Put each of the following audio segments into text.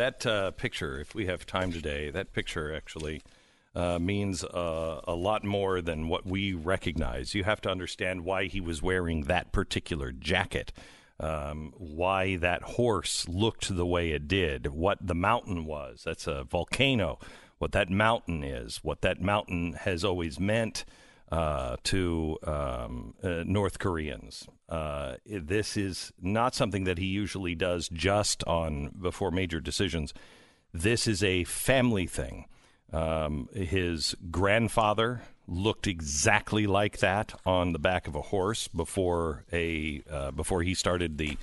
That uh, picture, if we have time today, that picture actually uh, means uh, a lot more than what we recognize. You have to understand why he was wearing that particular jacket, um, why that horse looked the way it did, what the mountain was. That's a volcano. What that mountain is, what that mountain has always meant uh, to um, uh, North Koreans. Uh, this is not something that he usually does just on before major decisions. This is a family thing. Um, his grandfather looked exactly like that on the back of a horse before a uh, before he started the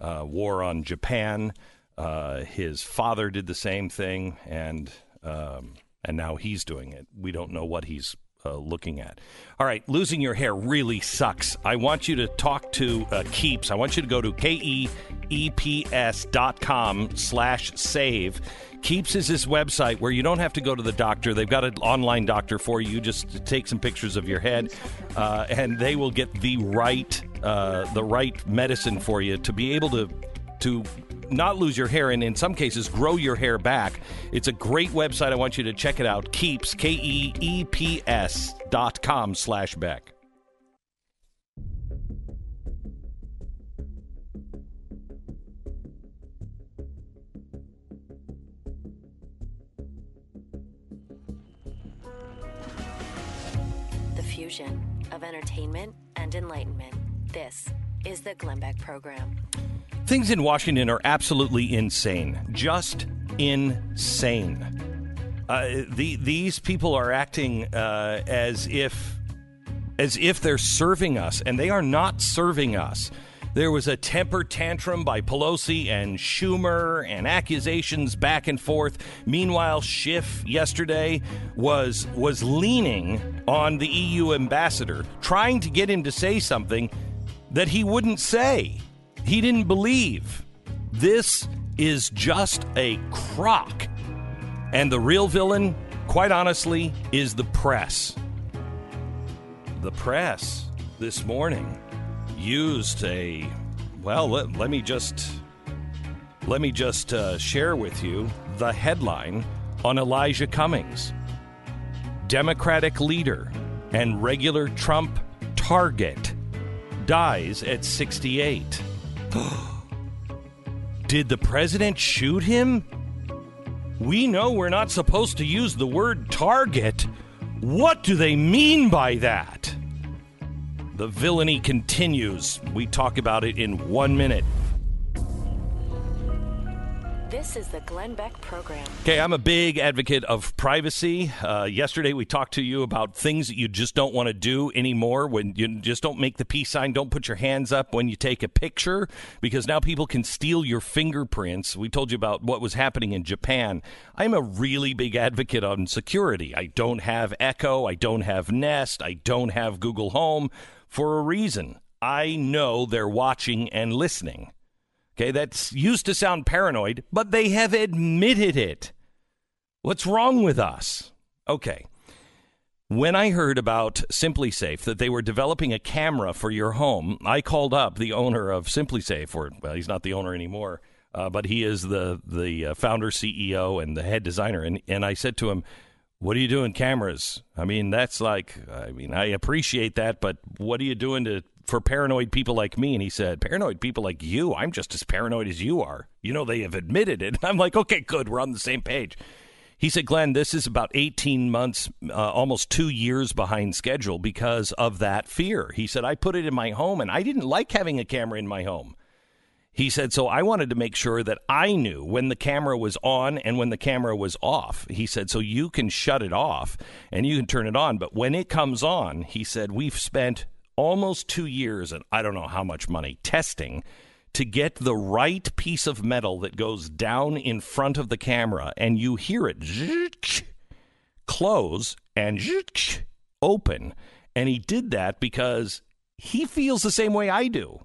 uh, war on Japan. Uh, his father did the same thing, and um, and now he's doing it. We don't know what he's uh, looking at. All right, losing your hair really sucks. I want you to talk to uh, Keeps. I want you to go to K-E-E-P-S dot com slash save. Keeps is this website where you don't have to go to the doctor. They've got an online doctor for you. Just take some pictures of your head, uh, and they will get the right uh, the right medicine for you to be able to to not lose your hair and in some cases grow your hair back. It's a great website. I want you to check it out. Keeps K E E P S dot com slash Beck. The fusion of entertainment and enlightenment. This is the Glenn Beck Program. Things in Washington are absolutely insane. Just insane. Uh, the, these people are acting uh, as if as if they're serving us, and they are not serving us. There was a temper tantrum by Pelosi and Schumer and accusations back and forth. Meanwhile, Schiff yesterday was was leaning on the EU ambassador, trying to get him to say something that he wouldn't say. He didn't believe. This is just a crock. And the real villain, quite honestly, is the press. The press this morning used a well let, let me just let me just uh, share with you the headline on elijah cummings democratic leader and regular trump target dies at 68 did the president shoot him we know we're not supposed to use the word target what do they mean by that the villainy continues. We talk about it in one minute. This is the Glenn Beck Program. Okay, I'm a big advocate of privacy. Uh, yesterday, we talked to you about things that you just don't want to do anymore. When you just don't make the peace sign, don't put your hands up when you take a picture, because now people can steal your fingerprints. We told you about what was happening in Japan. I'm a really big advocate on security. I don't have Echo, I don't have Nest, I don't have Google Home for a reason. I know they're watching and listening. Okay, that's used to sound paranoid, but they have admitted it. What's wrong with us? Okay. When I heard about SimpliSafe that they were developing a camera for your home, I called up the owner of SimpliSafe, or well, he's not the owner anymore, uh, but he is the the uh, founder, CEO, and the head designer, and and I said to him, "What are you doing cameras? I mean, that's like, I mean, I appreciate that, but what are you doing to for paranoid people like me. And he said, Paranoid people like you, I'm just as paranoid as you are. You know, they have admitted it. I'm like, Okay, good. We're on the same page. He said, Glenn, this is about 18 months, uh, almost two years behind schedule because of that fear. He said, I put it in my home and I didn't like having a camera in my home. He said, so I wanted to make sure that I knew when the camera was on and when the camera was off. He said, so you can shut it off and you can turn it on. But when it comes on, he said, we've spent almost two years and I don't know how much money testing to get the right piece of metal that goes down in front of the camera and you hear it close and open. And he did that because he feels the same way I do.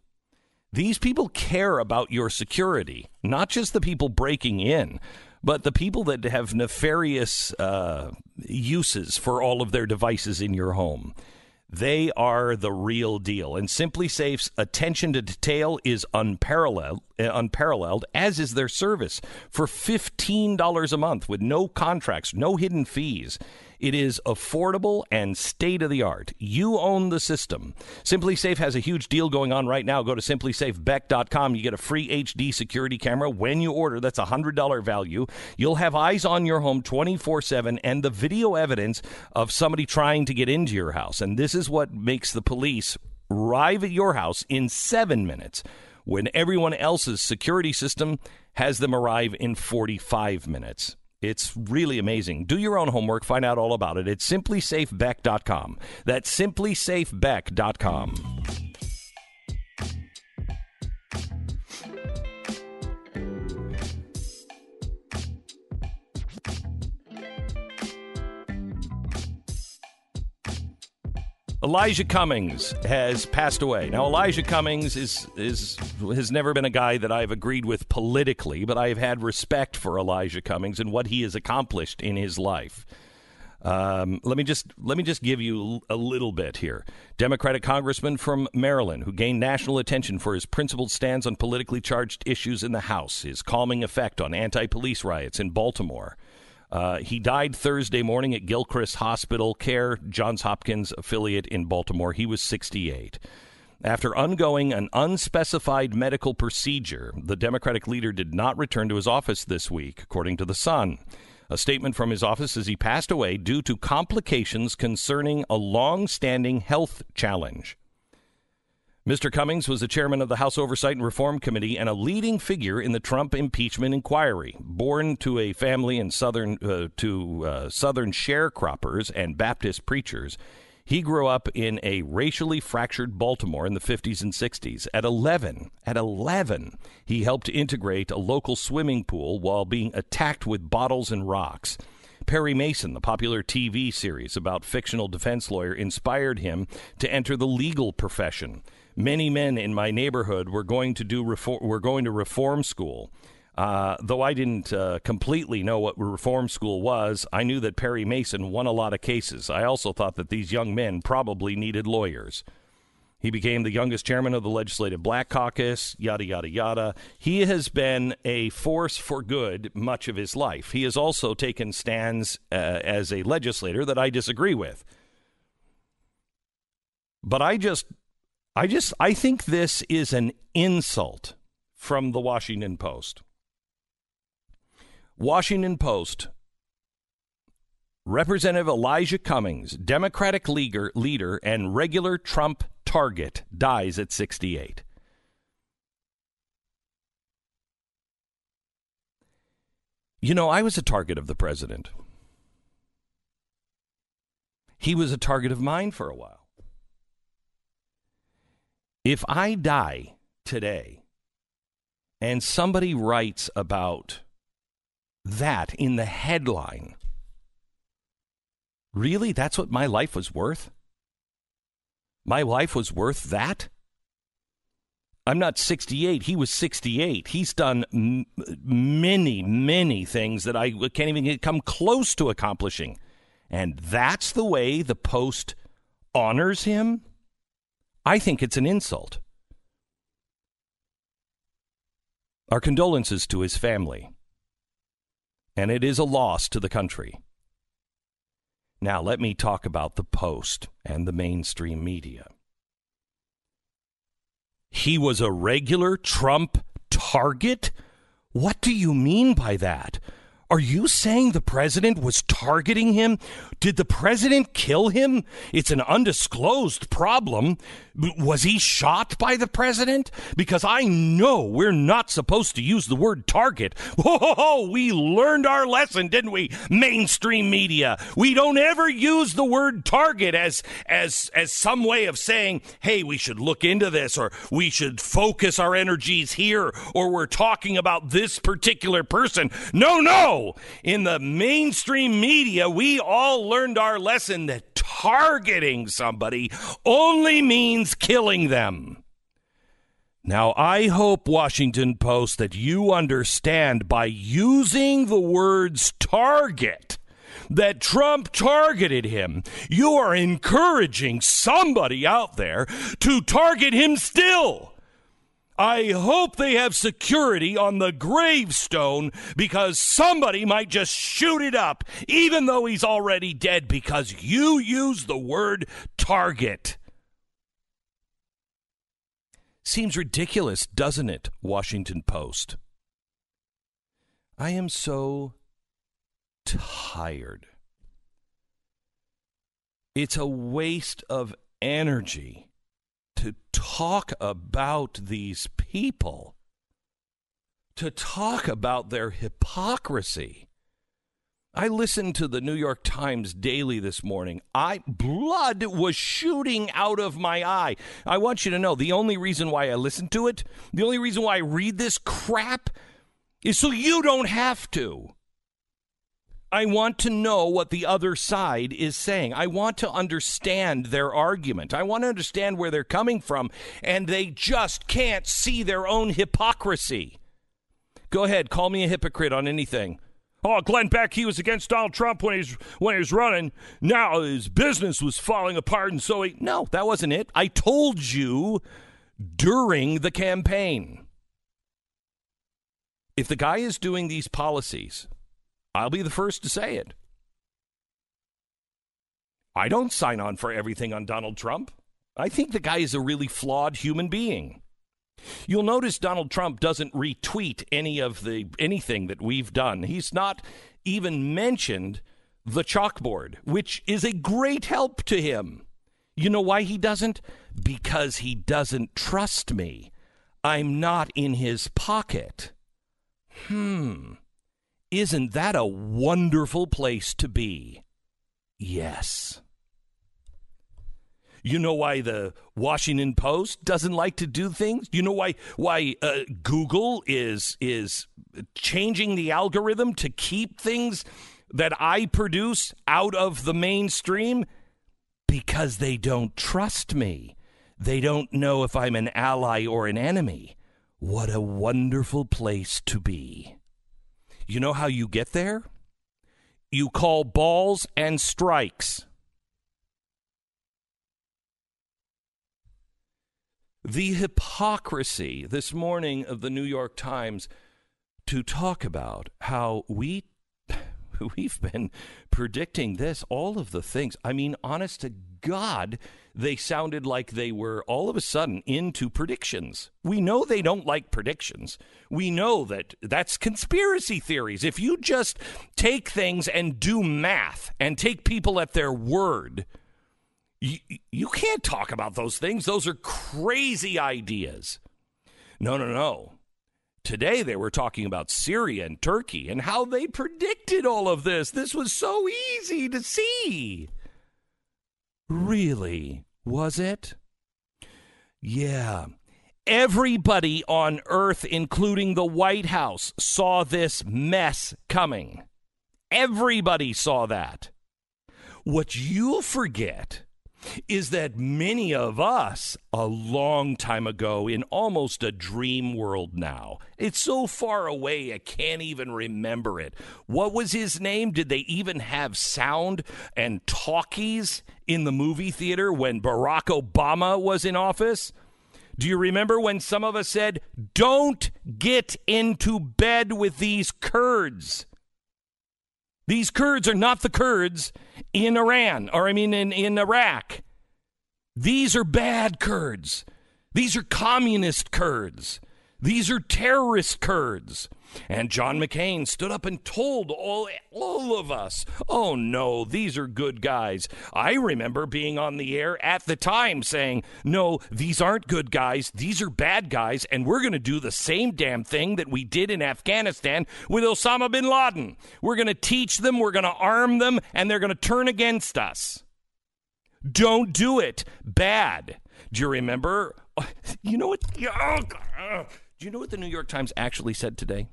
These people care about your security, not just the people breaking in, but the people that have nefarious uh, uses for all of their devices in your home They are the real deal. And SimpliSafe's attention to detail is unparalleled, uh, unparalleled, as is their service. For $15 a month with no contracts, no hidden fees. It is affordable and state of the art. You own the system. SimpliSafe has a huge deal going on right now. Go to simplisafebeck.com. You get a free HD security camera when you order. That's a $100 value. You'll have eyes on your home 24 7 and the video evidence of somebody trying to get into your house. And this is what makes the police arrive at your house in seven minutes when everyone else's security system has them arrive in 45 minutes. It's really amazing. Do your own homework. Find out all about it at simplisafebeck.com. That's simplisafebeck.com. Elijah Cummings has passed away. Now, Elijah Cummings is is has never been a guy that I've agreed with politically, but I've had respect for Elijah Cummings and what he has accomplished in his life. Um, let me just let me just give you a little bit here. Democratic congressman from Maryland who gained national attention for his principled stance on politically charged issues in the House, his calming effect on anti-police riots in Baltimore. Uh, he died Thursday morning at Gilchrist Hospital Care, Johns Hopkins affiliate in Baltimore. He was 68. After undergoing an unspecified medical procedure, the Democratic leader did not return to his office this week, according to The Sun. A statement from his office says he passed away due to complications concerning a long standing health challenge. Mr. Cummings was the chairman of the House Oversight and Reform Committee and a leading figure in the Trump impeachment inquiry. Born to a family in southern uh, to uh, southern sharecroppers and Baptist preachers, he grew up in a racially fractured Baltimore in the 50s and 60s. At 11, at 11, he helped integrate a local swimming pool while being attacked with bottles and rocks. Perry Mason, the popular TV series about fictional defense lawyer, inspired him to enter the legal profession many men in my neighborhood were going to do reform, were going to reform school. Uh, though I didn't uh, completely know what reform school was, I knew that Perry Mason won a lot of cases. I also thought that these young men probably needed lawyers. He became the youngest chairman of the Legislative Black Caucus, yada, yada, yada. He has been a force for good much of his life. He has also taken stands uh, as a legislator that I disagree with. But I just I just I think this is an insult from the Washington Post. Washington Post Representative Elijah Cummings, Democratic leader, leader and regular Trump target, dies at 68. You know, I was a target of the president. He was a target of mine for a while. If I die today and somebody writes about that in the headline, really, that's what my life was worth? My life was worth that? I'm not 68. He was 68. He's done m- many, many things that I can't even come close to accomplishing. And that's the way the Post honors him? I think it's an insult. Our condolences to his family. And it is a loss to the country. Now, let me talk about the Post and the mainstream media. He was a regular Trump target? What do you mean by that? Are you saying the president was targeting him? Did the president kill him? It's an undisclosed problem. Was he shot by the president? Because I know we're not supposed to use the word target. Whoa, we learned our lesson, didn't we? Mainstream media. We don't ever use the word target as as as some way of saying, "Hey, we should look into this or we should focus our energies here or we're talking about this particular person." No, no. In the mainstream media, we all learned our lesson that targeting somebody only means killing them. Now, I hope, Washington Post, that you understand by using the words target, that Trump targeted him. You are encouraging somebody out there to target him still. I hope they have security on the gravestone because somebody might just shoot it up, even though he's already dead, because you use the word target. Seems ridiculous, doesn't it? Washington Post. I am so tired. It's a waste of energy to talk about these people, to talk about their hypocrisy. I listened to the New York Times daily this morning. I blood was shooting out of my eye. I want you to know the only reason why I listen to it, the only reason why I read this crap is so you don't have to. I want to know what the other side is saying. I want to understand their argument. I want to understand where they're coming from, and they just can't see their own hypocrisy. Go ahead, call me a hypocrite on anything. Oh, Glenn Beck, he was against Donald Trump when he's when he was running. Now his business was falling apart, and so he. No, that wasn't it. I told you during the campaign. If the guy is doing these policies I'll be the first to say it. I don't sign on for everything on Donald Trump. I think the guy is a really flawed human being. You'll notice Donald Trump doesn't retweet any of the anything that we've done. He's not even mentioned the chalkboard, which is a great help to him. You know why he doesn't? Because he doesn't trust me. I'm not in his pocket. Hmm. Isn't that a wonderful place to be? Yes. You know why the Washington Post doesn't like to do things? You know why why uh, Google is is changing the algorithm to keep things that I produce out of the mainstream because they don't trust me. They don't know if I'm an ally or an enemy. What a wonderful place to be. You know how you get there? You call balls and strikes. The hypocrisy this morning of the New York Times to talk about how we we've been predicting this, all of the things. I mean, honest to God, they sounded like they were all of a sudden into predictions. We know they don't like predictions. We know that that's conspiracy theories. If you just take things and do math and take people at their word, you, you can't talk about those things. Those are crazy ideas. No, no, no. Today they were talking about Syria and Turkey and how they predicted all of this. This was so easy to see. Really? Was it? Yeah. Everybody on earth, including the White House, saw this mess coming. Everybody saw that. What you'll forget is that many of us, a long time ago, in almost a dream world now, it's so far away I can't even remember it. What was his name? Did they even have sound and talkies in the movie theater when Barack Obama was in office? Do you remember when some of us said, Don't get into bed with these Kurds? These Kurds are not the Kurds in Iran, or I mean in, in Iraq. These are bad Kurds. These are communist Kurds. These are terrorist Kurds. And John McCain stood up and told all, all of us, oh no, these are good guys. I remember being on the air at the time saying, no, these aren't good guys. These are bad guys. And we're going to do the same damn thing that we did in Afghanistan with Osama bin Laden. We're going to teach them, we're going to arm them, and they're going to turn against us. Don't do it. Bad. Do you remember? Oh, you know what? Oh, do you know what the New York Times actually said today?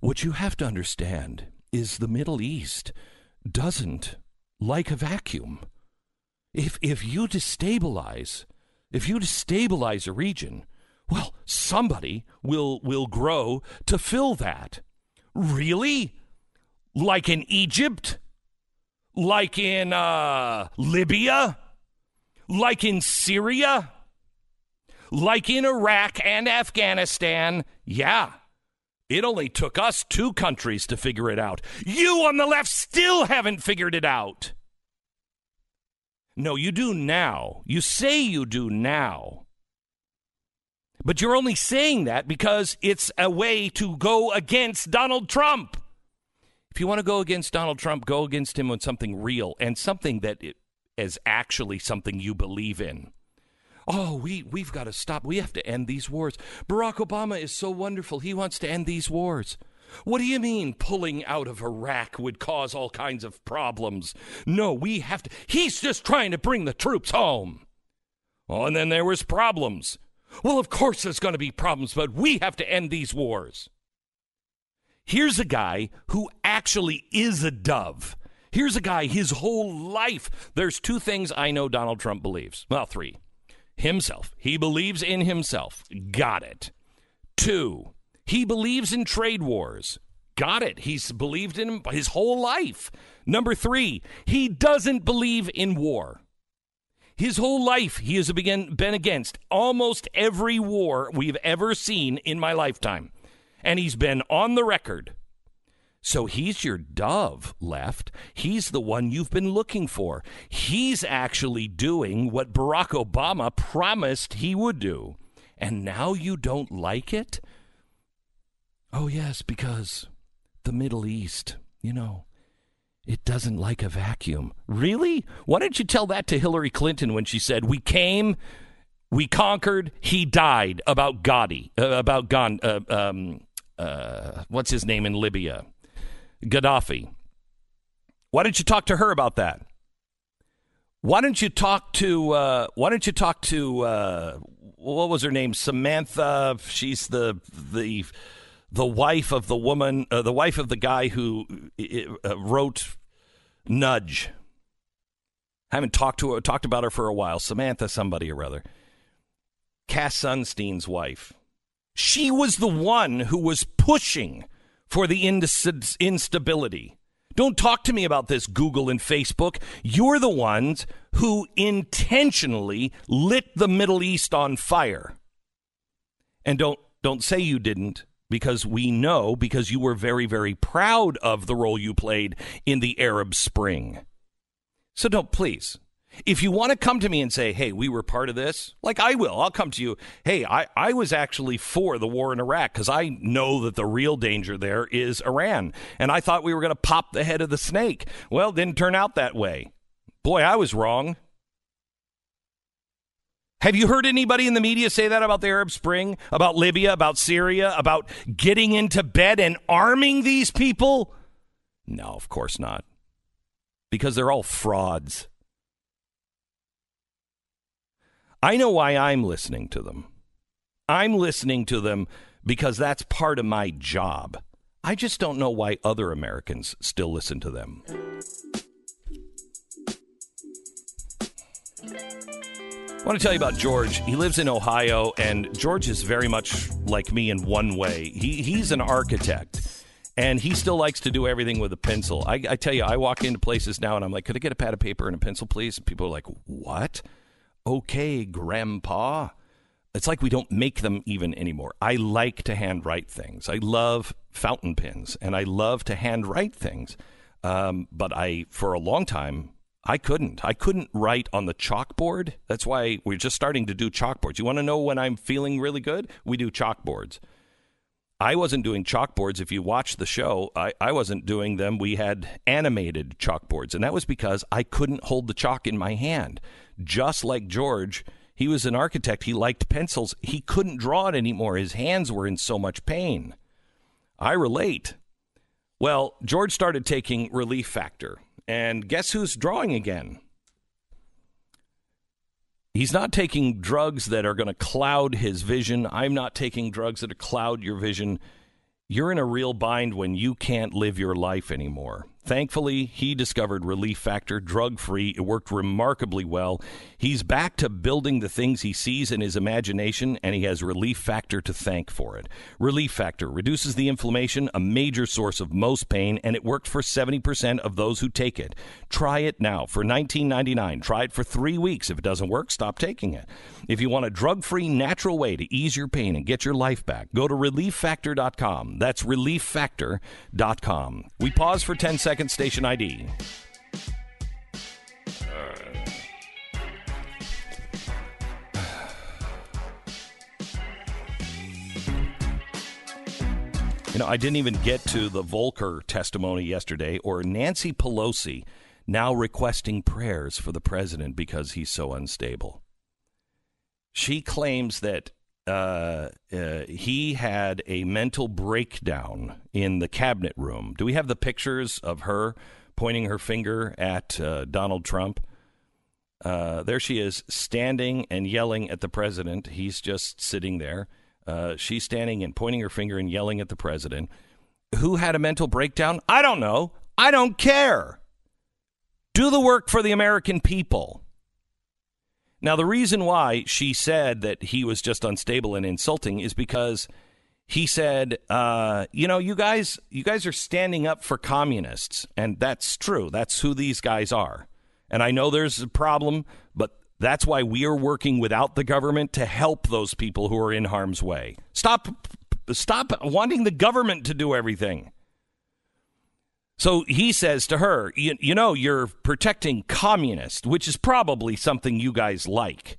What you have to understand is the Middle East doesn't like a vacuum. If if you destabilize, if you destabilize a region, well, somebody will will grow to fill that. Really? like in Egypt, like in uh, Libya, like in Syria, like in Iraq and Afghanistan. Yeah. It only took us two countries to figure it out. You on the left still haven't figured it out. No, you do now. You say you do now. But you're only saying that because it's a way to go against Donald Trump. If you want to go against Donald Trump, go against him on something real and something that is actually something you believe in. Oh, we, we've got to stop. We have to end these wars. Barack Obama is so wonderful. He wants to end these wars. What do you mean pulling out of Iraq would cause all kinds of problems? No, we have to. He's just trying to bring the troops home. Oh, and then there was problems. Well, of course there's going to be problems, but we have to end these wars. Here's a guy who actually is a dove. Here's a guy, his whole life. There's two things I know Donald Trump believes. Well, three. Himself. He believes in himself. Got it. Two, he believes in trade wars. Got it. He's believed in his whole life. Number three, he doesn't believe in war. His whole life, he has been against almost every war we've ever seen in my lifetime and he's been on the record. So he's your dove left. He's the one you've been looking for. He's actually doing what Barack Obama promised he would do. And now you don't like it? Oh, yes, because the Middle East, you know, it doesn't like a vacuum. Really? Why didn't you tell that to Hillary Clinton when she said, We came, we conquered, he died about Gotti, uh, about Gan, uh, um, uh, what's his name in Libya? Gaddafi. Why don't you talk to her about that? Why don't you talk to uh, Why don't you talk to uh, what was her name? Samantha. She's the the the wife of the woman, uh, the wife of the guy who uh, wrote Nudge. I haven't talked to her, talked about her for a while. Samantha, somebody or other. Cass Sunstein's wife. She was the one who was pushing for the instability. Don't talk to me about this, Google and Facebook. You're the ones who intentionally lit the Middle East on fire. And don't don't say you didn't because we know because you were very very proud of the role you played in the Arab Spring. So don't please if you want to come to me and say, hey, we were part of this, like I will, I'll come to you. Hey, I, I was actually for the war in Iraq because I know that the real danger there is Iran. And I thought we were going to pop the head of the snake. Well, didn't turn out that way. Boy, I was wrong. Have you heard anybody in the media say that about the Arab Spring, about Libya, about Syria, about getting into bed and arming these people? No, of course not. Because they're all frauds. I know why I'm listening to them. I'm listening to them because that's part of my job. I just don't know why other Americans still listen to them. I want to tell you about George. He lives in Ohio, and George is very much like me in one way. He, he's an architect, and he still likes to do everything with a pencil. I, I tell you, I walk into places now, and I'm like, could I get a pad of paper and a pencil, please? And people are like, what? Okay, Grandpa. It's like we don't make them even anymore. I like to handwrite things. I love fountain pens and I love to handwrite things. Um, but I, for a long time, I couldn't. I couldn't write on the chalkboard. That's why we're just starting to do chalkboards. You want to know when I'm feeling really good? We do chalkboards. I wasn't doing chalkboards. If you watch the show, I, I wasn't doing them. We had animated chalkboards, and that was because I couldn't hold the chalk in my hand just like George. He was an architect. He liked pencils. He couldn't draw it anymore. His hands were in so much pain. I relate. Well, George started taking Relief Factor. And guess who's drawing again? He's not taking drugs that are going to cloud his vision. I'm not taking drugs that are cloud your vision. You're in a real bind when you can't live your life anymore. Thankfully, he discovered Relief Factor, drug free. It worked remarkably well. He's back to building the things he sees in his imagination, and he has Relief Factor to thank for it. Relief Factor reduces the inflammation, a major source of most pain, and it worked for 70% of those who take it. Try it now for $19.99. Try it for three weeks. If it doesn't work, stop taking it. If you want a drug free, natural way to ease your pain and get your life back, go to relieffactor.com. That's relieffactor.com. We pause for 10 seconds second station ID. You know, I didn't even get to the Volker testimony yesterday or Nancy Pelosi now requesting prayers for the president because he's so unstable. She claims that uh, uh, he had a mental breakdown in the cabinet room. Do we have the pictures of her pointing her finger at uh, Donald Trump? Uh, there she is, standing and yelling at the president. He's just sitting there. Uh, she's standing and pointing her finger and yelling at the president. Who had a mental breakdown? I don't know. I don't care. Do the work for the American people. Now, the reason why she said that he was just unstable and insulting is because he said, uh, "You know, you guys, you guys are standing up for communists, and that's true. That's who these guys are. And I know there's a problem, but that's why we are working without the government to help those people who are in harm's way. Stop, stop wanting the government to do everything." So he says to her, you, know, you're protecting communists, which is probably something you guys like.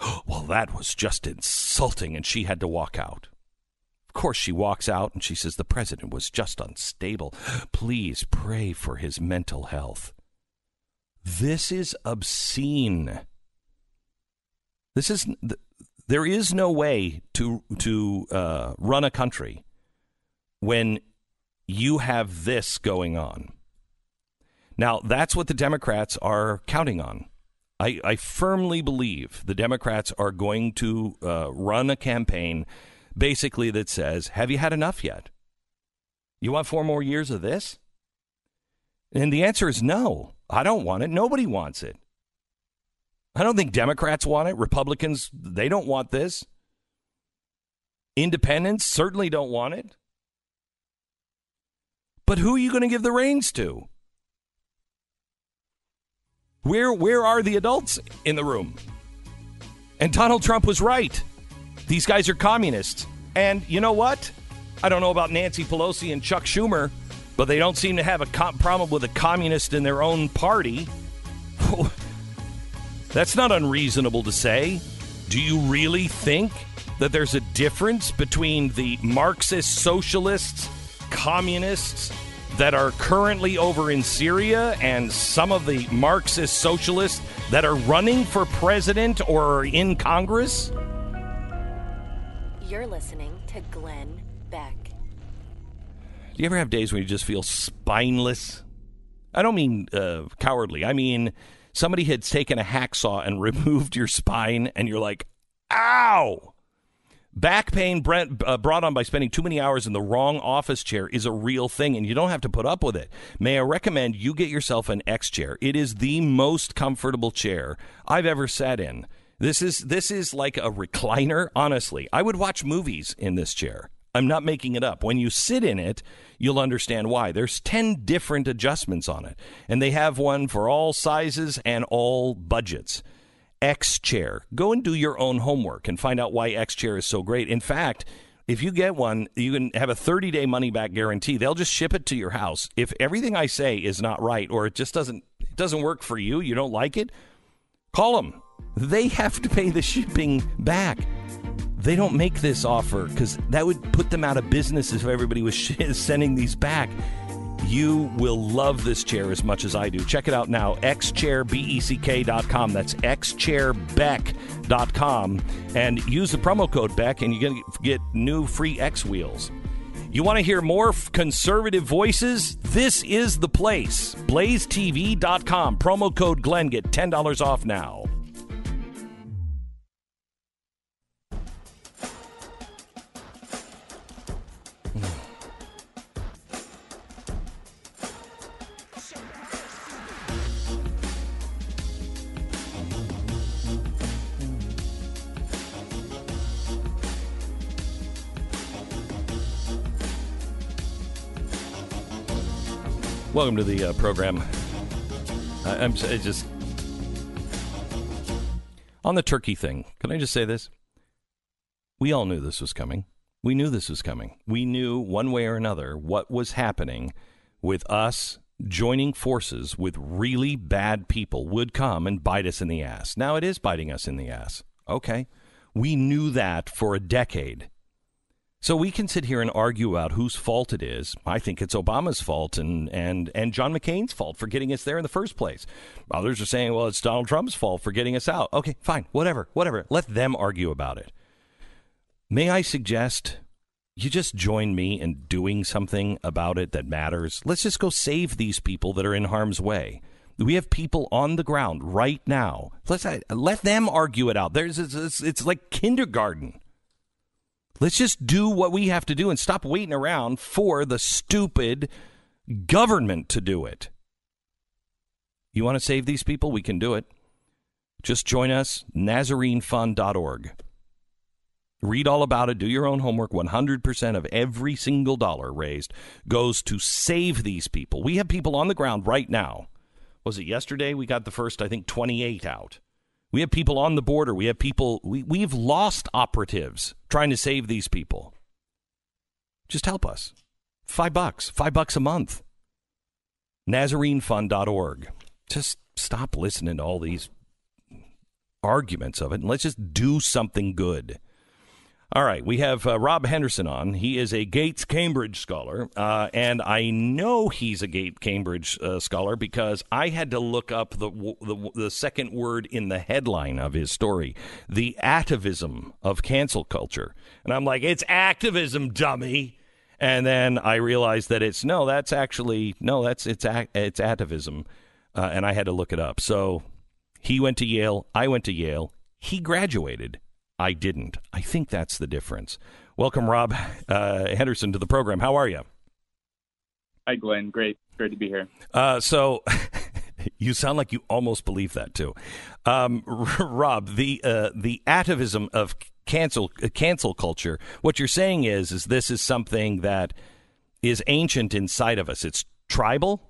Well, that was just insulting, and she had to walk out. Of course, she walks out and she says, The president was just unstable. Please pray for his mental health. This is obscene. This is. There is no way to to uh, run a country when you have this going on. Now, that's what the Democrats are counting on. I, I firmly believe the Democrats are going to uh, run a campaign basically that says, Have you had enough yet? You want four more years of this? And the answer is no. I don't want it. Nobody wants it. I don't think Democrats want it. Republicans, they don't want this. Independents certainly don't want it. But who are you going to give the reins to? Where where are the adults in the room? And Donald Trump was right. These guys are communists. And you know what? I don't know about Nancy Pelosi and Chuck Schumer, but they don't seem to have a com- problem with a communist in their own party. That's not unreasonable to say. Do you really think that there's a difference between the Marxist socialists communists that are currently over in Syria and some of the Marxist socialists that are running for president or in Congress? You're listening to Glenn Beck. Do you ever have days when you just feel spineless? I don't mean uh, cowardly. I mean somebody had taken a hacksaw and removed your spine, and you're like, ow! Back pain uh, brought on by spending too many hours in the wrong office chair is a real thing, and you don't have to put up with it. May I recommend you get yourself an X chair? It is the most comfortable chair I've ever sat in. This is this is like a recliner. Honestly, I would watch movies in this chair. I'm not making it up. When you sit in it, you'll understand why. There's 10 different adjustments on it, and they have one for all sizes and all budgets. X Chair. Go and do your own homework and find out why X Chair is so great. In fact, if you get one, you can have a 30 day money back guarantee. They'll just ship it to your house. If everything I say is not right or it just doesn't it doesn't work for you, you don't like it, call them. They have to pay the shipping back. They don't make this offer because that would put them out of business if everybody was sending these back. You will love this chair as much as I do. Check it out now, xchairbeck.com. That's xchairbeck.com. And use the promo code Beck, and you're going to get new free X wheels. You want to hear more conservative voices? This is the place. BlazeTV.com. Promo code Glenn. Get $10 off now. Welcome to the uh, program. I'm just on the turkey thing. Can I just say this? We all knew this was coming. We knew this was coming. We knew one way or another what was happening with us joining forces with really bad people would come and bite us in the ass. Now it is biting us in the ass. Okay. We knew that for a decade. So we can sit here and argue about whose fault it is. I think it's Obama's fault and, and, and John McCain's fault for getting us there in the first place. Others are saying, well, it's Donald Trump's fault for getting us out. Okay, fine, whatever, whatever. Let them argue about it. May I suggest you just join me in doing something about it that matters? Let's just go save these people that are in harm's way. We have people on the ground right now. Let's uh, let them argue it out. There's it's, it's like kindergarten. Let's just do what we have to do and stop waiting around for the stupid government to do it. You want to save these people? We can do it. Just join us, NazareneFund.org. Read all about it. Do your own homework. 100% of every single dollar raised goes to save these people. We have people on the ground right now. Was it yesterday? We got the first, I think, 28 out. We have people on the border. We have people, we, we've lost operatives trying to save these people. Just help us. Five bucks, five bucks a month. NazareneFund.org. Just stop listening to all these arguments of it and let's just do something good. All right, we have uh, Rob Henderson on. He is a Gates Cambridge scholar, uh, and I know he's a Gates Cambridge uh, scholar because I had to look up the, the, the second word in the headline of his story, the atavism of cancel culture, and I'm like, it's activism, dummy. And then I realized that it's no, that's actually no, that's it's it's atavism, uh, and I had to look it up. So he went to Yale, I went to Yale. He graduated I didn't. I think that's the difference. Welcome, Rob uh, Henderson, to the program. How are you? Hi, Glenn. Great. Great to be here. Uh, so. you sound like you almost believe that too, um, Rob. The uh, the atavism of cancel cancel culture. What you're saying is is this is something that is ancient inside of us. It's tribal.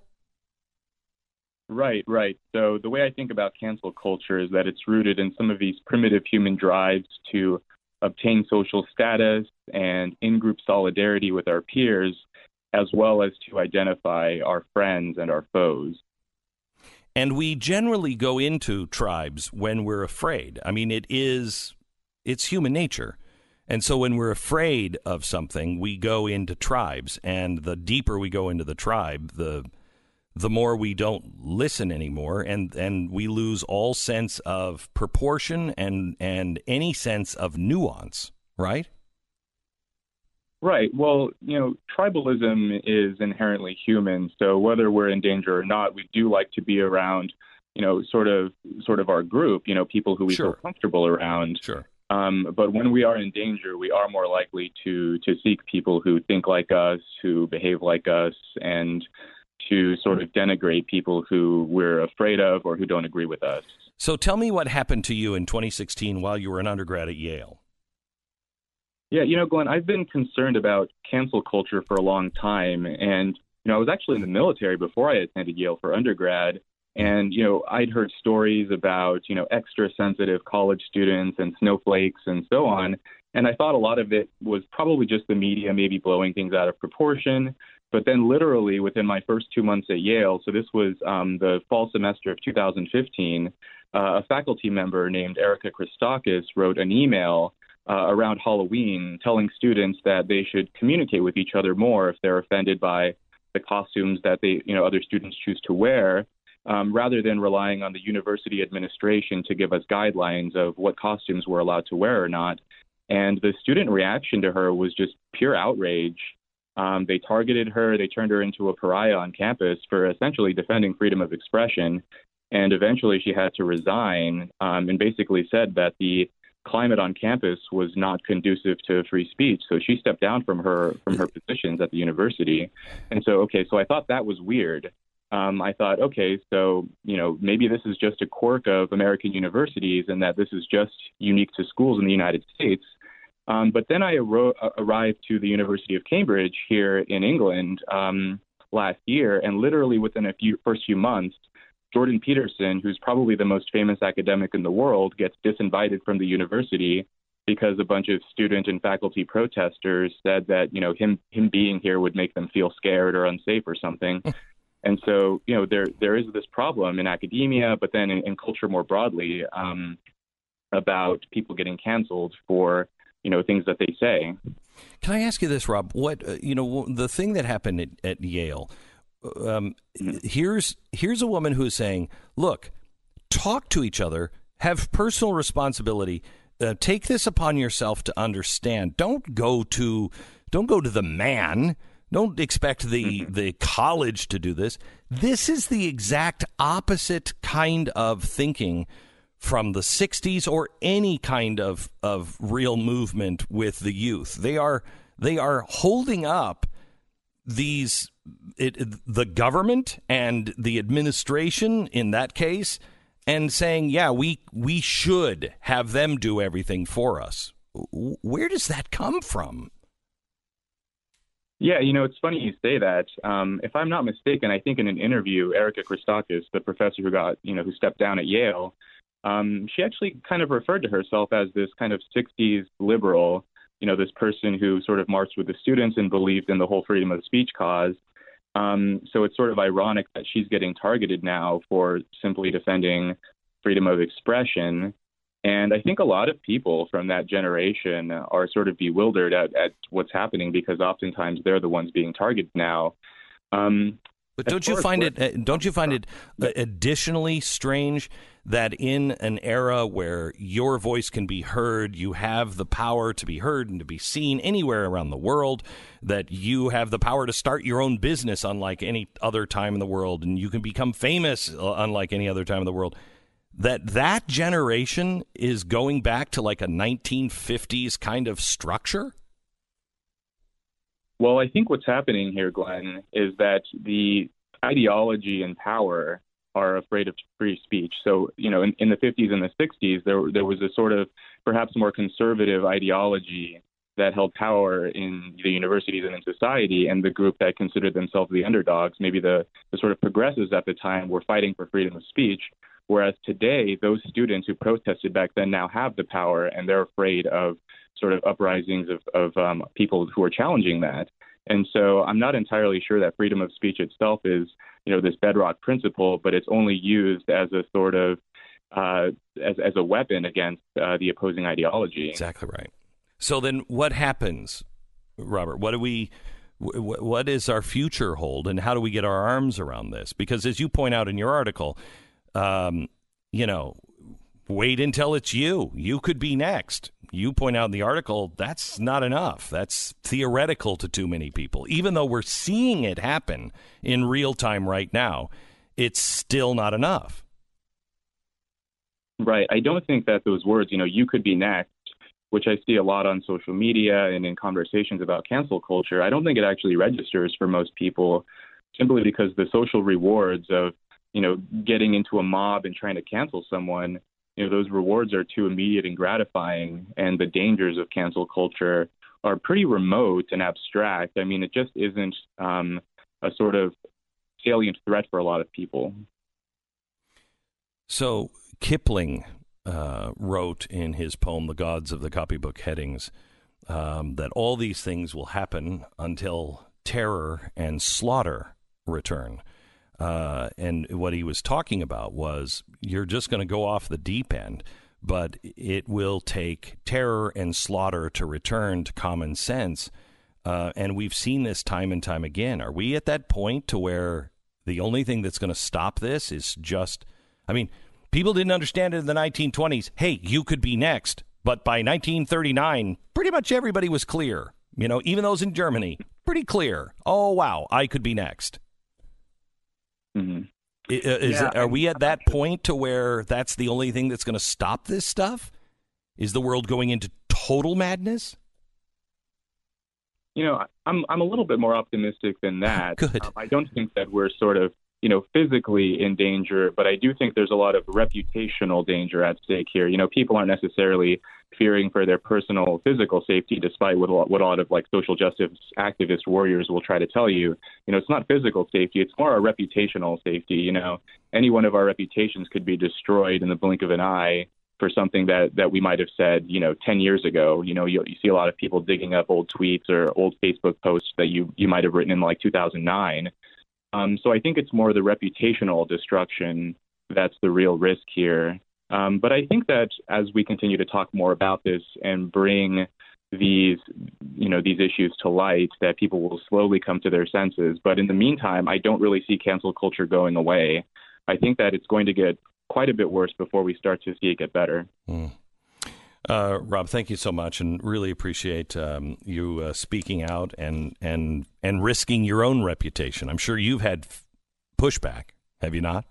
Right, right. So the way I think about cancel culture is that it's rooted in some of these primitive human drives to obtain social status and in group solidarity with our peers, as well as to identify our friends and our foes. And we generally go into tribes when we're afraid. I mean, it is, it's human nature. And so when we're afraid of something, we go into tribes. And the deeper we go into the tribe, the the more we don't listen anymore and and we lose all sense of proportion and and any sense of nuance right? Right. Well you know tribalism is inherently human so whether we're in danger or not we do like to be around you know sort of sort of our group you know people who we sure. feel comfortable around. Sure. Um, but when we are in danger, we are more likely to to seek people who think like us, who behave like us, and to sort of denigrate people who we're afraid of or who don't agree with us. So tell me what happened to you in 2016 while you were an undergrad at Yale. Yeah, you know, Glenn, I've been concerned about cancel culture for a long time. And, you know, I was actually in the military before I attended Yale for undergrad. And, you know, I'd heard stories about, you know, extra sensitive college students and snowflakes and so on. And I thought a lot of it was probably just the media maybe blowing things out of proportion. But then, literally within my first two months at Yale, so this was um, the fall semester of 2015, uh, a faculty member named Erica Christakis wrote an email uh, around Halloween telling students that they should communicate with each other more if they're offended by the costumes that they, you know, other students choose to wear, um, rather than relying on the university administration to give us guidelines of what costumes we're allowed to wear or not. And the student reaction to her was just pure outrage. Um, they targeted her. They turned her into a pariah on campus for essentially defending freedom of expression. And eventually she had to resign um, and basically said that the climate on campus was not conducive to free speech. So she stepped down from her from her positions at the university. And so, okay, so I thought that was weird. Um, I thought, okay, so you know maybe this is just a quirk of American universities, and that this is just unique to schools in the United States. Um, but then I arro- arrived to the University of Cambridge here in England um, last year, and literally within a few first few months, Jordan Peterson, who's probably the most famous academic in the world, gets disinvited from the university because a bunch of student and faculty protesters said that you know him him being here would make them feel scared or unsafe or something. and so you know there there is this problem in academia, but then in, in culture more broadly um, about people getting canceled for you know things that they say. Can I ask you this, Rob? What uh, you know the thing that happened at, at Yale um, here's here's a woman who is saying, "Look, talk to each other, have personal responsibility, uh, take this upon yourself to understand. Don't go to don't go to the man." Don't expect the, mm-hmm. the college to do this. This is the exact opposite kind of thinking from the 60s or any kind of, of real movement with the youth. They are they are holding up these it, the government and the administration in that case and saying, yeah, we we should have them do everything for us. Where does that come from? Yeah, you know, it's funny you say that. Um, if I'm not mistaken, I think in an interview, Erika Christakis, the professor who got, you know, who stepped down at Yale, um, she actually kind of referred to herself as this kind of 60s liberal, you know, this person who sort of marched with the students and believed in the whole freedom of speech cause. Um, so it's sort of ironic that she's getting targeted now for simply defending freedom of expression. And I think a lot of people from that generation are sort of bewildered at, at what's happening because oftentimes they're the ones being targeted now. Um, but don't you find it? Don't you find it additionally strange that in an era where your voice can be heard, you have the power to be heard and to be seen anywhere around the world, that you have the power to start your own business unlike any other time in the world, and you can become famous uh, unlike any other time in the world. That that generation is going back to like a 1950s kind of structure. Well, I think what's happening here, Glenn, is that the ideology and power are afraid of free speech. So, you know, in, in the 50s and the 60s, there there was a sort of perhaps more conservative ideology that held power in the universities and in society, and the group that considered themselves the underdogs, maybe the, the sort of progressives at the time, were fighting for freedom of speech. Whereas today, those students who protested back then now have the power, and they're afraid of sort of uprisings of, of um, people who are challenging that. And so I'm not entirely sure that freedom of speech itself is, you know, this bedrock principle, but it's only used as a sort of uh, as as a weapon against uh, the opposing ideology. Exactly right. So then, what happens, Robert? What do we? What is our future hold, and how do we get our arms around this? Because as you point out in your article, um, you know, wait until it's you. You could be next you point out in the article that's not enough. That's theoretical to too many people. Even though we're seeing it happen in real time right now, it's still not enough. Right. I don't think that those words, you know, you could be next, which I see a lot on social media and in conversations about cancel culture, I don't think it actually registers for most people simply because the social rewards of, you know, getting into a mob and trying to cancel someone you know those rewards are too immediate and gratifying, and the dangers of cancel culture are pretty remote and abstract. I mean, it just isn't um, a sort of salient threat for a lot of people. So Kipling uh, wrote in his poem "The Gods of the Copybook Headings" um, that all these things will happen until terror and slaughter return. Uh, and what he was talking about was you're just going to go off the deep end, but it will take terror and slaughter to return to common sense. Uh, and we've seen this time and time again. Are we at that point to where the only thing that's going to stop this is just, I mean, people didn't understand it in the 1920s. Hey, you could be next. But by 1939, pretty much everybody was clear. You know, even those in Germany, pretty clear. Oh, wow, I could be next. Mm-hmm. Is yeah, are we at that point to where that's the only thing that's going to stop this stuff? Is the world going into total madness? You know, I'm I'm a little bit more optimistic than that. Good. Um, I don't think that we're sort of you know, physically in danger, but I do think there's a lot of reputational danger at stake here. You know, people aren't necessarily fearing for their personal physical safety, despite what a lot, what a lot of like social justice activist warriors will try to tell you. You know, it's not physical safety; it's more a reputational safety. You know, any one of our reputations could be destroyed in the blink of an eye for something that that we might have said, you know, 10 years ago. You know, you, you see a lot of people digging up old tweets or old Facebook posts that you you might have written in like 2009 um, so I think it's more the reputational destruction that's the real risk here. Um, but I think that as we continue to talk more about this and bring these, you know, these issues to light, that people will slowly come to their senses. But in the meantime, I don't really see cancel culture going away. I think that it's going to get quite a bit worse before we start to see it get better. Mm. Uh, Rob, thank you so much, and really appreciate um, you uh, speaking out and and and risking your own reputation. I'm sure you've had pushback, have you not?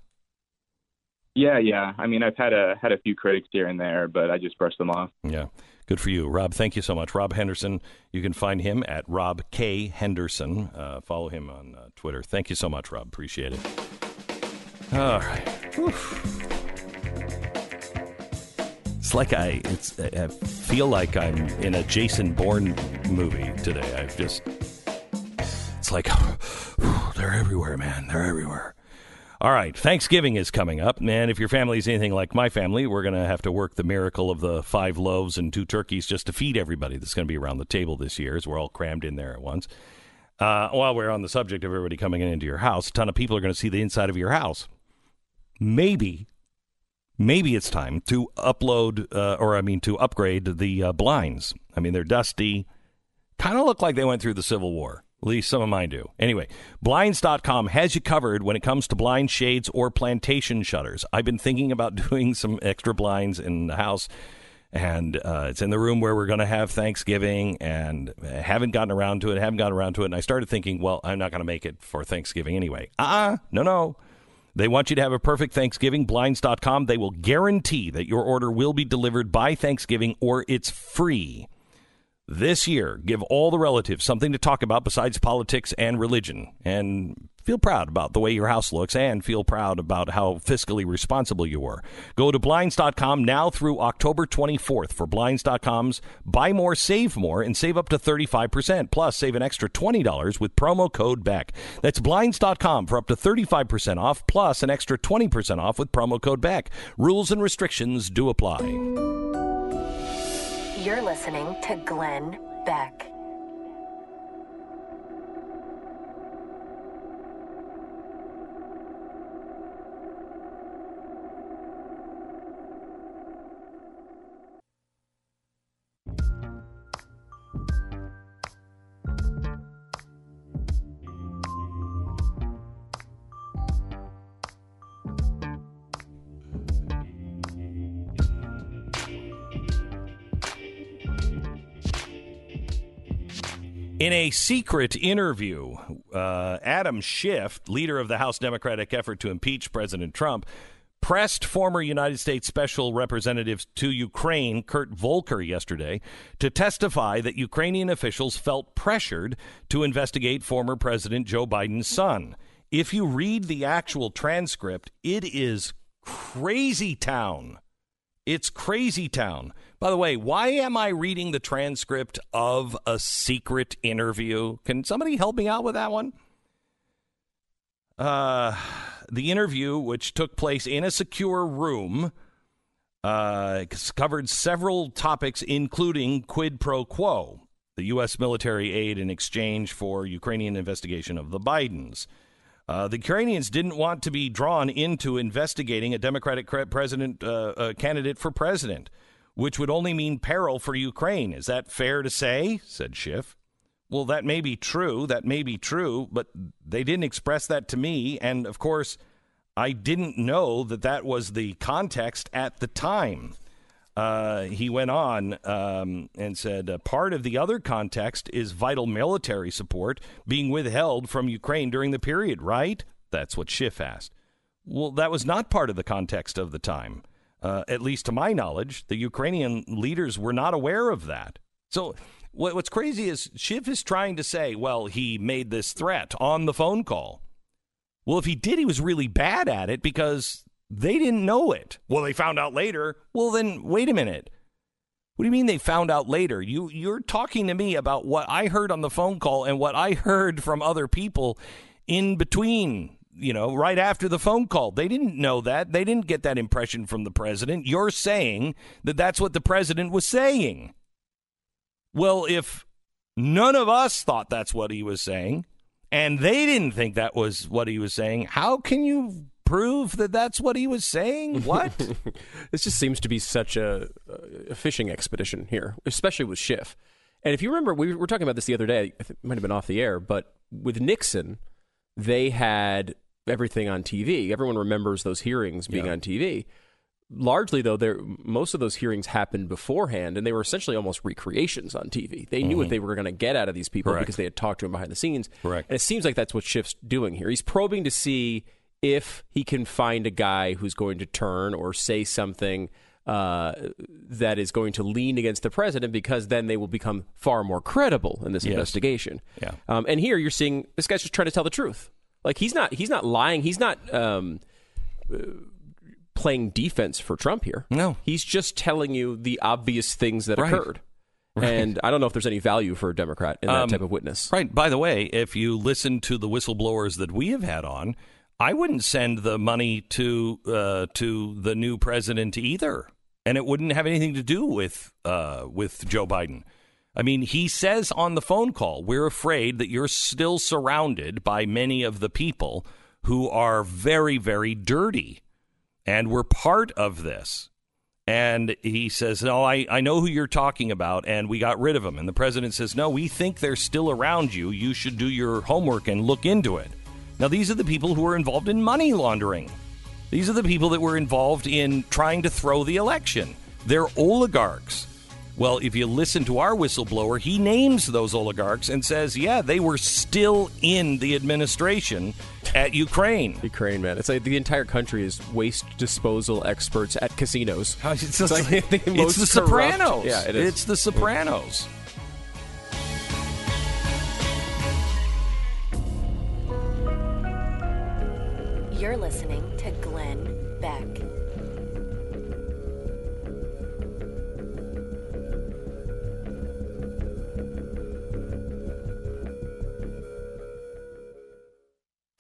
Yeah, yeah. I mean, I've had a had a few critics here and there, but I just brushed them off. Yeah, good for you, Rob. Thank you so much, Rob Henderson. You can find him at Rob K Henderson. Uh, follow him on uh, Twitter. Thank you so much, Rob. Appreciate it. All right. Whew. It's like I, it's, I feel like I'm in a Jason Bourne movie today. I've just, it's like, they're everywhere, man. They're everywhere. All right, Thanksgiving is coming up, man. If your family is anything like my family, we're going to have to work the miracle of the five loaves and two turkeys just to feed everybody that's going to be around the table this year, as we're all crammed in there at once. Uh, while we're on the subject of everybody coming into your house, a ton of people are going to see the inside of your house. Maybe maybe it's time to upload, uh, or I mean, to upgrade the uh, blinds. I mean, they're dusty, kind of look like they went through the Civil War. At least some of mine do. Anyway, Blinds.com has you covered when it comes to blind shades or plantation shutters. I've been thinking about doing some extra blinds in the house, and uh, it's in the room where we're going to have Thanksgiving, and I haven't gotten around to it, haven't gotten around to it. And I started thinking, well, I'm not going to make it for Thanksgiving anyway. Ah, uh-uh, no, no. They want you to have a perfect Thanksgiving. Blinds.com. They will guarantee that your order will be delivered by Thanksgiving or it's free. This year, give all the relatives something to talk about besides politics and religion. And feel proud about the way your house looks and feel proud about how fiscally responsible you were. Go to Blinds.com now through October 24th for Blinds.com's Buy More, Save More and save up to 35%. Plus, save an extra $20 with promo code BECK. That's Blinds.com for up to 35% off, plus an extra 20% off with promo code BECK. Rules and restrictions do apply. You're listening to Glenn Beck. In a secret interview, uh, Adam Schiff, leader of the House Democratic effort to impeach President Trump, pressed former United States Special Representative to Ukraine, Kurt Volker, yesterday to testify that Ukrainian officials felt pressured to investigate former President Joe Biden's son. If you read the actual transcript, it is crazy town. It's crazy town. By the way, why am I reading the transcript of a secret interview? Can somebody help me out with that one? Uh, the interview, which took place in a secure room, uh, covered several topics, including quid pro quo, the U.S. military aid in exchange for Ukrainian investigation of the Bidens. Uh, the Ukrainians didn't want to be drawn into investigating a Democratic president uh, uh, candidate for president which would only mean peril for Ukraine. Is that fair to say? said Schiff. Well, that may be true. That may be true, but they didn't express that to me. And of course, I didn't know that that was the context at the time. Uh, he went on um, and said uh, part of the other context is vital military support being withheld from Ukraine during the period, right? That's what Schiff asked. Well, that was not part of the context of the time. Uh, at least to my knowledge, the Ukrainian leaders were not aware of that. So what, what's crazy is Schiff is trying to say, well, he made this threat on the phone call. Well, if he did, he was really bad at it because they didn't know it. Well, they found out later. Well, then wait a minute. What do you mean they found out later? You you're talking to me about what I heard on the phone call and what I heard from other people in between, you know, right after the phone call. They didn't know that. They didn't get that impression from the president. You're saying that that's what the president was saying. Well, if none of us thought that's what he was saying and they didn't think that was what he was saying, how can you prove that that's what he was saying? What? this just seems to be such a, a, fishing expedition here, especially with Schiff. And if you remember, we were talking about this the other day. It might have been off the air, but with Nixon, they had everything on TV. Everyone remembers those hearings being Yeah. on TV. Largely, though, most of those hearings happened beforehand, and they were essentially almost recreations on TV. They knew what they were going to get out of these people Mm-hmm. Correct. because they had talked to them behind the scenes. Correct. And it seems like that's what Schiff's doing here. He's probing to see if he can find a guy who's going to turn or say something uh, that is going to lean against the president, because then they will become far more credible in this Yes. investigation. Yeah. Um, and here you're seeing this guy's just trying to tell the truth. Like he's not he's not lying. He's not um, playing defense for Trump here. No. he's just telling you the obvious things that Right. occurred. And I don't know if there's any value for a Democrat in that Um, type of witness. Right. By the way, if you listen to the whistleblowers that we have had on, I wouldn't send the money to uh, to the new president either, and it wouldn't have anything to do with uh, with Joe Biden. I mean, he says on the phone call, "We're afraid that you're still surrounded by many of the people who are very, very dirty, and we're part of this." And he says, No, I, I know who you're talking about, and we got rid of them. And the president says, No, we think they're still around you. You should do your homework and look into it. Now, these are the people who were involved in money laundering. These are the people that were involved in trying to throw the election. They're oligarchs. Well, if you listen to our whistleblower, he names those oligarchs and says, yeah, they were still in the administration at Ukraine. Ukraine, man. It's like the entire country is waste disposal experts at casinos. It's, It's like the it's the corrupt- Sopranos. Yeah, it is. It's the Sopranos. You're listening to Glenn Beck.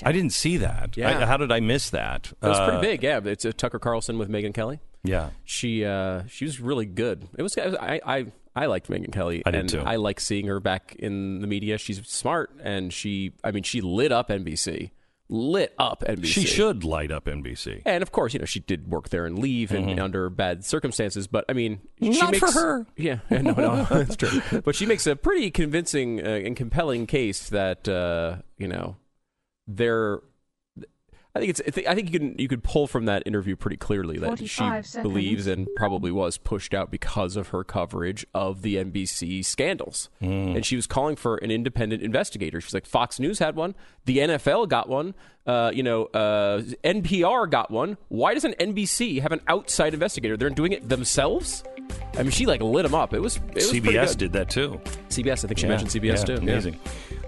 I didn't see that. Yeah. I- how did I miss that? It was Uh, pretty big, yeah. It's uh, Tucker Carlson with Megyn Kelly. Yeah. She uh, she was really good. It was I I, I liked Megyn Kelly. I did and too. I like seeing her back in the media. She's smart and she I mean she lit up NBC. Lit up NBC. She should light up NBC. And of course, you know, she did work there and leave and under bad circumstances. But I mean, she Mm-hmm. Not makes, for her. Yeah, no, no, that's true. But she makes a pretty convincing uh, and compelling case that uh, you know they're. I think it's. I think- I think you can you could pull from that interview pretty clearly that she seconds. believes and probably was pushed out because of her coverage of the NBC scandals, and she was calling for an independent investigator. She's like, Fox News had one, the NFL got one, uh, you know, uh, NPR got one. Why doesn't NBC have an outside investigator? They're doing it themselves. I mean, she like lit them up. It was, it was CBS good. did that too. CBS, I think she Yeah, mentioned CBS yeah, too. Yeah.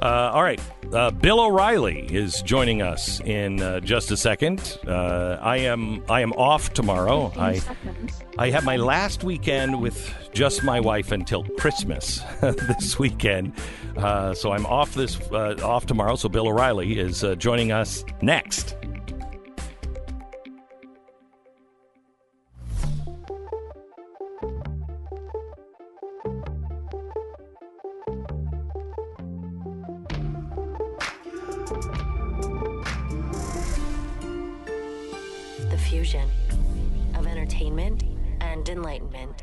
Uh, all right. Uh, Bill O'Reilly is joining us in uh, just a second. Uh, I am I am off tomorrow. I seconds. I have my last weekend with just my wife until Christmas this weekend. Uh, so I'm off this uh, off tomorrow. So Bill O'Reilly is uh, joining us next. Fusion of entertainment and enlightenment.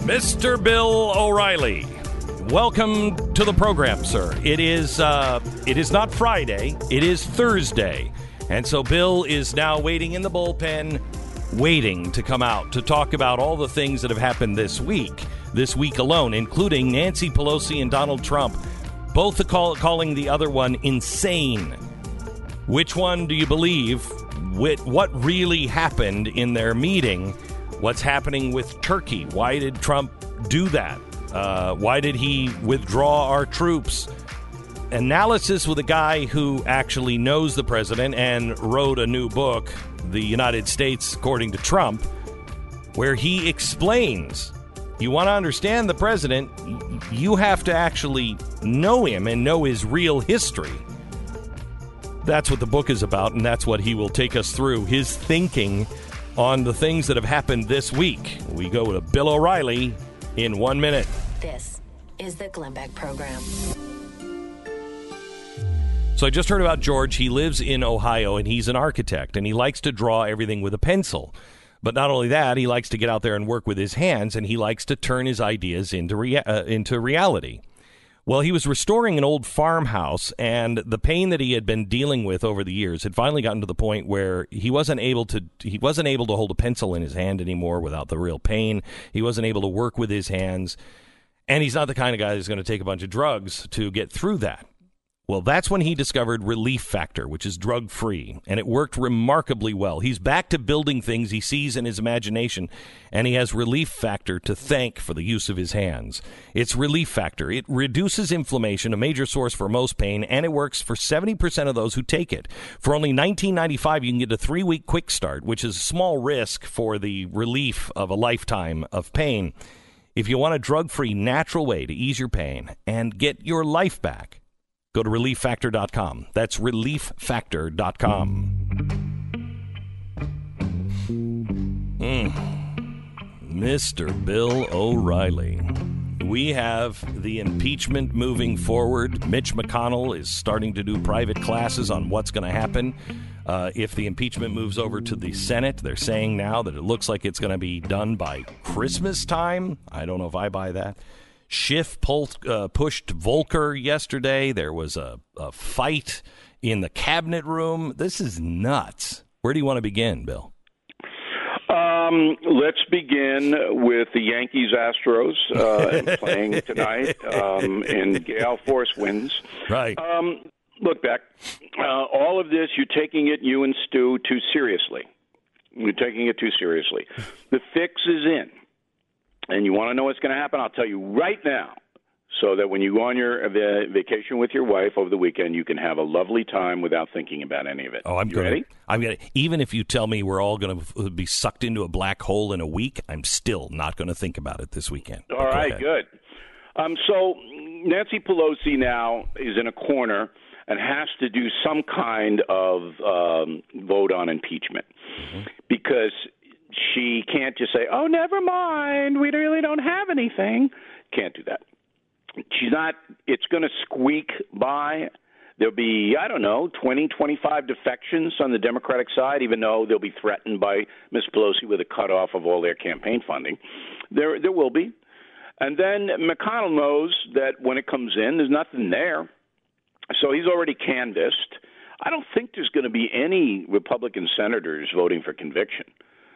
Mr. Bill O'Reilly, welcome to the program, sir. It is uh, it is not Friday; it is Thursday, and so Bill is now waiting in the bullpen, waiting to come out to talk about all the things that have happened this week, this week alone, including Nancy Pelosi and Donald Trump, both call, calling the other one insane. Which one do you believe? Wh- What really happened in their meeting? What's happening with Turkey? Why did Trump do that? Uh, why did he withdraw our troops? analysis with a guy who actually knows the president and wrote a new book, The United States According to Trump, where he explains you want to understand the president, you have to actually know him and know his real history. That's what the book is about, and that's what he will take us through his thinking on the things that have happened this week. We go to Bill O'Reilly in one minute. This is the Glenn Beck Program. So I just heard about George. He lives in Ohio and he's an architect and he likes to draw everything with a pencil. But not only that, he likes to get out there and work with his hands and he likes to turn his ideas into rea- uh, into reality. Well, he was restoring an old farmhouse, and the pain that he had been dealing with over the years had finally gotten to the point where he wasn't able to he wasn't able to hold a pencil in his hand anymore without the real pain. He wasn't able to work with his hands, and he's not the kind of guy who's going to take a bunch of drugs to get through that. Well, that's when he discovered Relief Factor, which is drug free, and it worked remarkably well. He's back to building things he sees in his imagination, and he has Relief Factor to thank for the use of his hands. It's Relief Factor. It reduces inflammation, a major source for most pain, and it works for 70% of those who take it. For only $19.95, you can get a three week quick start, which is a small risk for the relief of a lifetime of pain. If you want a drug free, natural way to ease your pain and get your life back, Go to relieffactor.com. That's relieffactor.com. Mm. Mr. Bill O'Reilly. We have the impeachment moving forward. Mitch McConnell is starting to do private classes on what's going to happen uh, if the impeachment moves over to the Senate. They're saying now that it looks like it's going to be done by Christmas time. I don't know if I buy that. Schiff pulled, uh, pushed Volker yesterday. There was a, a fight in the cabinet room. This is nuts. Where do you want to begin, Bill? Um, let's begin with the Yankees Astros uh, playing tonight um, in gale force winds. Right. Um, look, Beck, uh, all of this, you're taking it, you and Stu, too seriously. You're taking it too seriously. The fix is in and you want to know what's going to happen, I'll tell you right now. So that when you go on your vacation with your wife over the weekend, you can have a lovely time without thinking about any of it. Oh, I'm you gonna, ready? I'm gonna. Even if you tell me we're all going to be sucked into a black hole in a week, I'm still not going to think about it this weekend. All right, good. Um, so Nancy Pelosi now is in a corner and has to do some kind of um, vote on impeachment mm-hmm. because she can't just say, "Oh, never mind, we really don't have anything." Can't do that. She's not. It's going to squeak by. There'll be, I don't know, 20, 25 defections on the Democratic side, even though they'll be threatened by Ms. Pelosi with a cutoff of all their campaign funding. There, there will be. And then McConnell knows that when it comes in, there's nothing there. So he's already canvassed. I don't think there's going to be any Republican senators voting for conviction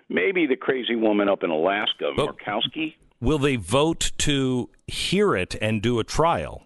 maybe the crazy woman up in Alaska, but Murkowski. Will they vote to hear it and do a trial?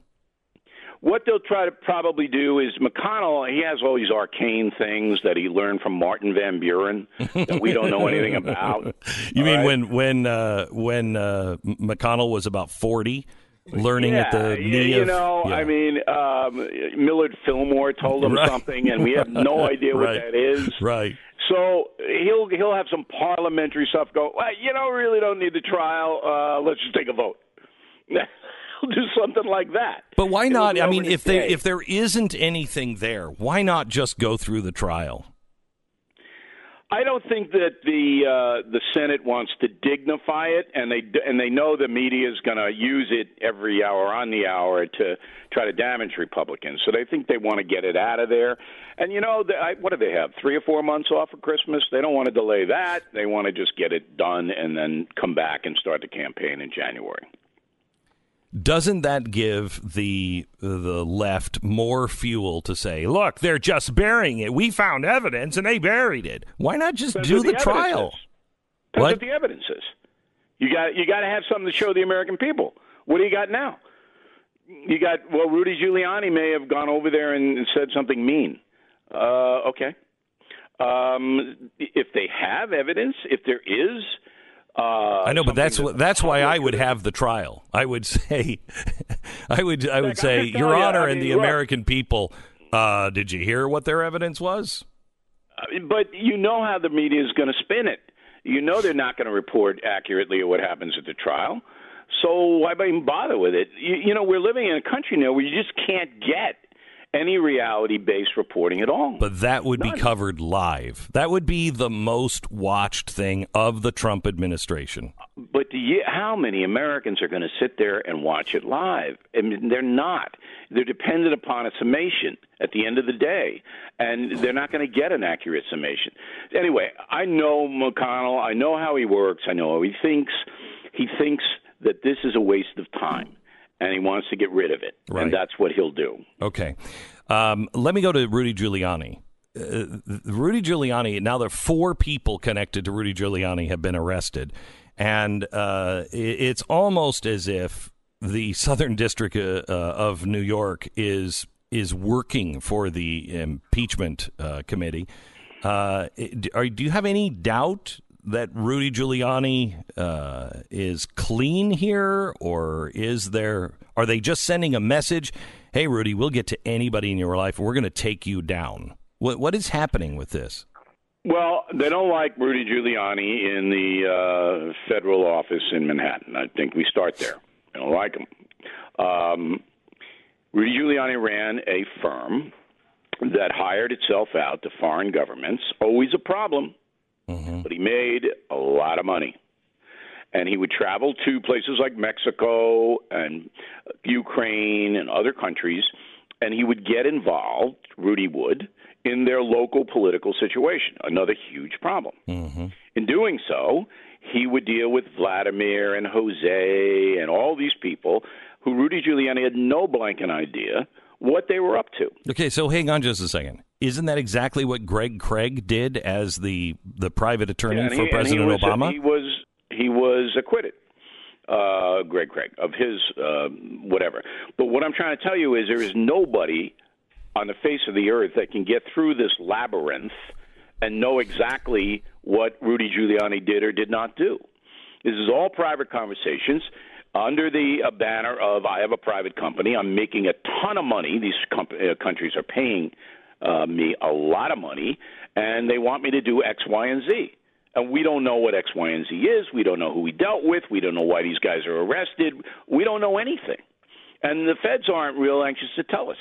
What they'll try to probably do is McConnell. He has all these arcane things that he learned from Martin Van Buren that we don't know anything about. you mean right? when when uh, when uh, McConnell was about forty? learning yeah, at the knee you of, know yeah. i mean um millard fillmore told him right. something and we have no idea what right. that is right so he'll he'll have some parliamentary stuff go. Well, you know, really don't need the trial. Uh, let's just take a vote. he'll do something like that. But why not? I mean, if there if there isn't anything there, why not just go through the trial? I don't think that the uh, the Senate wants to dignify it, and they and they know the media is going to use it every hour on the hour to try to damage Republicans. So they think they want to get it out of there. And you know, I, what do they have? Three or four months off of Christmas. They don't want to delay that. They want to just get it done and then come back and start the campaign in January doesn't that give the the left more fuel to say, look, they're just burying it. We found evidence and they buried it. Why not just Depends do the, the trial? That's what? what the evidence is. You got you got to have something to show the American people. What do you got now? You got well, Rudy Giuliani may have gone over there and said something mean. Uh, okay. Um, if they have evidence, if there is Uh, I know, but that's something that's why I would have the trial. I would say, I would I would Like, say, Your telling you, Honor, I and mean, the look. American people. Uh, did you hear what their evidence was? But you know how the media is going to spin it. You know they're not going to report accurately what happens at the trial. So why even bother with it? You, you know, we're living in a country now where you just can't get any reality-based reporting at all. But that would be covered live. That would be the most watched thing of the Trump administration. But you, how many Americans are going to sit there and watch it live? I mean, they're not. They're dependent upon a summation at the end of the day, and they're not going to get an accurate summation. Anyway, I know McConnell. I know how he works. I know how he thinks. He thinks that this is a waste of time, and he wants to get rid of it, Right. and that's what he'll do. Okay. Um, let me go to Rudy Giuliani. Uh, Rudy Giuliani, now there are four people connected to Rudy Giuliani have been arrested. And uh, it's almost as if the Southern District uh, uh, of New York is is working for the impeachment uh, committee. Uh, are, do you have any doubt that Rudy Giuliani uh, is clean here, or is there? Are they just sending a message? Hey, Rudy, we'll get to anybody in your life. We're going to take you down. What what is happening with this? Well, they don't like Rudy Giuliani in the uh, federal office in Manhattan. I think we start there. They don't like him. Um, Rudy Giuliani ran a firm that hired itself out to foreign governments. Always a problem, Mm-hmm. but he made a lot of money. And he would travel to places like Mexico and Ukraine and other countries, and he would get involved, Rudy would, in their local political situation. Another huge problem. Mm-hmm. In doing so, he would deal with Vladimir and Jose and all these people who Rudy Giuliani had no blanket idea what they were up to. Okay, so hang on just a second. Isn't that exactly what Greg Craig did as the the private attorney And for he- President was, Obama? He was he was acquitted. Uh, Greg Craig of his uh, whatever. But what I'm trying to tell you is there is nobody on the face of the earth that can get through this labyrinth and know exactly what Rudy Giuliani did or did not do. This is all private conversations under the uh, banner of I have a private company. I'm making a ton of money. These com- uh, countries are paying uh, me a lot of money, and they want me to do X, Y, and Z. And we don't know what X, Y, and Z is. We don't know who we dealt with. We don't know why these guys are arrested. We don't know anything. And the feds aren't real anxious to tell us.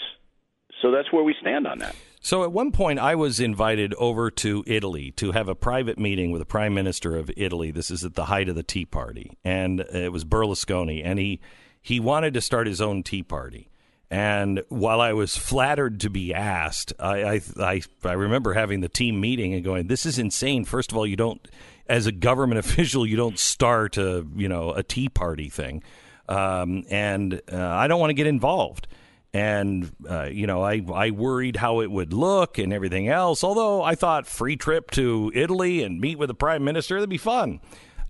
So that's where we stand on that. So at one point, I was invited over to Italy to have a private meeting with the Prime Minister of Italy. This is at the height of the Tea Party, and it was Berlusconi, and he he wanted to start his own Tea Party. And while I was flattered to be asked, I I, I, I remember having the team meeting and going, "This is insane." First of all, you don't, as a government official, you don't start a you know a Tea Party thing, um, and uh, I don't want to get involved and uh, you know I I worried how it would look and everything else. Although I thought free trip to Italy and meet with the prime minister that'd be fun.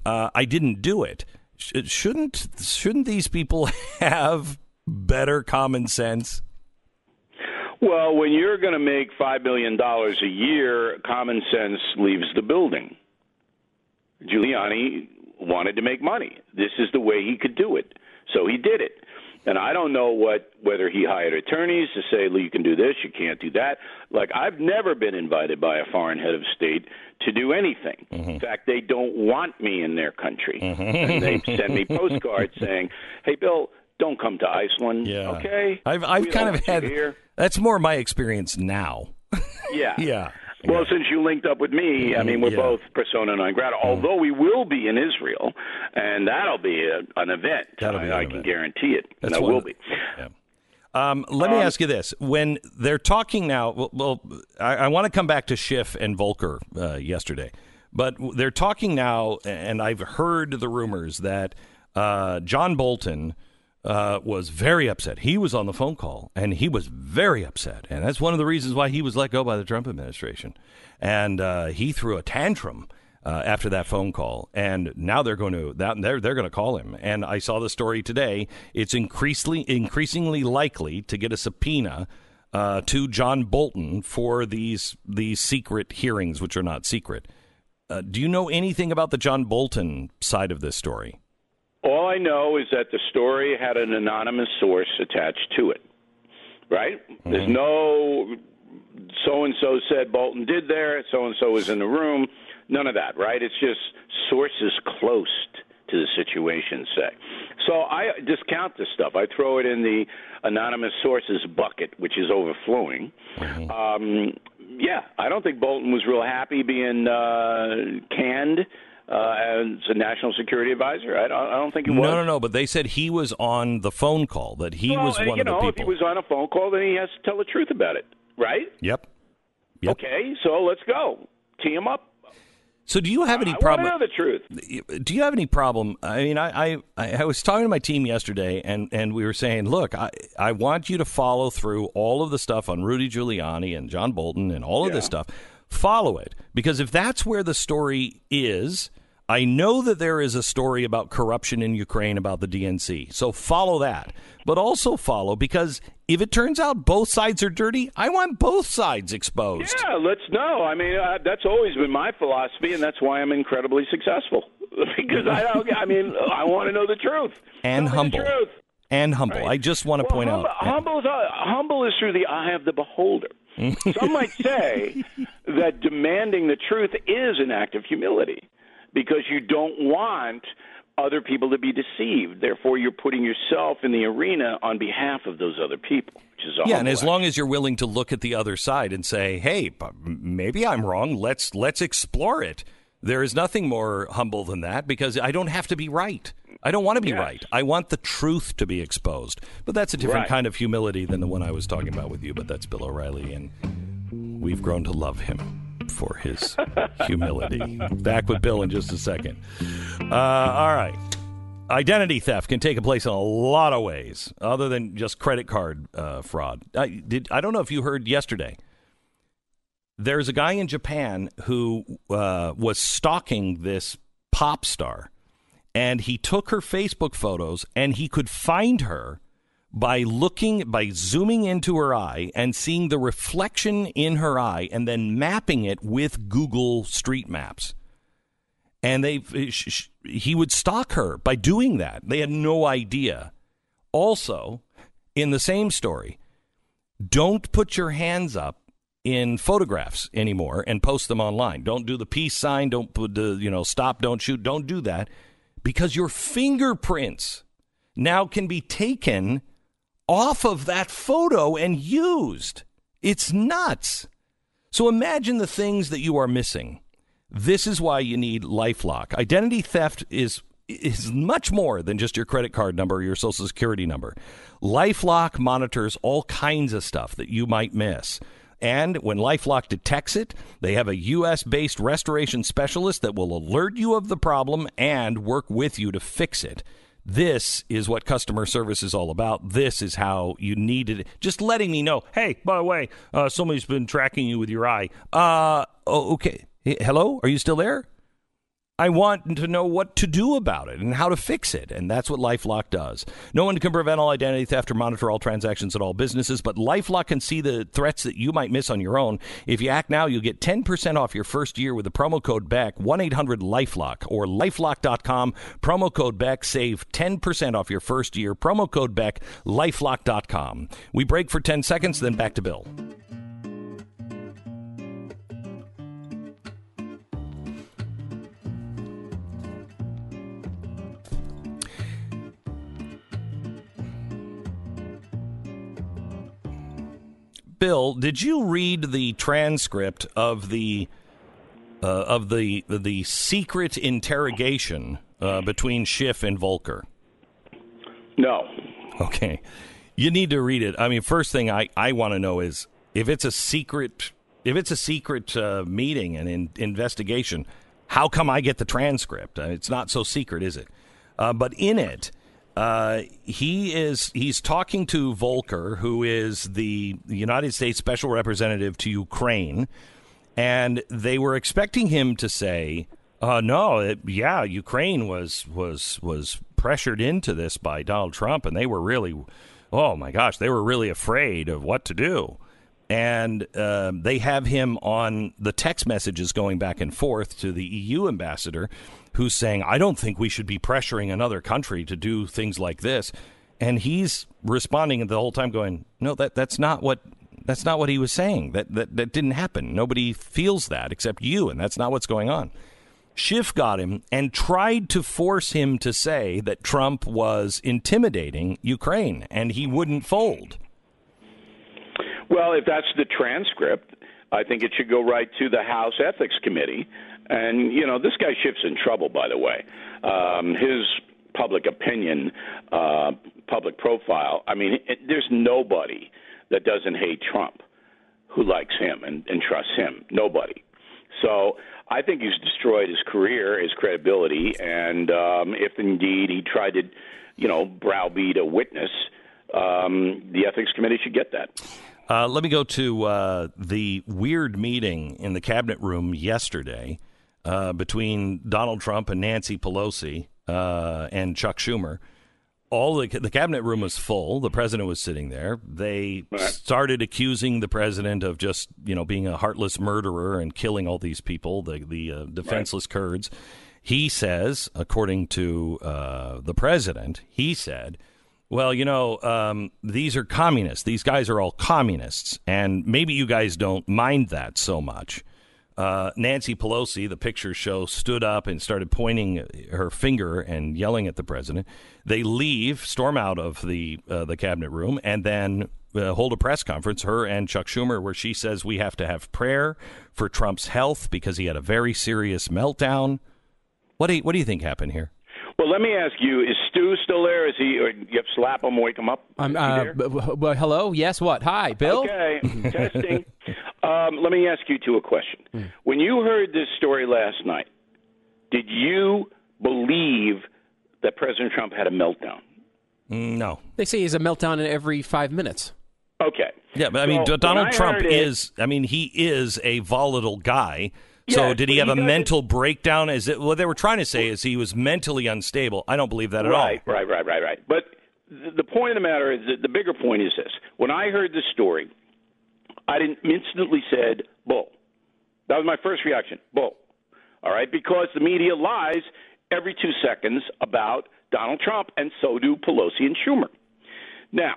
Uh, I didn't do it. Sh- shouldn't shouldn't these people have better common sense? Well, when you're going to make $5 million a year, common sense leaves the building. Giuliani wanted to make money. This is the way he could do it. So he did it. And I don't know what whether he hired attorneys to say, "Well, you can do this, you can't do that." Like I've never been invited by a foreign head of state to do anything. Mm-hmm. In fact, they don't want me in their country, mm-hmm. and they send me postcards saying, "Hey, Bill, don't come to Iceland." Yeah. Okay. I've I've We kind of had here. that's more my experience now. Yeah. Yeah. Well, since you linked up with me, I mean, we're Yeah. Mm. both persona non grata. Although we will be in Israel, and that'll be a, an event. That'll be I, an I event. can guarantee it. That's one will be. Yeah. Um, let me ask you this: When they're talking now, well, well I, I want to come back to Schiff and Volker uh, yesterday, but they're talking now, and I've heard the rumors that uh, John Bolton uh, was very upset. He was on the phone call, and he was very upset, and that's one of the reasons why he was let go by the Trump administration. And uh, he threw a tantrum uh, after that phone call, and now they're going to that they're they're going to call him. And I saw the story today. It's increasingly increasingly likely to get a subpoena uh, to John Bolton for these these secret hearings, which are not secret. Uh, do you know anything about the John Bolton side of this story? All I know is that the story had an anonymous source attached to it. Right? Mm-hmm. There's no so and so said Bolton did there, so and so was in the room. None of that, right? It's just sources close to the situation say. So I discount this stuff. I throw it in the anonymous sources bucket, which is overflowing. Mm-hmm. Um, yeah, I don't think Bolton was real happy being uh, canned uh, as a national security advisor. I don't, I don't think he was. No, no, no. But they said he was on the phone call. That he well, was one you of know, the people. If he was on a phone call, then he has to tell the truth about it, right? Yep. yep. Okay, so let's go. Tee him up. So, do you have any problem? I know the truth. Do you have any problem? I mean, I, I, I was talking to my team yesterday, and, and we were saying, look, I, I want you to follow through all of the stuff on Rudy Giuliani and John Bolton and all of yeah. this stuff. Follow it because if that's where the story is, I know that there is a story about corruption in Ukraine about the DNC. So follow that. But also follow because if it turns out both sides are dirty, I want both sides exposed. Yeah, let's know. I mean, uh, that's always been my philosophy, and that's why I'm incredibly successful. because I, I mean, I want to know the truth and Tell humble. truth. And humble. Right. I just want to well, point humble, out. Humble is, uh, humble is through the eye of the beholder. Some might say that demanding the truth is an act of humility because you don't want other people to be deceived. Therefore, you're putting yourself in the arena on behalf of those other people, which is yeah. And as long as you're willing to look at the other side and say, "Hey, maybe I'm wrong. Let's let's explore it." There is nothing more humble than that because I don't have to be right. I don't want to be yes. right. I want the truth to be exposed. But that's a different right. kind of humility than the one I was talking about with you. But that's Bill O'Reilly, and we've grown to love him for his humility. Back with Bill in just a second. Uh, all right. Identity theft can take place in a lot of ways, other than just credit card uh, fraud. I did. I don't know if you heard yesterday. There's a guy in Japan who uh, was stalking this pop star, and he took her Facebook photos, and he could find her by looking by zooming into her eye and seeing the reflection in her eye and then mapping it with Google Street Maps. And they uh, he would stalk her by doing that. They had no idea. Also, in the same story, don't put your hands up in photographs anymore and post them online. Don't do the peace sign, don't put the, you know, stop, don't shoot, don't do that because your fingerprints now can be taken off of that photo and used. It's nuts. So imagine the things that you are missing. This is why you need LifeLock. Identity theft is is much more than just your credit card number or your social security number. LifeLock monitors all kinds of stuff that you might miss. And when Lifelock detects it, they have a U.S. based restoration specialist that will alert you of the problem and work with you to fix it. This is what customer service is all about. This is how you needed it. Just letting me know, hey, by the way, uh, somebody's been tracking you with your eye. Uh, oh, okay. Hello? Are you still there? I want to know what to do about it and how to fix it. And that's what Lifelock does. No one can prevent all identity theft or monitor all transactions at all businesses, but Lifelock can see the threats that you might miss on your own. If you act now, you'll get 10% off your first year with the promo code BECK, 1 800 Lifelock or lifelock.com. Promo code BECK, save 10% off your first year. Promo code BECK, lifelock.com. We break for 10 seconds, then back to Bill. Bill, did you read the transcript of the uh, of the the secret interrogation uh, between Schiff and Volker? No. Okay, you need to read it. I mean, first thing I I want to know is if it's a secret if it's a secret uh, meeting and in, investigation, how come I get the transcript? Uh, it's not so secret, is it? Uh, but in it uh, he is he's talking to Volker, who is the United States Special Representative to Ukraine, and they were expecting him to say, uh, "No, it, yeah, Ukraine was was was pressured into this by Donald Trump, and they were really, oh my gosh, they were really afraid of what to do." and uh, they have him on the text messages going back and forth to the EU ambassador, who's saying, "I don't think we should be pressuring another country to do things like this," and he's responding the whole time, going, "No, that that's not what." That's not what he was saying. That, that that didn't happen. Nobody feels that except you, and that's not what's going on. Schiff got him and tried to force him to say that Trump was intimidating Ukraine, and he wouldn't fold. Well, if that's the transcript, I think it should go right to the House Ethics Committee. And, you know, this guy Schiff's in trouble, by the way. Um, his public opinion, uh, public profile, I mean, it, there's nobody that doesn't hate Trump who likes him and, and trusts him. Nobody. So I think he's destroyed his career, his credibility, and um, if indeed he tried to, you know, browbeat a witness, um, the ethics committee should get that. Uh, let me go to uh, the weird meeting in the cabinet room yesterday uh, between Donald Trump and Nancy Pelosi uh, and Chuck Schumer. All the, the cabinet room was full. The president was sitting there. They started accusing the president of just you know being a heartless murderer and killing all these people, the the uh, defenseless Kurds. He says, according to uh, the president, he said well, you know, um, these are communists. These guys are all communists, and maybe you guys don't mind that so much. Uh, Nancy Pelosi, the pictures show, stood up and started pointing her finger and yelling at the president. They leave, storm out of the uh, the cabinet room, and then uh, hold a press conference. Her and Chuck Schumer, where she says we have to have prayer for Trump's health because he had a very serious meltdown. What do you, what do you think happened here? Well, let me ask you: Is Stu still there? Is he? Or you have to slap him, wake him up? I'm, uh, there? b- b- b- hello. Yes. What? Hi, Bill. Okay, testing. Um, let me ask you two a question. Hmm. When you heard this story last night, did you believe that President Trump had a meltdown? No, They say he's a meltdown in every five minutes. Okay. Yeah, but I mean, So, Donald I Trump is. it- is. I mean, he is a volatile guy. So, did he have he a mental breakdown? Is it what they were trying to say? Is he was mentally unstable? I don't believe that at right, all. Right, right, right, right. But the point of the matter is that the bigger point is this: when I heard this story, I didn't instantly said bull. That was my first reaction, bull. All right, because the media lies every two seconds about Donald Trump, and so do Pelosi and Schumer. Now,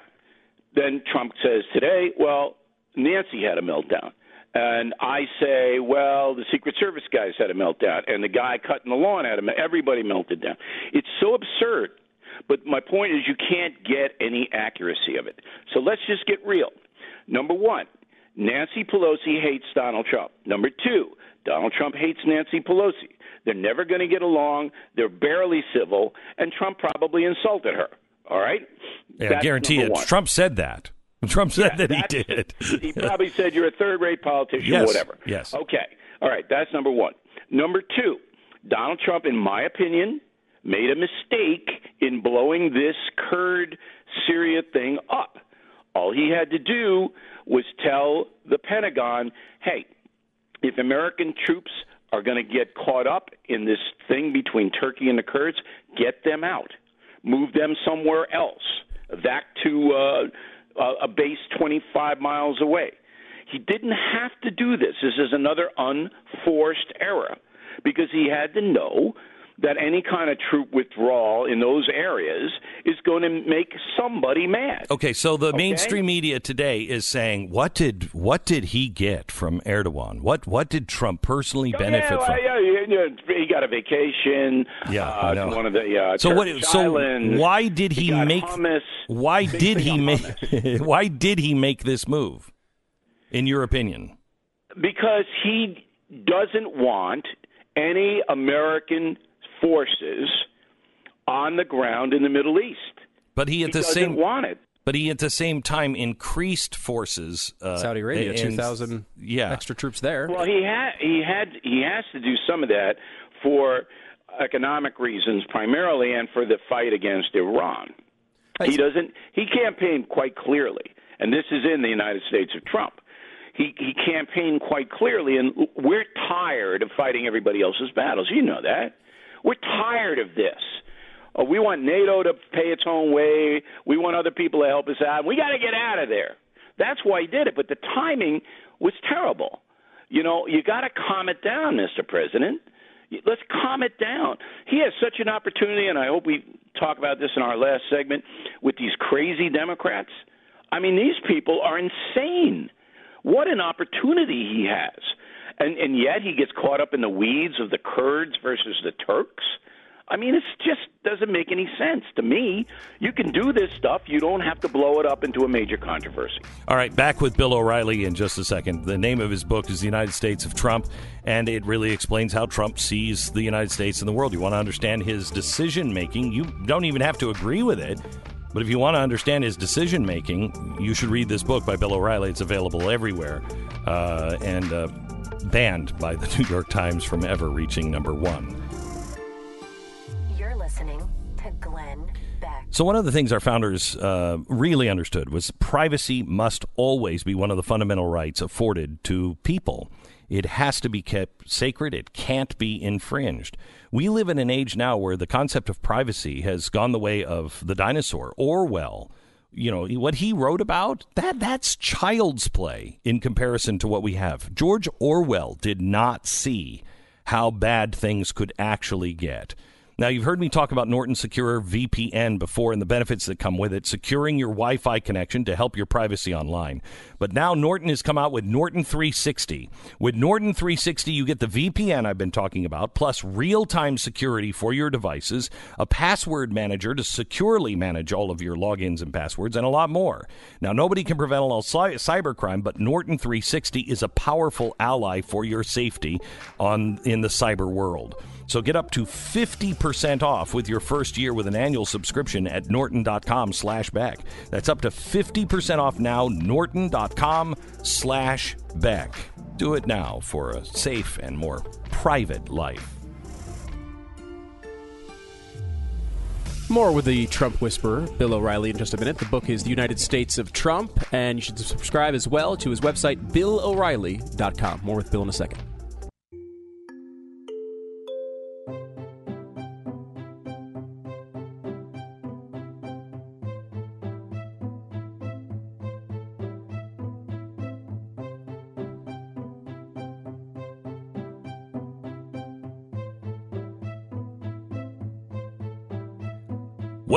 then Trump says today, well, Nancy had a meltdown. And I say, well, the Secret Service guys had a meltdown, and the guy cutting the lawn had a mel- everybody melted down. It's so absurd. But my point is, you can't get any accuracy of it. So let's just get real. Number one, Nancy Pelosi hates Donald Trump. Number two, Donald Trump hates Nancy Pelosi. They're never going to get along. They're barely civil, and Trump probably insulted her. All right? Yeah, That's guarantee it. one. Trump said that. Trump said that he did. he probably said you're a third-rate politician, Yes, whatever. yes. Okay. All right. That's number one. Number two, Donald Trump, in my opinion, made a mistake in blowing this Kurd Syria thing up. All he had to do was tell the Pentagon, "Hey, if American troops are going to get caught up in this thing between Turkey and the Kurds, get them out, move them somewhere else, back to uh, a- a base 25 miles away. He didn't have to do this. This is another unforced error because he had to know that any kind of troop withdrawal in those areas is going to make somebody mad. Okay, so the mainstream media today is saying, "What did what did he get from Erdogan? What what did Trump personally benefit yeah, well, from?" He got a vacation. Yeah, uh, I know. to one of the uh, So what? So islands. why did he, got make? hummus. Why did he make? why did he make this move? In your opinion? because he doesn't want any American forces on the ground in the Middle East. But he at He the same want it. But he at the same time increased forces. Uh, Saudi Arabia, in- two thousand Yeah. extra troops there. Well, he had he had he has to do some of that for economic reasons primarily, and for the fight against Iran. He doesn't. He campaigned quite clearly, and this is in the United States of Trump. He he campaigned quite clearly, and we're tired of fighting everybody else's battles. You know that. We're tired of this. Uh, we want NATO to pay its own way. We want other people to help us out. We got to get out of there. That's why he did it. But the timing was terrible. You know, you got to calm it down, Mr. President. Let's calm it down. He has such an opportunity, and I hope we talk about this in our last segment with these crazy Democrats. I mean, these people are insane. What an opportunity he has. And and yet he gets caught up in the weeds of the Kurds versus the Turks. I mean, it just doesn't make any sense to me. You can do this stuff. You don't have to blow it up into a major controversy. All right, back with Bill O'Reilly in just a second. The name of his book is The United States of Trump, and it really explains how Trump sees the United States and the world. You want to understand his decision making, you don't even have to agree with it. But if you want to understand his decision making, you should read this book by Bill O'Reilly. It's available everywhere uh, and uh, banned by the New York Times from ever reaching number one. Listening to Glenn Beck. So, one of the things our founders uh, really understood was privacy must always be one of the fundamental rights afforded to people. It has to be kept sacred, it can't be infringed. We live in an age now where the concept of privacy has gone the way of the dinosaur, Orwell. You know, what he wrote about, that that's child's play in comparison to what we have. George Orwell did not see how bad things could actually get. Now, you've heard me talk about Norton Secure VPN before and the benefits that come with it, securing your Wi Fi connection to help your privacy online. But now Norton has come out with Norton 360. With Norton 360, you get the VPN I've been talking about, plus real time security for your devices, a password manager to securely manage all of your logins and passwords, and a lot more. Now, nobody can prevent all cy- cybercrime, but Norton 360 is a powerful ally for your safety on in the cyber world. So get up to 50% off with your first year with an annual subscription at norton.com slash Beck. That's up to 50% off now, norton.com slash Beck. Do it now for a safe and more private life. More with the Trump whisperer, Bill O'Reilly, in just a minute. The book is The United States of Trump, and you should subscribe as well to his website, BillO'Reilly.com. More with Bill in a second.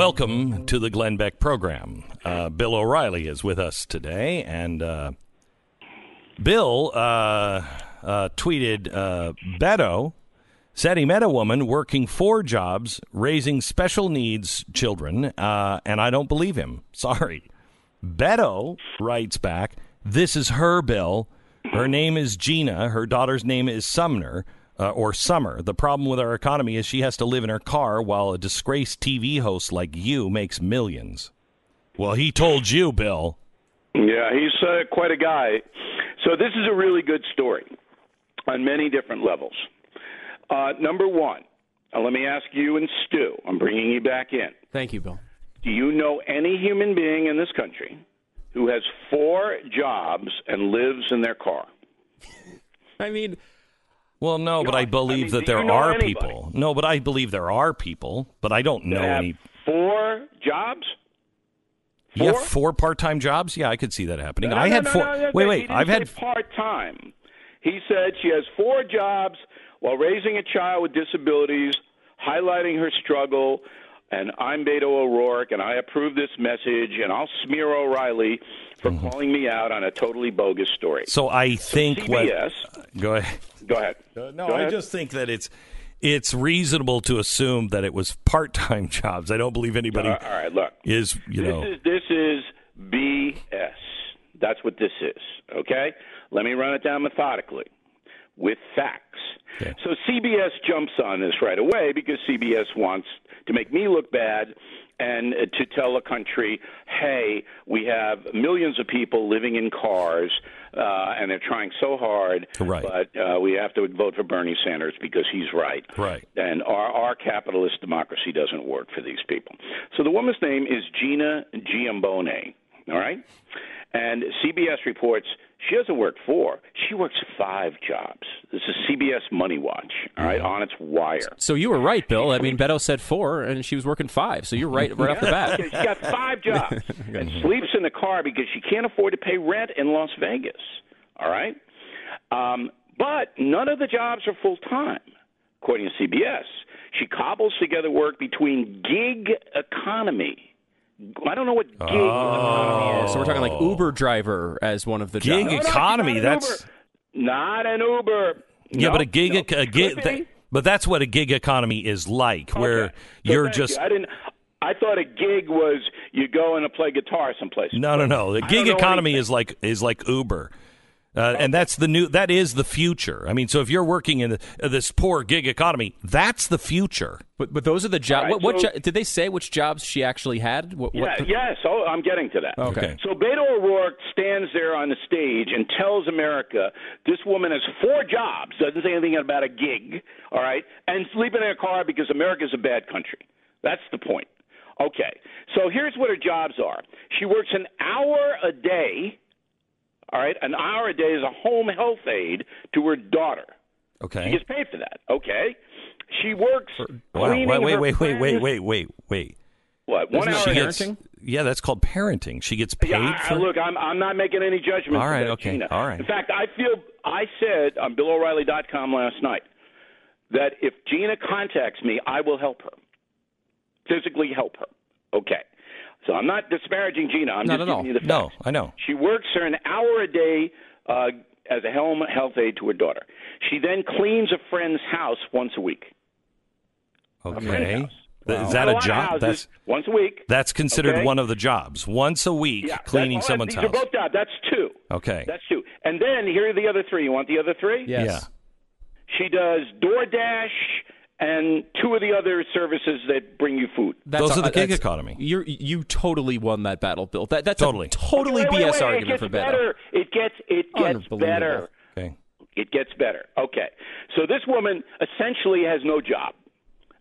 Welcome to the Glenn Beck program. Uh, Bill O'Reilly is with us today, and uh, Bill uh, uh tweeted uh, Beto said he met a woman working four jobs raising special needs children, uh, and I don't believe him. Sorry. Beto writes back, This is her, Bill. Her name is Gina. Her daughter's name is Sumner uh, or Summer. The problem with our economy is she has to live in her car while a disgraced TV host like you makes millions. Well, he told you, Bill. Yeah, he's uh, quite a guy. So this is a really good story on many different levels. Uh, number one, uh, let me ask you and Stu. I'm bringing you back in. Thank you, Bill. Do you know any human being in this country who has four jobs and lives in their car? I mean, well, no, but I believe I mean, that there are anybody? people. No, but I believe there are people, but I don't know any. four jobs? You have four? four part-time jobs? Yeah, I could see that happening. No, I no, had no, four. wait, wait. I've had say part time. He said she has four jobs while raising a child with disabilities, highlighting her struggle. And I'm Beto O'Rourke, and I approve this message, and I'll smear O'Reilly for Mm-hmm. calling me out on a totally bogus story. So I think what. CBS. Go ahead. Go ahead. no, Go I just think that it's it's reasonable to assume that it was part-time jobs. I don't believe anybody Uh, all right, look. is. You this know. is this is BS. That's what this is. Okay, let me run it down methodically with facts. Okay. So CBS jumps on this right away because CBS wants to make me look bad and uh, to tell the country, hey, we have millions of people living in cars uh, and they're trying so hard, Right. but uh, we have to vote for Bernie Sanders because he's right. Right. And our, our capitalist democracy doesn't work for these people. So the woman's name is Gina Giambone, all right? And CBS reports she doesn't work four, she works five jobs. This is CBS Money Watch, all right, on its wire. So you were right, Bill. I mean, Beto said four, and she was working five. So you're right right off the bat. She's got five jobs and sleeps in the car because she can't afford to pay rent in Las Vegas. All right, um, but none of the jobs are full time, according to CBS. She cobbles together work between gig economy. I don't know what gig oh. economy is. So we're talking like Uber driver as one of the Gig jobs. No, no, economy. she's not an That's Uber. not an Uber. yeah, No, but a gig, no, a gig. be. that- but that's what a gig economy is like, where Okay. So you're thank just you. I didn't. I thought a gig was you go and play guitar someplace. no, no, no. The gig economy anything. is like is like Uber. Uh, And that's the new. That is the future. I mean, so if you're working in the, uh, this poor gig economy, that's the future. But but those are the jobs. All right, what, what so- jo- did they say? Which jobs she actually had? What, Yeah, what, yes. Oh, I'm getting to that. Okay. So Beto O'Rourke stands there on the stage and tells America this woman has four jobs, doesn't say anything about a gig, all right, and sleeping in a car because America's a bad country. That's the point. Okay. So here's what her jobs are. She works an hour a day, all right, an hour a day as a home health aide to her daughter. Okay. She gets paid for that. Okay. She works Wow. Wait, wait, wait, wait, wait, wait, wait, wait. What? One Isn't hour gets- parenting? yeah, that's called parenting. She gets paid Yeah, I, for. look, I'm I'm not making any judgments. All right, about okay, Gina. all right. In fact, I feel I said on BillO'Reilly.com last night that if Gina contacts me, I will help her, physically help her. Okay, so I'm not disparaging Gina. I'm Not just at giving all. you the facts. no, I know. She works her an hour a day uh, as a home health aide to her daughter. She then cleans a friend's house once a week. Okay. house. Th- Is that a a job? That's once a week. that's considered Okay. one of the jobs. Once a week, Yeah, cleaning that's, someone's these house. are both jobs. That's two. Okay. That's two. And then here are the other three. You want the other three? Yes. Yeah. She does DoorDash and two of the other services that bring you food. That's Those are the gig economy. You're, you totally won that battle, Bill. That, that's Totally. a totally Wait, wait, BS wait, argument it gets for Beto. better. It gets it gets better. Okay. It gets better. Okay. So this woman essentially has no job.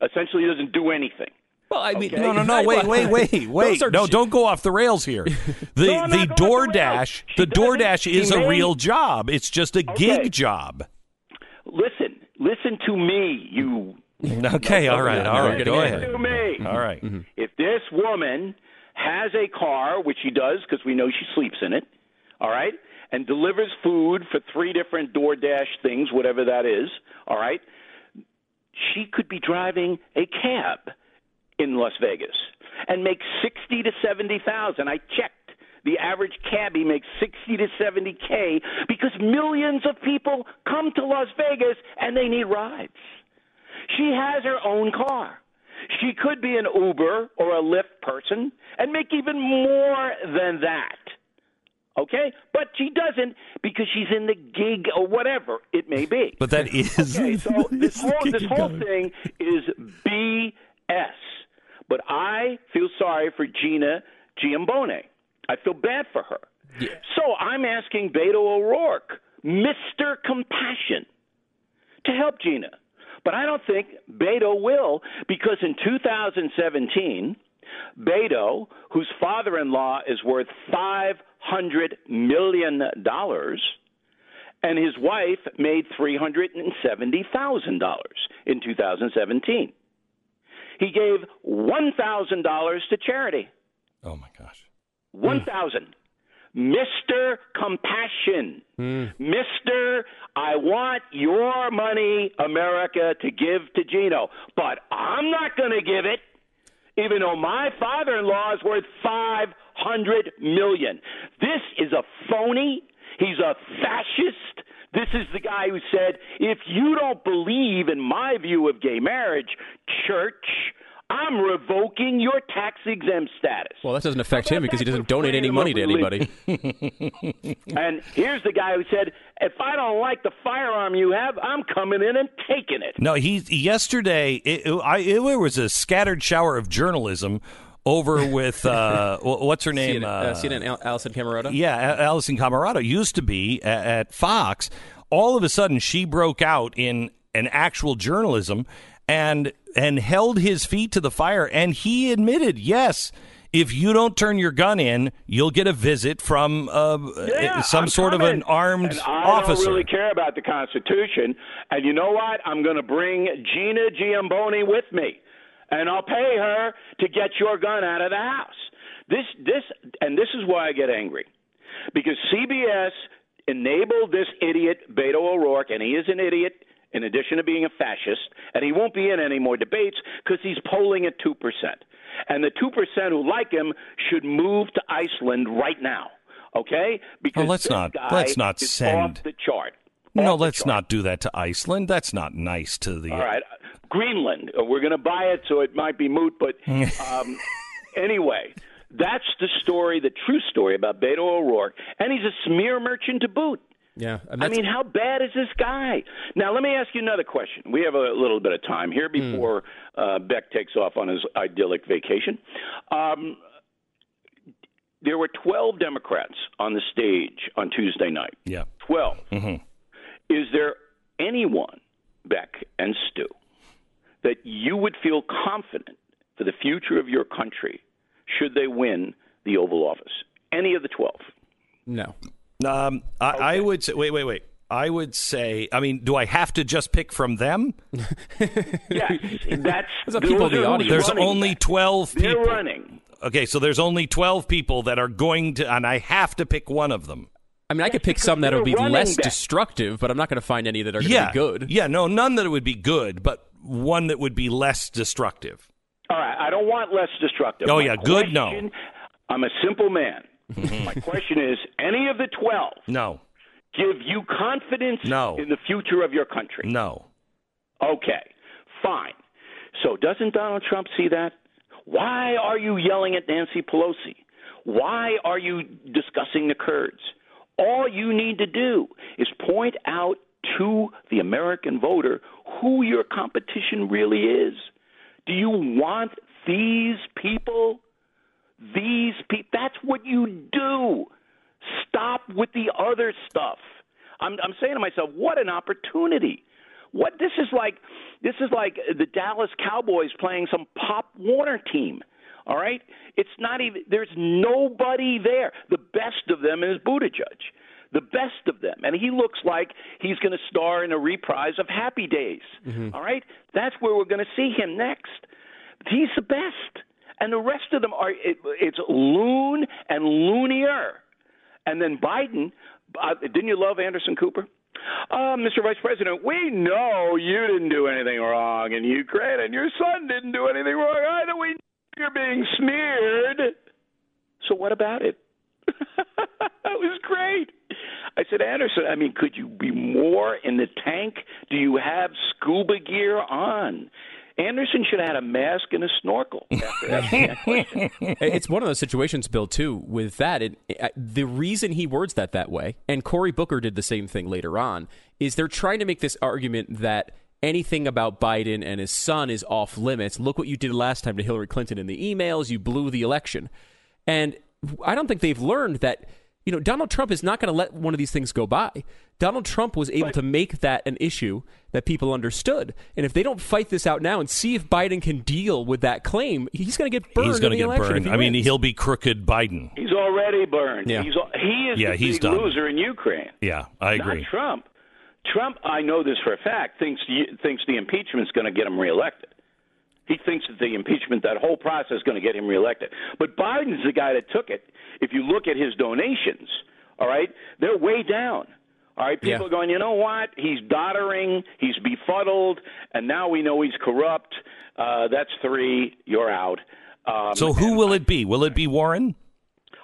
Essentially doesn't do anything. Well, I mean, No, no, no. Wait, wait, wait, wait. Are No, don't go off the rails here. The No, I'm the not going the. DoorDash, the DoorDash is a real job. It's just a Okay. gig job. Listen, listen to me, you Okay, all right, all right. Go ahead. to me. All right. Mm-hmm. If this woman has a car, which she does because we know she sleeps in it, all right, and delivers food for three different DoorDash things, whatever that is, all right, she could be driving a cab in Las Vegas and make sixty to seventy thousand. I checked. The average cabbie makes sixty to seventy k because millions of people come to Las Vegas and they need rides. She has her own car. She could be an Uber or a Lyft person and make even more than that. Okay? But she doesn't because she's in the gig or whatever it may be. But that is Okay, so this whole this whole thing is BS. But I feel sorry for Gina Giambone. I feel bad for her. So I'm asking Beto O'Rourke, Mr. Compassion, to help Gina. But I don't think Beto will because in 2017, Beto, whose father in law is worth $500 million, and his wife made $370,000 in 2017. He gave $1,000 to charity. Oh my gosh. 1000 Mr. Compassion. Hmm. Mr. I want your money, America, to give to Gino. But I'm not going to give it, even though my father in law is worth 500 million. This is a phony. He's a fascist. This is the guy who said, if you don't believe in my view of gay marriage, church, I'm revoking your tax exempt status. Well, that doesn't affect him because he doesn't donate any money to anybody. And here's the guy who said, if I don't like the firearm you have, I'm coming in and taking it. No, he yesterday it, it- I, it was a scattered shower of journalism over with uh, what's her name? CNN, uh, CNN Al- Alisyn Camerota. Yeah, A- Alisyn Camerota used to be at, at Fox. All of a sudden, she broke out in an actual journalism and and held his feet to the fire. And he admitted, yes, if you don't turn your gun in, you'll get a visit from uh, Yeah, some I'm sort of an armed and I officer. don't really care about the Constitution. And you know what? I'm going to bring Gina Giamboni with me, and I'll pay her to get your gun out of the house. This, this, and this is why I get angry, because CBS enabled this idiot Beto O'Rourke, and he is an idiot. In addition to being a fascist, and he won't be in any more debates because he's polling at two percent, and the two percent who like him should move to Iceland right now. Okay? Because Oh, let's this not- guy let's not is send- off the chart. no, Off the let's chart. not do that to Iceland. That's not nice to the. All right, Greenland. Uh, We're going to buy it, so it might be moot. But um, anyway, that's the story, the true story about Beto O'Rourke, and he's a smear merchant to boot. Yeah, I mean, how bad is this guy? Now, let me ask you another question. We have a little bit of time here before uh, Beck takes off on his idyllic vacation. Um, there were 12 Democrats on the stage on Tuesday night. Yeah. 12. Is there anyone, Beck and Stu, that you would feel confident for the future of your country should they win the Oval Office? Any of the 12? no. Um, I, I would say. Wait, wait, wait. I would say. I mean, do I have to just pick from them? Yes, that's Those are people the audience. There's only that. twelve They're people. running. Okay, so there's only twelve people that are going to, and I have to pick one of them. I mean, I could pick some that would be less back. destructive, but I'm not going to find any that are going to Yeah, be good. Yeah, no, none that would be good, but one that would be less destructive. All right, I don't want less destructive. Oh, My yeah, good, no. I'm a simple man. Mm-hmm. My question is: Any of the twelve No, give you confidence No. in the future of your country? no. Okay, fine. So doesn't Donald Trump see that? Why are you yelling at Nancy Pelosi? Why are you discussing the Kurds? All you need to do is point out to the American voter who your competition really is. Do you want these people? These people. That's what you do. Stop with the other stuff. I'm, I'm saying to myself, what an opportunity. What this is like this is like the Dallas Cowboys playing some Pop Warner team. All right? It's not even there's nobody there. The best of them is Buttigieg. The best of them. And he looks like he's going to star in a reprise of Happy Days. Mm-hmm. All right? That's where we're going to see him next. He's the best. And the rest of them are it, it's loon and loonier. And then Biden, uh, didn't you love Anderson Cooper? Uh, Mr. Vice President, we know you didn't do anything wrong in Ukraine, and your son didn't do anything wrong either. We know you're being smeared. So what about it? that was great. I said, Anderson, I mean, could you be more in the tank? Do you have scuba gear on? Anderson should have had a mask and a snorkel after asking that question. It's one of those situations, Bill, too, with that. It, it, the reason he words that that way, and Cory Booker did the same thing later on, is they're trying to make this argument that anything about Biden and his son is off limits. Look what you did last time to Hillary Clinton in the emails. You blew the election. And I don't think they've learned that, you know, Donald Trump is not going to let one of these things go by. Donald Trump was able to make that an issue that people understood. And if they don't fight this out now and see if Biden can deal with that claim, he's going to get burned He's going to in the get election burned. he I mean, he'll be crooked Biden. He's already burned. Yeah. He's, he is Yeah, the he's big done. loser in Ukraine. Yeah, I agree. Not Trump. Trump, I know this for a fact, thinks thinks the impeachment's going to get him reelected. He thinks that the impeachment, that whole process, is going to get him reelected. But Biden's the guy that took it. If you look at his donations, all right, they're way down. All right, people Yeah. are going, you know what? He's doddering, he's befuddled, and now we know he's corrupt. Uh, that's three. You're out. Um, So who will it be? Will it be Warren?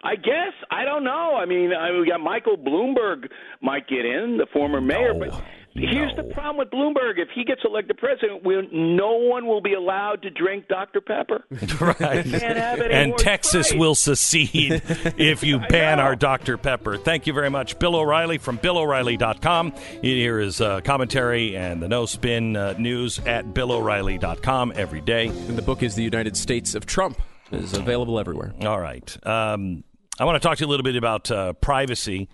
I guess I don't know. I mean, I, we got Michael Bloomberg might get in, the former mayor. No, but here's no. the problem with Bloomberg: if he gets elected president, we'll, no one will be allowed to drink Dr Pepper. right. Can't have any and Texas Sprite. will secede if you ban our Dr. Pepper. Thank you very much, Bill O'Reilly from BillO'Reilly.com. Here is uh, commentary and the no spin uh, news at BillO'Reilly.com every day. And the book is The United States of Trump. is available everywhere. All right. Um, I want to talk to you a little bit about uh, privacy.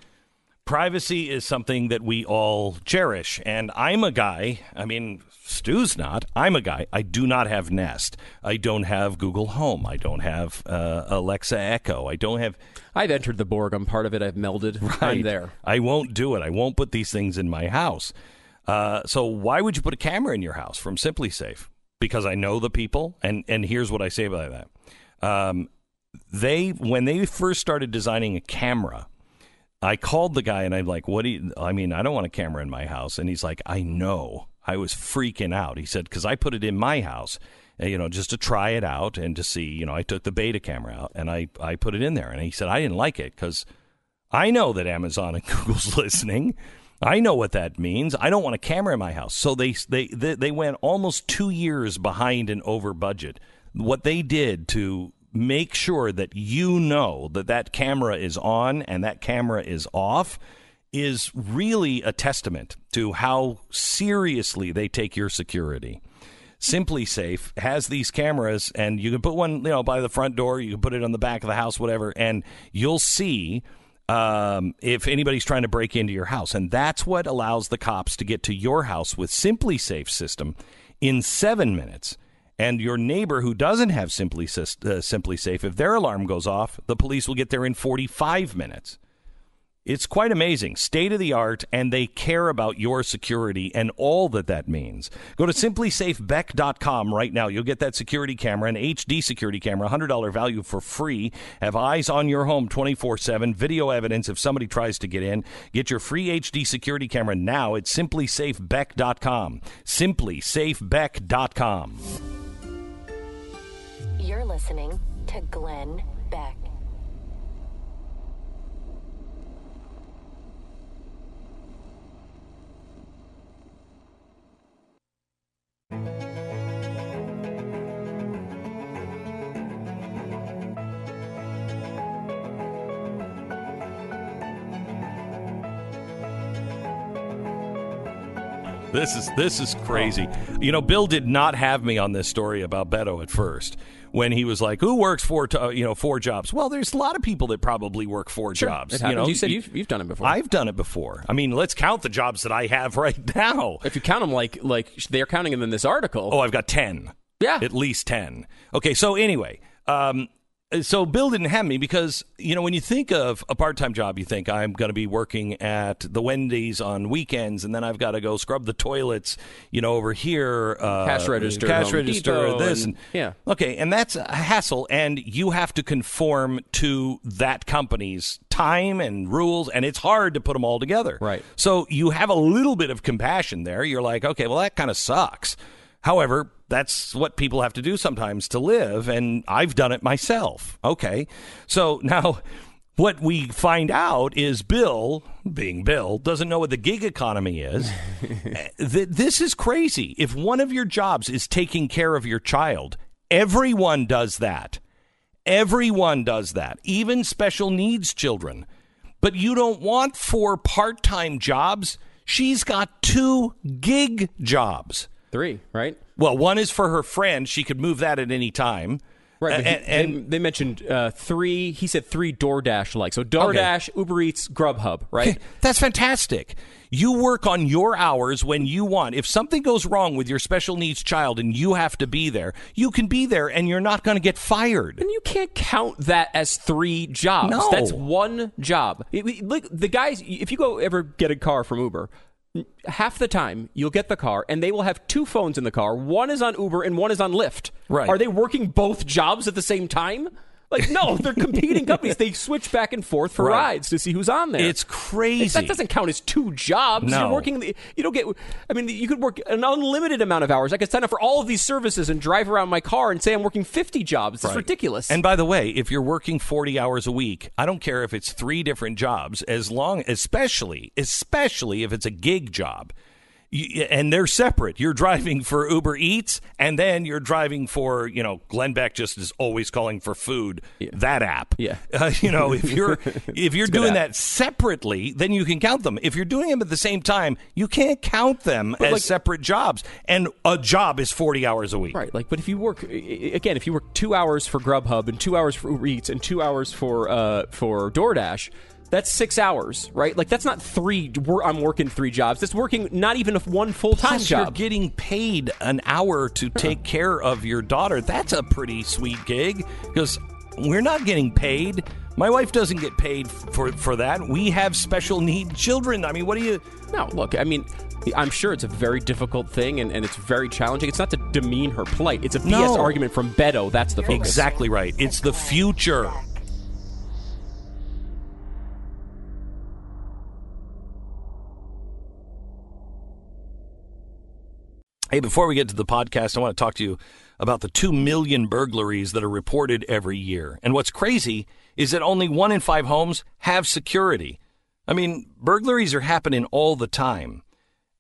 Privacy is something that we all cherish. And I'm a guy, I mean, Stu's not. I'm a guy. I do not have Nest. I don't have Google Home. I don't have uh, Alexa Echo. I don't have. I've entered the Borg. I'm part of it. I've melded. Right. I'm there. I won't do it. I won't put these things in my house. Uh, so why would you put a camera in your house from SimpliSafe? Because I know the people, and and here's what I say about that. Um, they when they first started designing a camera, I called the guy and I'm like, "What do you? I mean, I don't want a camera in my house." And he's like, "I know." I was freaking out. He said, "Because I put it in my house." uh, You know, just to try it out and to see, you know, I took the beta camera out and I, I put it in there. And he said, I didn't like it because I know that Amazon and Google's listening. I know what that means. I don't want a camera in my house. So they they they, they went almost two years behind and over budget. What they did to make sure that you know that that camera is on and that camera is off is really a testament to how seriously they take your security. SimpliSafe has these cameras, and you can put one, you know, by the front door. You can put it on the back of the house, whatever, and you'll see um, if anybody's trying to break into your house. And that's what allows the cops to get to your house with SimpliSafe system in seven minutes. And your neighbor who doesn't have Simply, uh, SimpliSafe, if their alarm goes off, the police will get there in 45 minutes. It's quite amazing, state of the art, and they care about your security and all that that means. Go to simplisafebeck.com right now. You'll get that security camera, an HD security camera, $100 value for free. Have eyes on your home 24 7, video evidence if somebody tries to get in. Get your free HD security camera now at simplisafebeck.com. Simplisafebeck.com. You're listening to Glenn Beck. This is this is crazy. You know, Bill did not have me on this story about Beto at first when he was like, "Who works four, to, uh, you know, four jobs?" Well, there's a lot of people that probably work four jobs. You know, you said you've, you've done it before. I've done it before. I mean, let's count the jobs that I have right now. if you count them like like they're counting them in this article. Oh, I've got ten. Yeah. at least ten. Okay, so anyway, um, so Bill didn't have me because you know when you think of a part-time job, you think I'm going to be working at the Wendy's on weekends, and then I've got to go scrub the toilets, you know, over here, uh, Cash register, cash Home register, Depot, this, and- and, yeah. okay, and that's a hassle, and you have to conform to that company's time and rules, and it's hard to put them all together. Right. So you have a little bit of compassion there. You're like, okay, well, that kind of sucks. However, that's what people have to do sometimes to live, and I've done it myself. Okay. So now what we find out is Bill, being Bill, doesn't know what the gig economy is. Eh, th- this is crazy. If one of your jobs is taking care of your child, everyone does that. Everyone does that, even special needs children. But you don't want four part time jobs. She's got two gig jobs. Three, right? Well, one is for her friend. She could move that at any time. Right. but he- And, and- they, they mentioned uh, three. He said three DoorDash like. So DoorDash, Uber Eats, Grubhub, right? That's fantastic. You work on your hours when you want. If something goes wrong with your special needs child and you have to be there, you can be there and you're not going to get fired. And you can't count that as three jobs. No. That's one job. It- it- Look, the guys, if you go ever get a car from Uber, half the time you'll get the car and they will have two phones in the car. One is on Uber and one is on Lyft. Right. Are they working both jobs at the same time? Like, no, they're competing companies. They switch back and forth for Right. rides to see who's on there. It's crazy. That doesn't count as two jobs. No. You're working. the- You don't get. I mean, you could work an unlimited amount of hours. I could sign up for all of these services and drive around my car and say I'm working 50 jobs. It's Right. ridiculous. And by the way, if you're working 40 hours a week, I don't care if it's three different jobs, as long, especially, especially if it's a gig job. You, and they're separate. You're driving for Uber Eats, and then you're driving for, you know, Glenn Beck just is always calling for food. That app. Yeah. Uh, you know, if you're if you're doing that separately, then you can count them. If you're doing them at the same time, you can't count them as like- separate jobs. And a job is 40 hours a week. Right, like, but if you work again, if you work two hours for Grubhub and two hours for Uber Eats and two hours for uh, for DoorDash, That's six hours, right? Like that's not three. I'm working three jobs. That's working not even one full time job. You're getting paid an hour to uh-uh. take care of your daughter. That's a pretty sweet gig because we're not getting paid. My wife doesn't get paid for for that. We have special need children. I mean, what do you? No, look, I mean, I'm sure it's a very difficult thing and, and it's very challenging. It's not to demean her plight. It's a BS No. argument from Beto. That's the focus. Exactly right. It's the future. Hey, before we get to the podcast, I want to talk to you about the 2 million burglaries that are reported every year. And what's crazy is that only one in five homes have security. I mean, burglaries are happening all the time.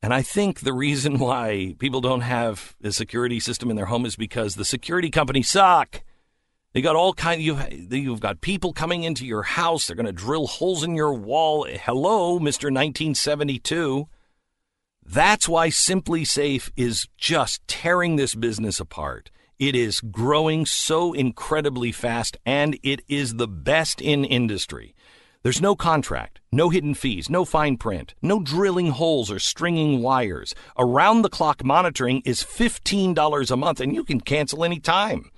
And I think the reason why people don't have a security system in their home is because the security companies suck. They got all kind. You you've got people coming into your house. They're going to drill holes in your wall. Hello, Mister 1972. That's why SimpliSafe is just tearing this business apart. It is growing so incredibly fast, and it is the best in industry. There's no contract, no hidden fees, no fine print, no drilling holes or stringing wires. Around the clock monitoring is $15 a month, and you can cancel any time.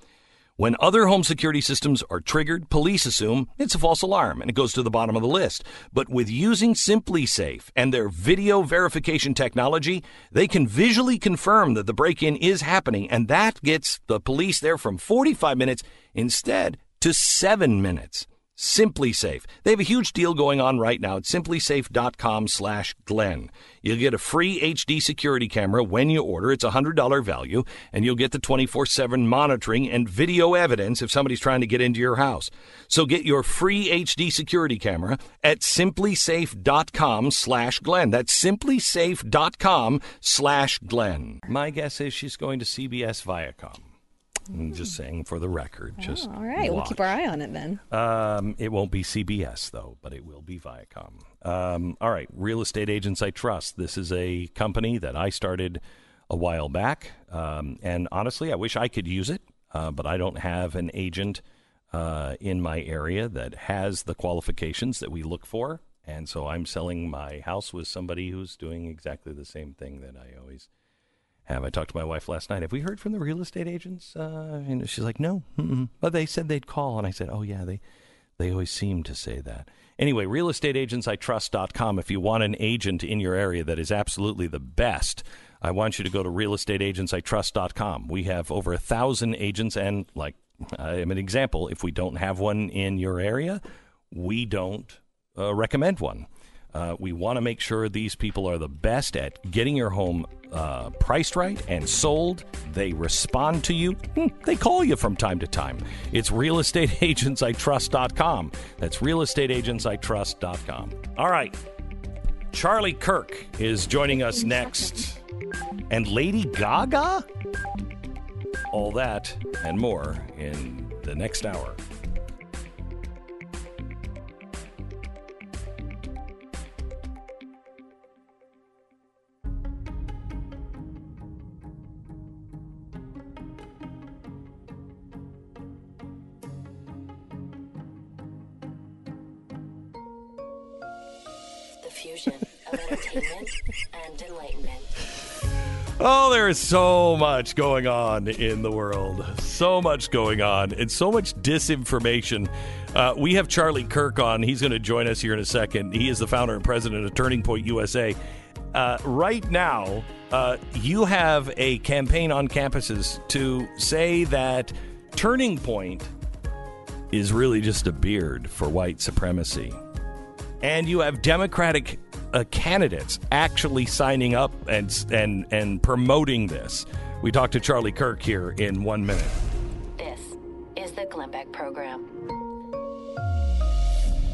When other home security systems are triggered, police assume it's a false alarm and it goes to the bottom of the list. But with using SimpliSafe and their video verification technology, they can visually confirm that the break in is happening, and that gets the police there from 45 minutes instead to seven minutes. SimpliSafe. They have a huge deal going on right now at simplisafe.com slash. You'll get a free HD security camera when you order. It's a $100 value, and you'll get the 24-7 monitoring and video evidence if somebody's trying to get into your house. So get your free HD security camera at simplisafe.com slash. That's simplisafe.com slash. My guess is she's going to CBS Viacom. I'm just saying for the record. Just Oh, all right, we'll keep our eye on it then. Um, it won't be CBS though, but it will be Viacom. Um, all right, Real Estate Agents I Trust. This is a company that I started a while back, um, and honestly, I wish I could use it, uh, but I don't have an agent uh, in my area that has the qualifications that we look for, and so I'm selling my house with somebody who's doing exactly the same thing that I always have. I talked to my wife last night. Have we heard from the real estate agents? Uh, and she's like, no. Mm-mm. But they said they'd call, and I said, oh yeah, they they always seem to say that. Anyway, realestateagentsitrust.com. If you want an agent in your area that is absolutely the best, I want you to go to realestateagentsitrust.com. We have over a thousand agents, and like I am an example. If we don't have one in your area, we don't uh, recommend one. Uh, we want to make sure these people are the best at getting your home uh, priced right and sold. They respond to you. Hmm, They call you from time to time. It's realestateagentsitrust.com. That's realestateagentsitrust.com. All right. Charlie Kirk is joining us next. And Lady Gaga? All that and more in the next hour. Fusion of entertainment and enlightenment. Oh, there is so much going on in the world. So much going on and so much disinformation. Uh, we have Charlie Kirk on. He's going to join us here in a second. He is the founder and president of Turning Point USA. Uh, right now, uh, you have a campaign on campuses to say that Turning Point is really just a beard for white supremacy and you have Democratic uh, candidates actually signing up and and and promoting this. We talked to Charlie Kirk here in one minute. This is the Glenn Beck Program.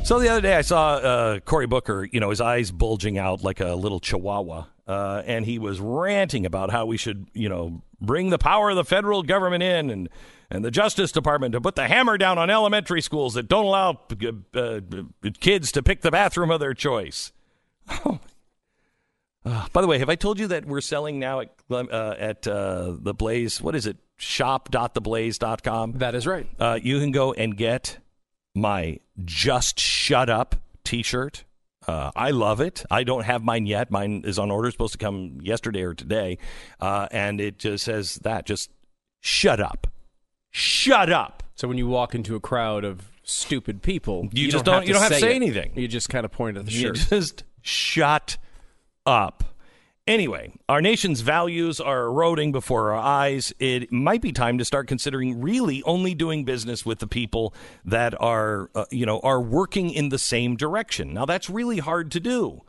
So the other day I saw uh, Cory Booker, you know, his eyes bulging out like a little chihuahua, uh, and he was ranting about how we should, you know, bring the power of the federal government in and and the Justice Department to put the hammer down on elementary schools that don't allow uh, uh, kids to pick the bathroom of their choice. Oh. Uh, by the way, have I told you that we're selling now at uh, at uh, the Blaze? What is it? Shop.theblaze.com. That is right. Uh, you can go and get my Just Shut Up T-shirt. Uh, I love it. I don't have mine yet. Mine is on order. It's supposed to come yesterday or today, uh, and it just says that. Just shut up, shut up. So when you walk into a crowd of stupid people, You, you just don't don't. you don't have to say anything. You just kind of point at the You shirt. just shut up. Anyway, our nation's values are eroding before our eyes. It might be time to start considering really only doing business with the people that are, uh, you know, are working in the same direction. Now that's really hard to do.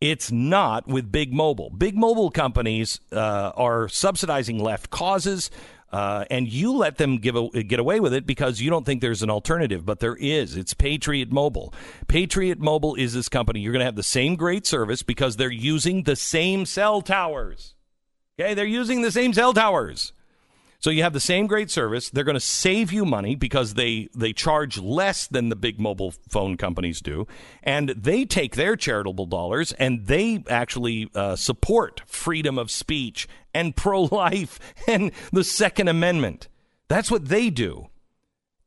It's not with big mobile. Big mobile companies uh, are subsidizing left causes, uh, and you let them give a, get away with it because you don't think there's an alternative, but there is. It's Patriot Mobile. Patriot Mobile is this company. You're going to have the same great service because they're using the same cell towers. Okay, they're using the same cell towers. So you have the same great service. They're going to save you money because they they charge less than the big mobile phone companies do, and they take their charitable dollars and they actually uh, support freedom of speech and pro life and the Second Amendment. That's what they do.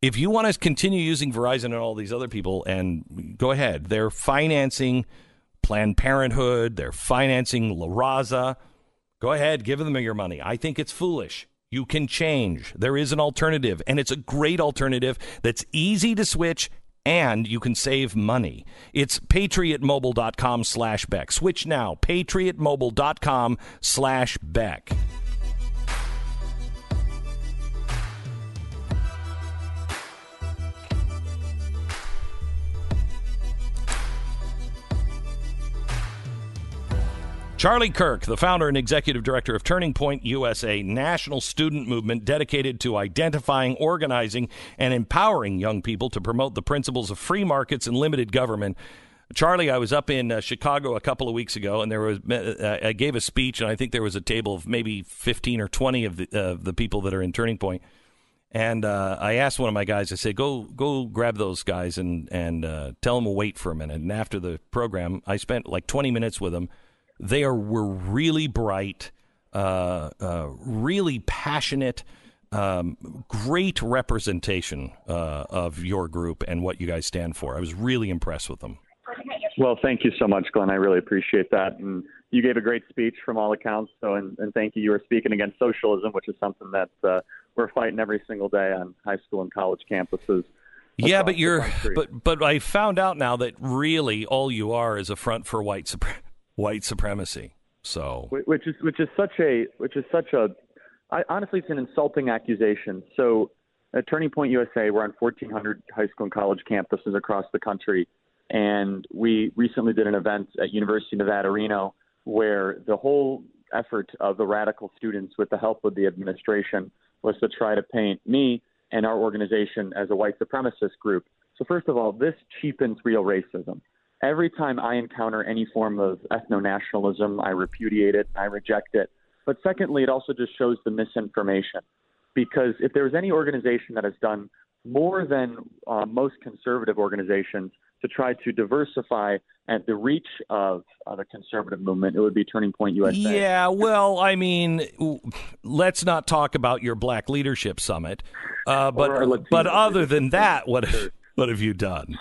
If you want to continue using Verizon and all these other people, and go ahead, they're financing Planned Parenthood, they're financing La Raza. Go ahead, give them your money. I think it's foolish. You can change. There is an alternative, and it's a great alternative that's easy to switch and you can save money. It's patriotmobile.com slash Beck. Switch now. Patriotmobile.com slash Beck. Charlie Kirk, the founder and executive director of Turning Point USA, national student movement dedicated to identifying, organizing, and empowering young people to promote the principles of free markets and limited government. Charlie, I was up in uh, Chicago a couple of weeks ago, and there was uh, I gave a speech, and I think there was a table of maybe fifteen or twenty of the uh, the people that are in Turning Point. And uh, I asked one of my guys, I said, "Go, go, grab those guys and and uh, tell them to wait for a minute." And after the program, I spent like twenty minutes with them. They are were really bright, uh, uh, really passionate, um, great representation uh, of your group and what you guys stand for. I was really impressed with them. Well, thank you so much, Glenn. I really appreciate that. And you gave a great speech from all accounts. So, and, and thank you. You were speaking against socialism, which is something that uh, we're fighting every single day on high school and college campuses. Yeah, but you're country. but but I found out now that really all you are is a front for white supre- white supremacy. So which is which is such a which is such a I, honestly it's an insulting accusation. So at Turning Point USA, we're on 1,400 high school and college campuses across the country, and we recently did an event at University of Nevada, Reno, where the whole effort of the radical students, with the help of the administration, was to try to paint me and our organization as a white supremacist group. So first of all, this cheapens real racism every time I encounter any form of ethno nationalism, I repudiate it, I reject it. But secondly, it also just shows the misinformation. Because if there's any organization that has done more than uh, most conservative organizations to try to diversify and the reach of uh, the conservative movement, it would be Turning Point USA. Yeah, well, I mean, let's not talk about your Black Leadership Summit, uh, but but other than that, what what have you done?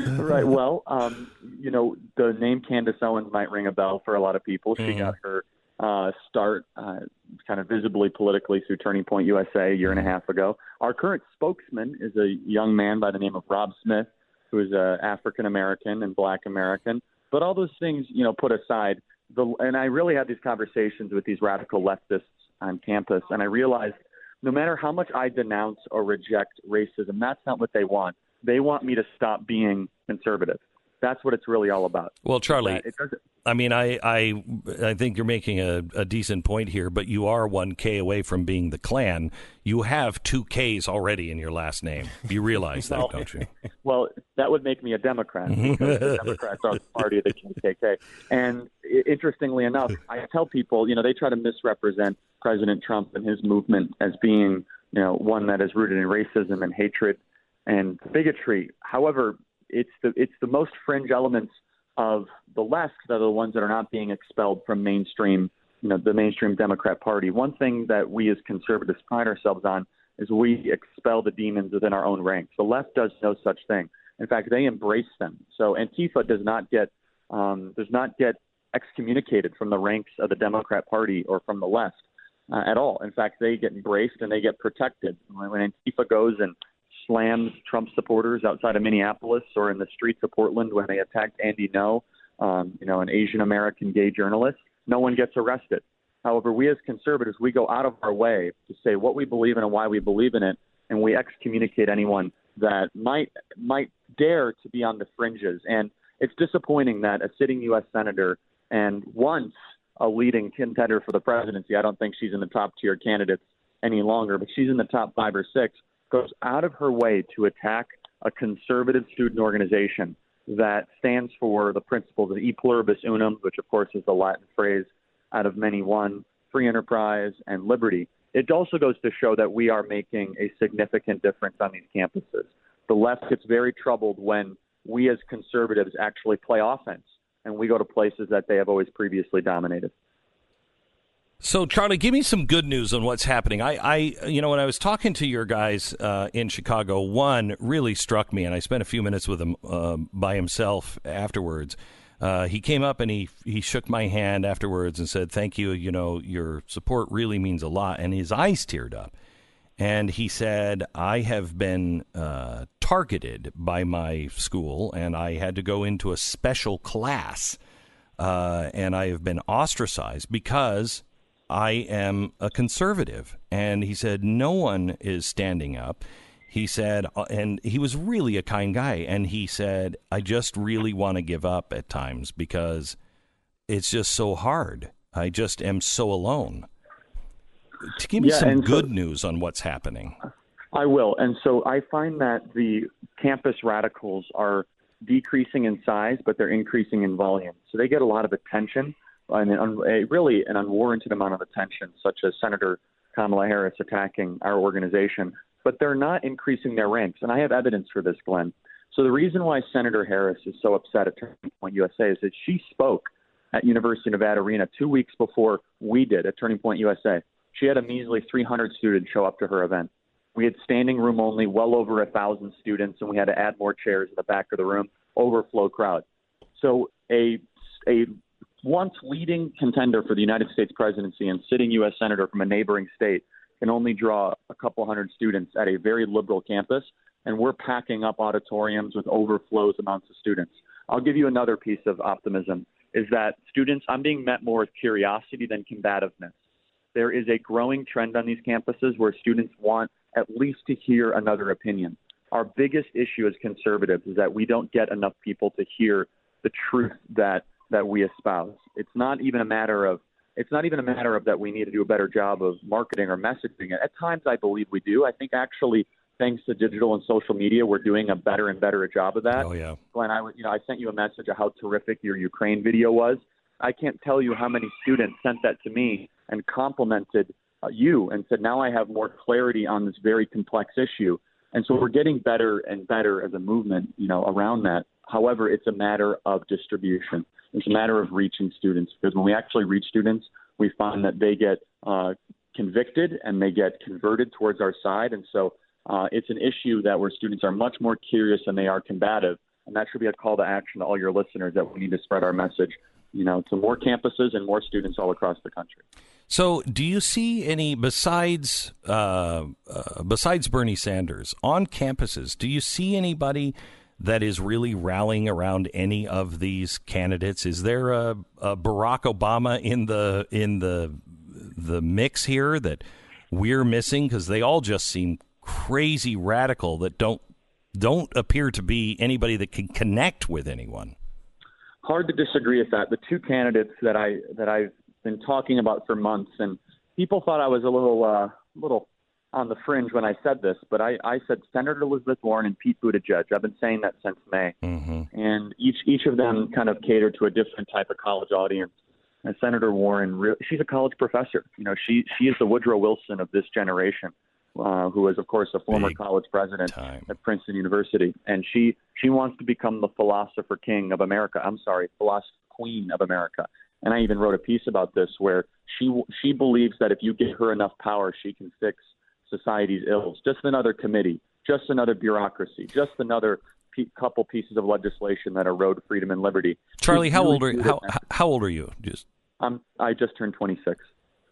Right. Well, um, you know, the name Candace Owens might ring a bell for a lot of people. She got her uh, start uh, kind of visibly politically through Turning Point USA a year and a half ago. Our current spokesman is a young man by the name of Rob Smith, who is uh, African American and Black American. But all those things, you know, put aside, the, and I really had these conversations with these radical leftists on campus, and I realized no matter how much I denounce or reject racism, that's not what they want. They want me to stop being conservative. That's what it's really all about. Well, Charlie, it doesn't, I mean, I, I, I think you're making a, a decent point here, but you are one K away from being the Klan. You have two Ks already in your last name. You realize that, don't you? well, that would make me a Democrat because the Democrats are the party of the KKK. And interestingly enough, I tell people, you know, they try to misrepresent President Trump and his movement as being, you know, one that is rooted in racism and hatred and bigotry. However, it's the it's the most fringe elements of the left that are the ones that are not being expelled from mainstream, you know, the mainstream Democrat Party. One thing that we as conservatives pride ourselves on is we expel the demons within our own ranks. The left does no such thing. In fact, they embrace them. So Antifa does not get um, does not get excommunicated from the ranks of the Democrat Party or from the left uh, at all. In fact, they get embraced and they get protected. When Antifa goes and slams Trump supporters outside of Minneapolis or in the streets of Portland when they attacked Andy Ngo, um, you know, an Asian American gay journalist, no one gets arrested. However, we as conservatives, we go out of our way to say what we believe in and why we believe in it, and we excommunicate anyone that might might dare to be on the fringes. And it's disappointing that a sitting U.S. senator and once a leading contender for the presidency, I don't think she's in the top tier candidates any longer, but she's in the top five or six, goes out of her way to attack a conservative student organization that stands for the principles of e pluribus unum, which of course is the Latin phrase out of many one, free enterprise and liberty. It also goes to show that we are making a significant difference on these campuses. The left gets very troubled when we as conservatives actually play offense and we go to places that they have always previously dominated. So, Charlie, give me some good news on what's happening. I, I you know, when I was talking to your guys uh, in Chicago, one really struck me, and I spent a few minutes with him uh, by himself afterwards. Uh, he came up and he he shook my hand afterwards and said, "Thank you. You know, your support really means a lot." And his eyes teared up, and he said, "I have been uh, targeted by my school, and I had to go into a special class, uh, and I have been ostracized because." I am a conservative. And he said, No one is standing up. He said, uh, and he was really a kind guy. And he said, I just really want to give up at times because it's just so hard. I just am so alone. To give me Yeah, some and so- good news on what's happening. I will. And so I find that the campus radicals are decreasing in size, but they're increasing in volume. So they get a lot of attention, an, a, really an unwarranted amount of attention, such as Senator Kamala Harris attacking our organization. But they're not increasing their ranks. And I have evidence for this, Glenn. So the reason why Senator Harris is so upset at Turning Point USA is that she spoke at University of Nevada Reno two weeks before we did at Turning Point USA. She had a measly 300 students show up to her event. We had standing room only, well over a thousand students, and we had to add more chairs in the back of the room, overflow crowd. So a a once leading contender for the United States presidency and sitting U.S. senator from a neighboring state can only draw a couple hundred students at a very liberal campus, and we're packing up auditoriums with overflows amounts of students. I'll give you another piece of optimism: is that students I'm being met more with curiosity than combativeness there is a growing trend on these campuses where students want at least to hear another opinion. Our biggest issue as conservatives is that we don't get enough people to hear the truth that that we espouse. It's not even a matter of it's not even a matter of that we need to do a better job of marketing or messaging. It. At times, I believe we do. I think actually, thanks to digital and social media, we're doing a better and better job of that. Oh, yeah. Glenn, I would- you know I sent you a message of how terrific your Ukraine video was. I can't tell you how many students sent that to me and complimented uh, you and said, now I have more clarity on this very complex issue. And so we're getting better and better as a movement, you know, around that. However, it's a matter of distribution. It's a matter of reaching students because when we actually reach students, we find that they get uh, convicted and they get converted towards our side. And so uh, it's an issue that where students are much more curious than they are combative. And that should be a call to action to all your listeners that we need to spread our message, you know, to more campuses and more students all across the country. So, do you see any besides uh, uh, besides Bernie Sanders on campuses? Do you see anybody that is really rallying around any of these candidates? Is there a, a Barack Obama in the in the the mix here that we're missing? Because they all just seem crazy radical that don't don't appear to be anybody that can connect with anyone. hard to disagree with that. The two candidates that I that I've been talking about for months, and people thought I was a little uh, little on the fringe when I said this, but I, I said Senator Elizabeth Warren and Pete Buttigieg. I've been saying that since May, Mm-hmm. and each each of them kind of cater to a different type of college audience. And Senator Warren, re- she's a college professor. You know, she she is the Woodrow Wilson of this generation, uh, who is of course a former Big college president time. at Princeton University, and she she wants to become the philosopher king of America. I'm sorry, philosopher queen of America. And I even wrote a piece about this where she she believes that if you give her enough power, she can fix society's ills. Just another committee, just another bureaucracy, just another pe- couple pieces of legislation that erode freedom and liberty. Charlie, how old are how how old are you? Just Um, I just turned 26.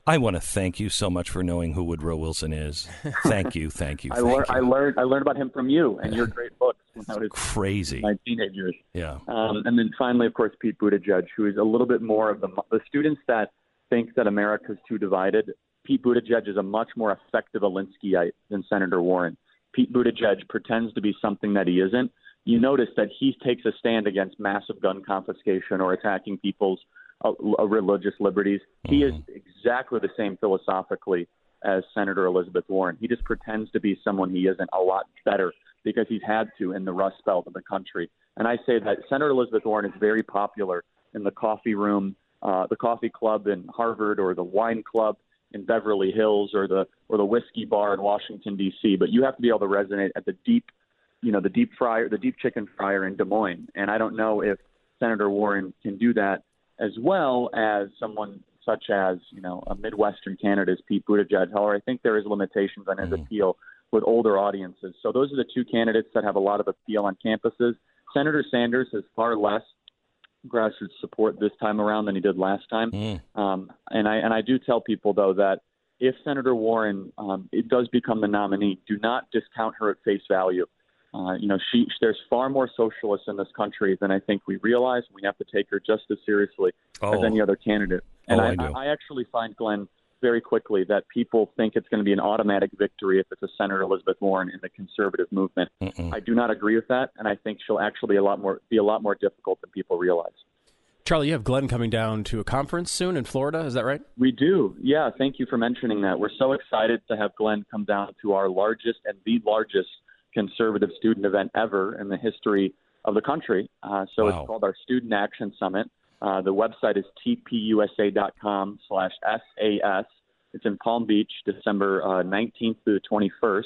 I want to thank you so much for knowing who Woodrow Wilson is. Thank you, thank you, I, thank lear- you. I learned I learned about him from you and your great books when I was Crazy. my teenage years. Yeah. Um, and then finally, of course, Pete Buttigieg, who is a little bit more of the the students that think that America's too divided. Pete Buttigieg is a much more effective Alinskyite than Senator Warren. Pete Buttigieg pretends to be something that he isn't. You notice that he takes a stand against massive gun confiscation or attacking people's uh, religious liberties. He is exactly the same philosophically as Senator Elizabeth Warren. He just pretends to be someone he isn't a lot better because he's had to in the Rust Belt of the country. And I say that Senator Elizabeth Warren is very popular in the coffee room, uh, the coffee club in Harvard, or the wine club in Beverly Hills, or the or the whiskey bar in Washington D.C. But you have to be able to resonate at the deep, you know, the deep fryer, the deep chicken fryer in Des Moines. And I don't know if Senator Warren can do that as well as someone such as you know a Midwestern candidate as Pete Buttigieg. However, I think there is limitations on his mm-hmm. appeal with older audiences. So those are the two candidates that have a lot of appeal on campuses. Senator Sanders has far less grassroots support this time around than he did last time. Um, and I and I do tell people though that if Senator Warren um, it does become the nominee, do not discount her at face value. Uh, you know, she there's far more socialists in this country than I think we realize. We have to take her just as seriously as Oh. any other candidate. And Oh, I, I. I actually find Glenn very quickly that people think it's going to be an automatic victory if it's a Senator Elizabeth Warren in the conservative movement. I do not agree with that, and I think she'll actually be a lot more be a lot more difficult than people realize. Charlie, you have Glenn coming down to a conference soon in Florida. Is that right? We do. Yeah, thank you for mentioning that. We're so excited to have Glenn come down to our largest and the largest conservative student event ever in the history of the country. Uh, so Wow. it's called our Student Action Summit. Uh, the website is tpusa.com slash SAS. It's in Palm Beach, December uh, 19th through the 21st.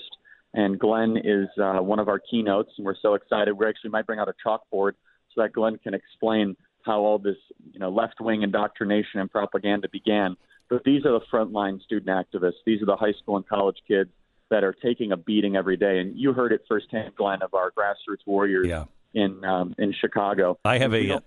And Glenn is uh, one of our keynotes, and we're so excited. We actually might bring out a chalkboard so that Glenn can explain how all this, you know, left-wing indoctrination and propaganda began. But these are the frontline student activists. These are the high school and college kids that are taking a beating every day. And you heard it firsthand, Glenn, of our grassroots warriors Yeah. in um, in Chicago. I have a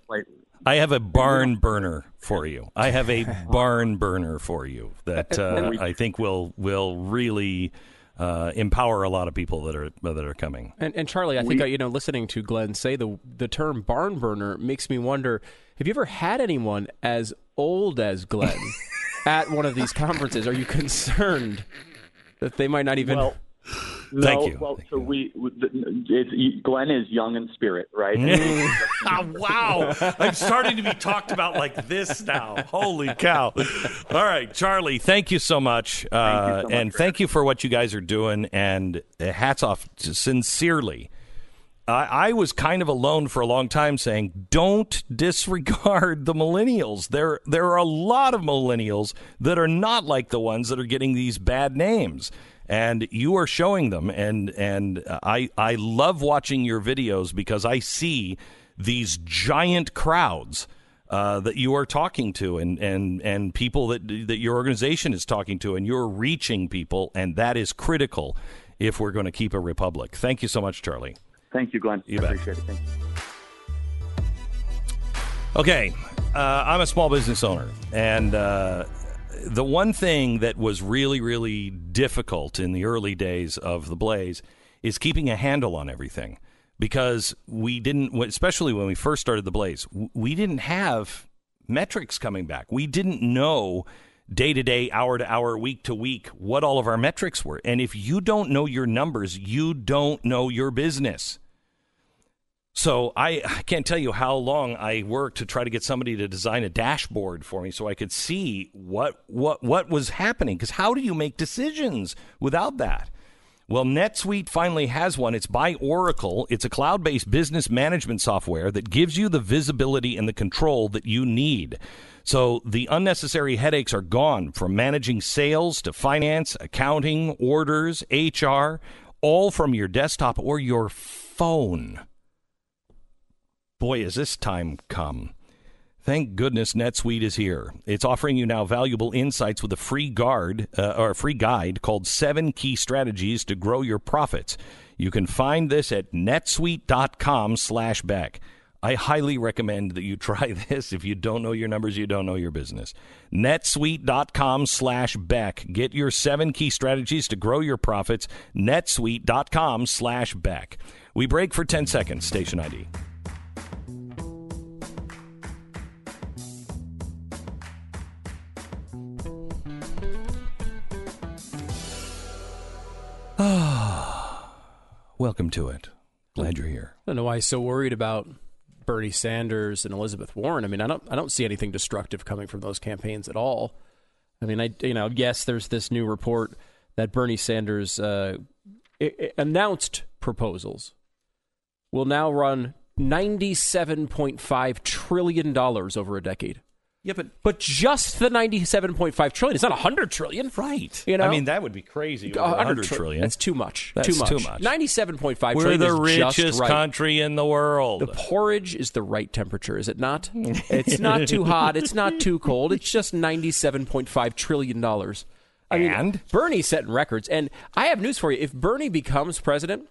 I have a barn burner for you. I have a barn burner for you that uh, I think will will really uh, empower a lot of people that are that are coming. And, and Charlie, I think uh, you know, listening to Glenn say the the term barn burner makes me wonder: Have you ever had anyone as old as Glenn at one of these conferences? Are you concerned that they might not even? Well, no, Thank you. Well, Thank so we, it's, Glenn is young in spirit, right? wow, I'm starting to be talked about like this now. Holy cow! All right, Charlie, thank you so much, uh, so much and for thank you for what you guys are doing. And uh, hats off, to, sincerely. I, I was kind of alone for a long time, saying, "Don't disregard the millennials. There, there are a lot of millennials that are not like the ones that are getting these bad names." And you are showing them and and I I love watching your videos because I see these giant crowds uh, that you are talking to and and and people that that your organization is talking to and you're reaching people and that is critical if we're going to keep a republic. Thank you so much, Charlie. Thank you, Glenn. You I bet. appreciate it. Thank you. Okay, uh, I'm a small business owner, and uh, the one thing that was really, really difficult in the early days of the Blaze is keeping a handle on everything because we didn't, especially when we first started the Blaze, we didn't have metrics coming back. We didn't know day to day, hour to hour, week to week what all of our metrics were. And if you don't know your numbers, you don't know your business. So I, I can't tell you how long I worked to try to get somebody to design a dashboard for me so I could see what what what was happening because how do you make decisions without that? Well, NetSuite finally has one. It's by Oracle. It's a cloud-based business management software that gives you the visibility and the control that you need. So the unnecessary headaches are gone from managing sales to finance, accounting, orders, HR, all from your desktop or your phone boy, has this time come. Thank goodness NetSuite is here. It's offering you now valuable insights with a free guard uh, or a free guide called 7 Key Strategies to Grow Your Profits. You can find this at netsuite.com/beck. I highly recommend that you try this. If you don't know your numbers, you don't know your business. netsuite.com slash Beck. Get your seven key strategies to grow your profits. netsuite.com slash Beck. We break for 10 seconds. Station ID. Welcome to it. Glad you're here. I don't know why he's so worried about Bernie Sanders and Elizabeth Warren. I mean, I don't I don't see anything destructive coming from those campaigns at all. I mean, I you know, yes, there's this new report that Bernie Sanders uh, I- I announced proposals will now run 97.5 trillion dollars over a decade. Yeah, but But just the 97.5 trillion. It's not 100 trillion. right. You know? I mean, that would be crazy. Over 100 100 tri- trillion. That's too much. That's too much. too much. 97.5 We're trillion the is just richest right. country in the world. The porridge is the right temperature, is it not? it's not too hot. It's not too cold. It's just $97.5 trillion. I mean, And? Bernie's setting records. And I have news for you. If Bernie becomes president,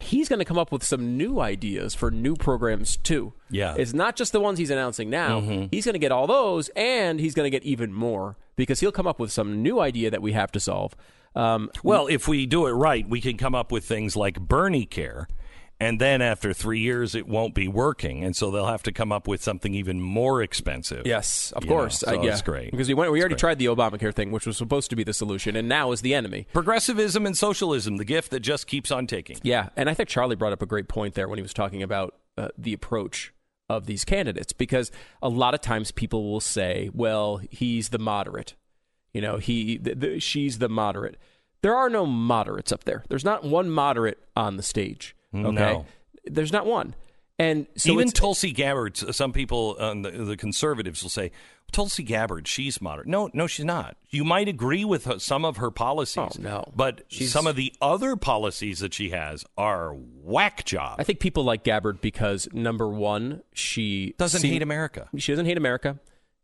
he's going to come up with some new ideas for new programs, too. Yeah. It's not just the ones he's announcing now. He's going to get all those, and he's going to get even more because he'll come up with some new idea that we have to solve. Um, Well, if we do it right, we can come up with things like Bernie Care, and then after three years, it won't be working, and so they'll have to come up with something even more expensive. Yes, of course. know, so Uh, yeah. it's great. Because we went, we already great. tried the Obamacare thing, which was supposed to be the solution, and now is the enemy. Progressivism and socialism, the gift that just keeps on taking. Yeah, and I think Charlie brought up a great point there when he was talking about uh, the approach of these candidates, because a lot of times people will say, "Well, he's the moderate," you know, he, th- th- she's the moderate. There are no moderates up there. There's not one moderate on the stage. Okay, No. there's not one. And so Even Tulsi Gabbard, some people uh, on the, the conservatives will say, Tulsi Gabbard, she's moderate. No, no, she's not. You might agree with her, some of her policies. Oh, no. But She's- some of the other policies that she has are whack job. I think people like Gabbard because number one, she Doesn't hate America. She doesn't hate America.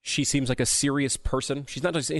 She seems like a serious person. She's not just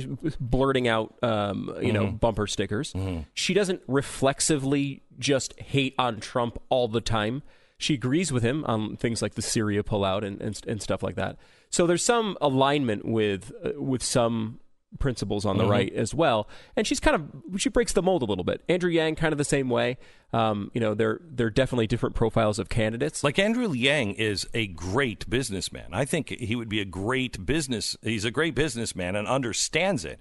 blurting out, um, you know, bumper stickers. She doesn't reflexively just hate on Trump all the time. She agrees with him on things like the Syria pullout and, and, and stuff like that. So there's some alignment with uh, with some principles on the right as well. And she's kind of she breaks the mold a little bit. Andrew Yang kind of the same way. Um, you know, they're they're definitely different profiles of candidates. Like Andrew Yang is a great businessman. I think he would be a great business. He's a great businessman and understands it.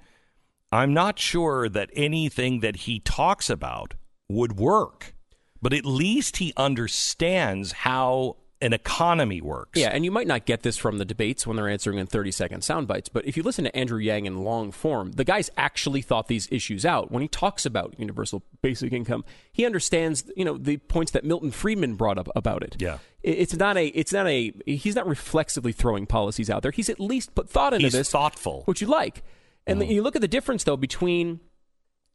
I'm not sure that anything that he talks about would work, but at least he understands how an economy works. Yeah, and you might not get this from the debates when they're answering in 30 second sound bites, but if you listen to Andrew Yang in long form, the guy's actually thought these issues out. When he talks about universal basic income, he understands, you know, the points that Milton Friedman brought up about it. Yeah. It's not a it's not a he's not reflexively throwing policies out there. He's at least put thought into He's this. thoughtful. Which you like. And then you look at the difference though between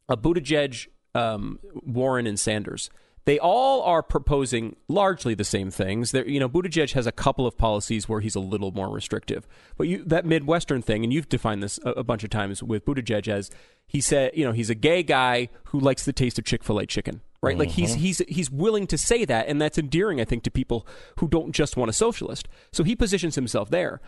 a Buttigieg, um, Warren, and Sanders. They all are proposing largely the same things. There, you know, Buttigieg has a couple of policies where he's a little more restrictive. But you, that Midwestern thing, and you've defined this a, a bunch of times with Buttigieg as he said, you know, he's a gay guy who likes the taste of Chick Fil A chicken, right? Like he's mm-hmm. he's he's willing to say that, and that's endearing, I think, to people who don't just want a socialist. So he positions himself there.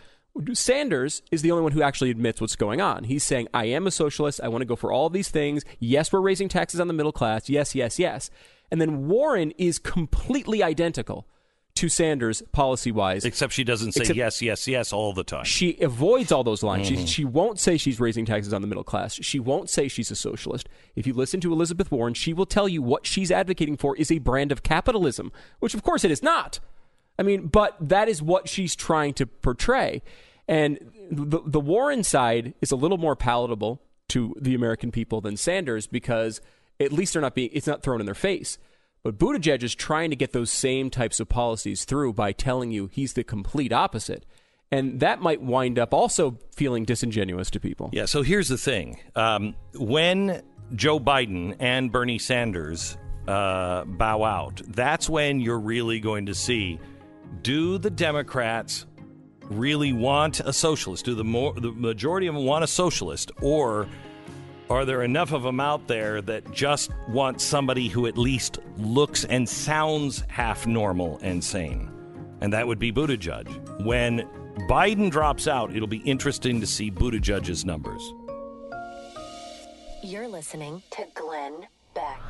Sanders is the only one who actually admits what's going on. He's saying, I am a socialist. I want to go for all these things. Yes, we're raising taxes on the middle class. Yes, yes, yes. And then Warren is completely identical to Sanders policy wise. Except she doesn't say Except- yes, yes, yes all the time. She avoids all those lines. She, mm-hmm. she won't say she's raising taxes on the middle class. She won't say she's a socialist. If you listen to Elizabeth Warren, she will tell you what she's advocating for is a brand of capitalism, which of course it is not. I mean, but that is what she's trying to portray. And the, the Warren side is a little more palatable to the American people than Sanders because at least they're not being, it's not thrown in their face. But Buttigieg is trying to get those same types of policies through by telling you he's the complete opposite. And that might wind up also feeling disingenuous to people. Yeah, so here's the thing. Um, when Joe Biden and Bernie Sanders uh, bow out, that's when you're really going to see do the Democrats really want a socialist? Do the the majority of them want a socialist, or are there enough of them out there that just want somebody who at least looks and sounds half normal and sane? And that would be Buttigieg. When Biden drops out, it'll be interesting to see Buttigieg's numbers. You're listening to Glenn Beck.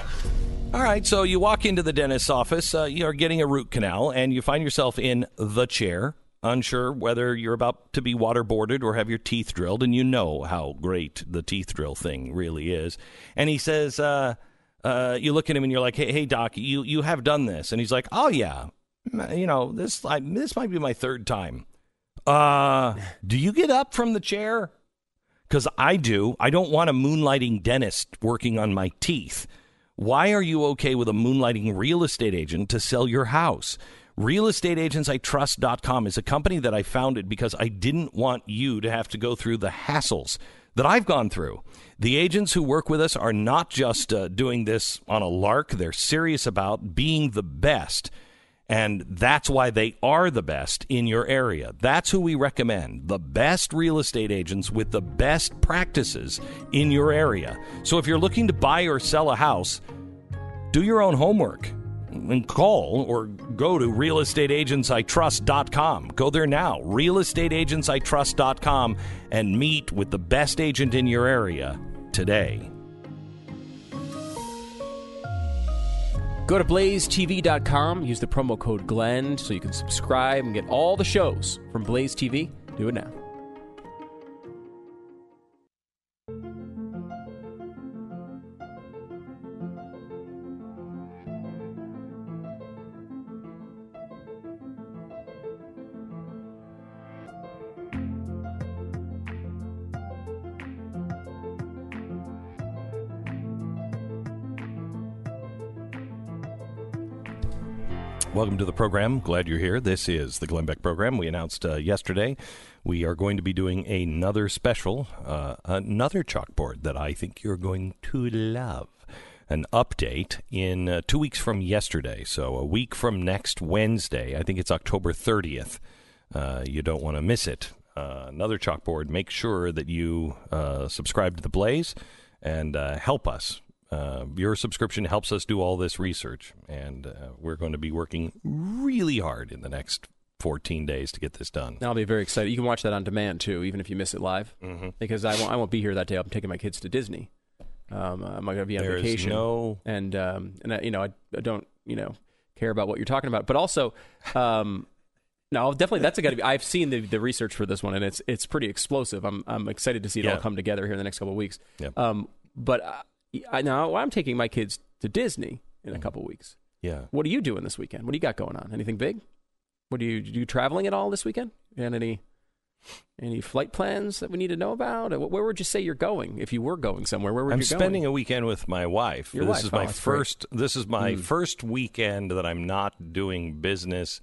All right, so you walk into the dentist's office, uh, you're getting a root canal, and you find yourself in the chair, unsure whether you're about to be waterboarded or have your teeth drilled, and you know how great the teeth drill thing really is. And he says, uh, uh, you look at him and you're like, hey, hey, doc, you, you have done this. And he's like, oh, yeah. You know, this, I, this might be my third time. Uh, do you get up from the chair? Because I do. I don't want a moonlighting dentist working on my teeth. Why are you okay with a moonlighting real estate agent to sell your house? RealestateAgentsITrust.com is a company that I founded because I didn't want you to have to go through the hassles that I've gone through. The agents who work with us are not just uh, doing this on a lark, they're serious about being the best. And that's why they are the best in your area. That's who we recommend the best real estate agents with the best practices in your area. So if you're looking to buy or sell a house, do your own homework and call or go to realestateagentsitrust.com. Go there now, realestateagentsitrust.com, and meet with the best agent in your area today. Go to blazetv.com, use the promo code GLENN so you can subscribe and get all the shows from Blaze TV. Do it now. Welcome to the program. Glad you're here. This is the Glenn Beck program. We announced uh, yesterday we are going to be doing another special, uh, another chalkboard that I think you're going to love. An update in uh, two weeks from yesterday. So, a week from next Wednesday. I think it's October 30th. Uh, you don't want to miss it. Uh, another chalkboard. Make sure that you uh, subscribe to the Blaze and help us uh, your subscription helps us do all this research, and uh, we're going to be working really hard in the next 14 days to get this done. I'll be very excited. You can watch that on demand too, even if you miss it live, mm-hmm. because I won't, I won't be here that day. I'm taking my kids to Disney. Um, I'm going to be on There's vacation, no... and um, and I, you know I, I, don't you know care about what you're talking about, but also. Um, no, definitely. That's a good. I've seen the, the research for this one, and it's it's pretty explosive. I'm I'm excited to see it yeah. all come together here in the next couple of weeks. Yep. Um, but uh, I, now I'm taking my kids to Disney in a couple weeks. Yeah. What are you doing this weekend? What do you got going on? Anything big? What are you, you traveling at all this weekend? And any any flight plans that we need to know about? Where would you say you're going if you were going somewhere? Where would I'm you spending going? a weekend with my wife. Your this wife. is Oh, my that's first. This is my Mm. first weekend that I'm not doing business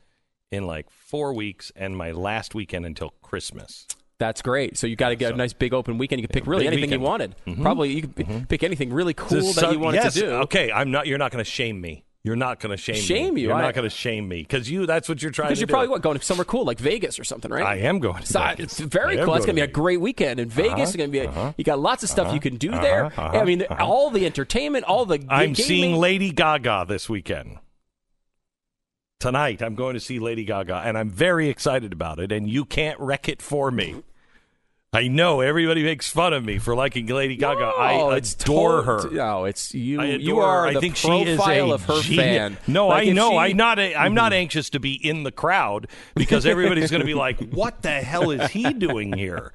in like four weeks, and my last weekend until Christmas. That's great. So you got to get So- a nice big open weekend. You can pick really anything weekend. you wanted. Mhm. Probably you could p- pick anything really cool that you wanted yes, to do. Okay, I'm not. You're not going to shame me. You're not going to shame me. Shame you? You're I- not going to shame me because you. That's what you're trying to do. Because you're do. probably what, going somewhere cool like Vegas or something, right? I am going. To So, it's very cool. It's going to be a great weekend in Vegas. Uh-huh, It's going to be. A, uh-huh, you got lots of stuff you can do uh-huh, there. uh-huh, I mean, uh-huh. all the entertainment, all the. I'm gaming. seeing Lady Gaga this weekend. Tonight, I'm going to see Lady Gaga, and I'm very excited about it. And you can't wreck it for me. I know everybody makes fun of me for liking Lady Gaga. No, I adore her. No, it's you. You are I think she is a of her genius. fan. No, Like, I know. she- Mm-hmm. I'm not. A, I'm not anxious to be in the crowd because everybody's going to be like, "What the hell is he doing here?"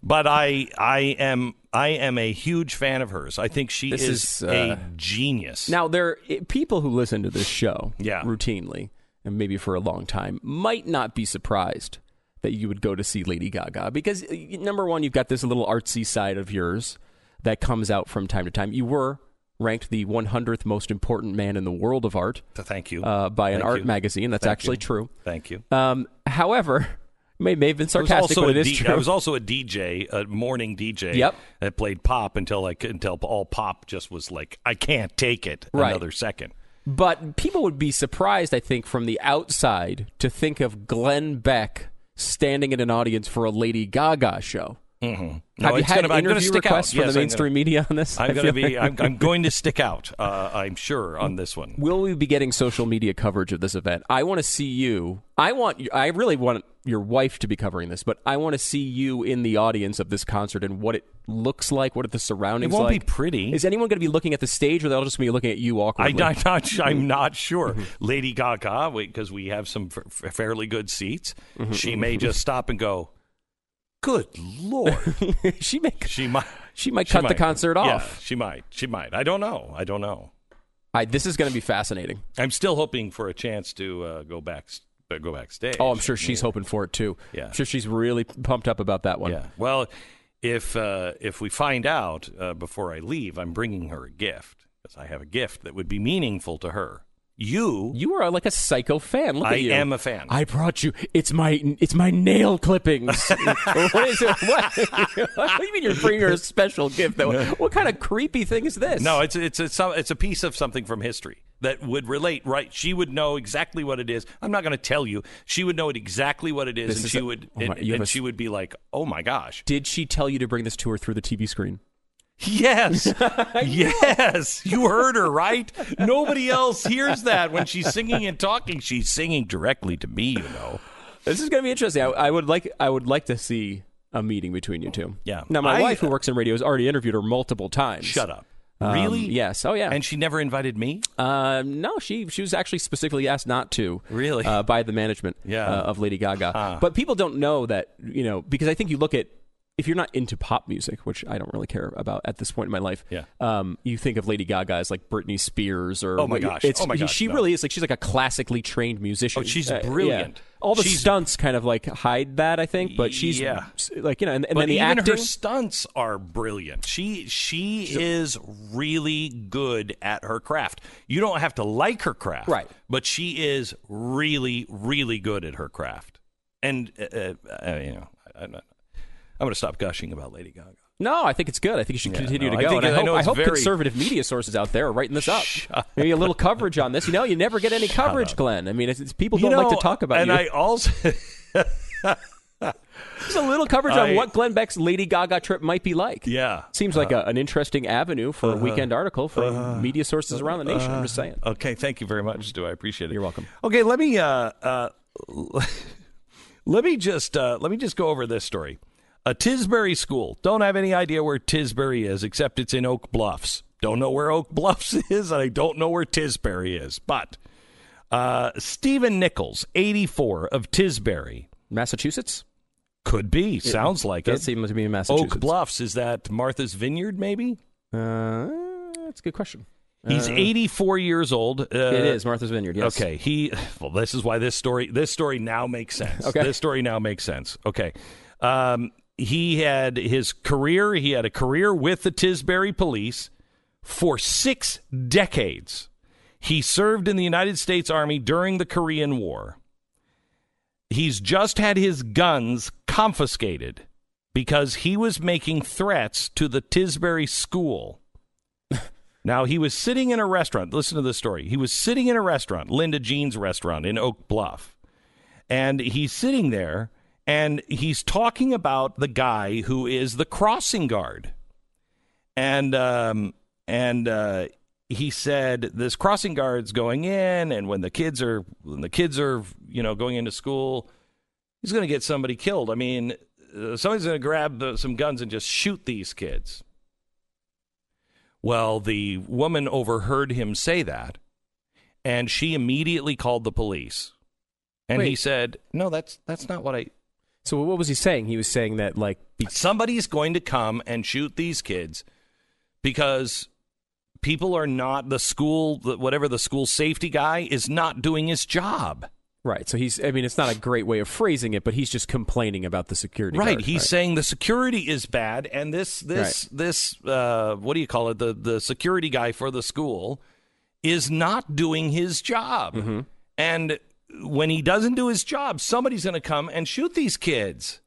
But I, I am, I am a huge fan of hers. I think she is, is, a uh, genius. Now, there i- people who listen to this show Yeah. routinely and maybe for a long time might not be surprised that you would go to see Lady Gaga because uh, number one, you've got this little artsy side of yours that comes out from time to time. You were ranked the 100th most important man in the world of art Thank you. uh, by an Thank art you. magazine. That's Thank actually you. true. Thank you. Um, however, may may have been sarcastic, but it is D- true. I was also a DJ, a morning DJ. Yep. That played pop until like until all pop just was like I can't take it Right. another second. But people would be surprised, I think, from the outside to think of Glenn Beck standing in an audience for a Lady Gaga show. Mm-hmm. Have you had gonna, interview requests out. from the mainstream gonna- media on this? I'm going to be. like- I'm, I'm going to stick out. Uh, I'm sure on this one. Will we be getting social media coverage of this event? I want to see you. I want. I really want your wife to be covering this, but I want to see you in the audience of this concert and what it looks like. What are the surroundings It won't be pretty. Is anyone going to be looking at the stage, or they'll just be looking at you awkwardly? I'm not. I'm not sure. Mm-hmm. Lady Gaga, because we have some f- f- fairly good seats. Mm-hmm. She may just stop and go. Good lord. she may. She might. She might she cut the might. concert Yeah, off. she might. She might. I don't know. I don't know. I, this is going to be fascinating. I'm still hoping for a chance to uh, go back. Go backstage. Oh, I'm sure she's hoping for it too. Yeah. I'm sure she's really pumped up about that one. Yeah. Well, if uh, if we find out uh, before I leave, I'm bringing her a gift because I have a gift that would be meaningful to her. You, You are like a psycho fan. Look I at you. am a fan. I brought you. It's my. It's my nail clippings. what is it? What? what do you mean you're bringing her a special gift? Though? What kind of creepy thing is this? no, it's it's it's a, it's a piece of something from history that would relate. Right? She would know exactly what it is. I'm not going to tell you. She would know it exactly what it is, This and is she a- would oh my- and, you have and a- she would be like, "Oh my gosh, Did she tell you to bring this to her through the TV screen? Yes. yes. You heard her, right? Nobody else hears that when she's singing and talking. She's singing directly to me, you know. This is going to be interesting. I, I would like. I would like to see a meeting between you two. Yeah. Now, my I- wife, who works in radio, has already interviewed her multiple times. Shut up. Um, really? yes. Oh, yeah. And she never invited me? Um, no, she she was actually specifically asked not to. Really? Uh, by the management Yeah. uh, of Lady Gaga. But people don't know that, you know, because I think you look at if you're not into pop music, which I don't really care about at this point in my life, Yeah. um, you think of Lady Gaga as like Britney Spears or Oh, my gosh. It's, Oh, my gosh, She no. really is like she's like a classically trained musician. Oh, she's Uh, yeah. brilliant. All the She's- stunts kind of like hide that, I think. But she's Yeah. like you know, and, and but then the even acting. her stunts are brilliant. She she is really good at her craft. You don't have to like her craft, Right. But she is really really good at her craft. And uh, uh, uh, you know, I, I'm, not, I'm going to stop gushing about Lady Gaga. No, I think it's good. I think you should Yeah, continue no, to I go. think- and I I know hope, I hope very- conservative media sources out there are writing this up. Maybe a little coverage on this. You know, you never get any coverage, Glenn. I mean, it's, it's, people don't You like to talk about and you. I also Just a little coverage on what Glenn Beck's Lady Gaga trip might be like. yeah. Seems like a, an interesting avenue for a Uh-huh. weekend article for media sources around the nation. I'm just saying. Okay, thank you very much, Stu. I appreciate it. You're welcome. Okay, let me uh, uh, let me just uh, let me just go over this story. A Tisbury school. Don't have any idea where Tisbury is, except it's in Oak Bluffs. Don't know where Oak Bluffs is, and I don't know where Tisbury is. But uh, Stephen Nichols, 84 of Tisbury, Massachusetts? could be. Sounds like Does it. seem to be in Massachusetts. Oak Bluffs is that Martha's Vineyard? Maybe. Uh, that's a good question. He's Uh, 84 years old. Uh, it is Martha's Vineyard. Yes. Okay, he. Well, this is why this story. This story now makes sense. Okay. this story now makes sense. Okay, um, he had his career. He had a career with the Tisbury Police for six decades. He served in the United States Army during the Korean War. He's just had his guns confiscated because he was making threats to the Tisbury School. Now, he was sitting in a restaurant. Listen to this story. He was sitting in a restaurant, Linda Jean's restaurant in Oak Bluff. And he's sitting there and he's talking about the guy who is the crossing guard. And, um, and, uh, he said this crossing guard's going in and when the kids are when the kids are you know going into school he's going to get somebody killed i mean uh, somebody's going to grab the, some guns and just shoot these kids well, the woman overheard him say that, and she immediately called the police. And he said, "No, that's that's not what I. So what was he saying? He was saying that like be- Somebody's going to come and shoot these kids because people are not the school, whatever the school safety guy is not doing his job. right. So he's. I mean, it's not a great way of phrasing it, but he's just complaining about the security. Right. guard, He's saying the security is bad, and this this this uh, what do you call it? The the security guy for the school is not doing his job, Mm-hmm. and when he doesn't do his job, somebody's going to come and shoot these kids.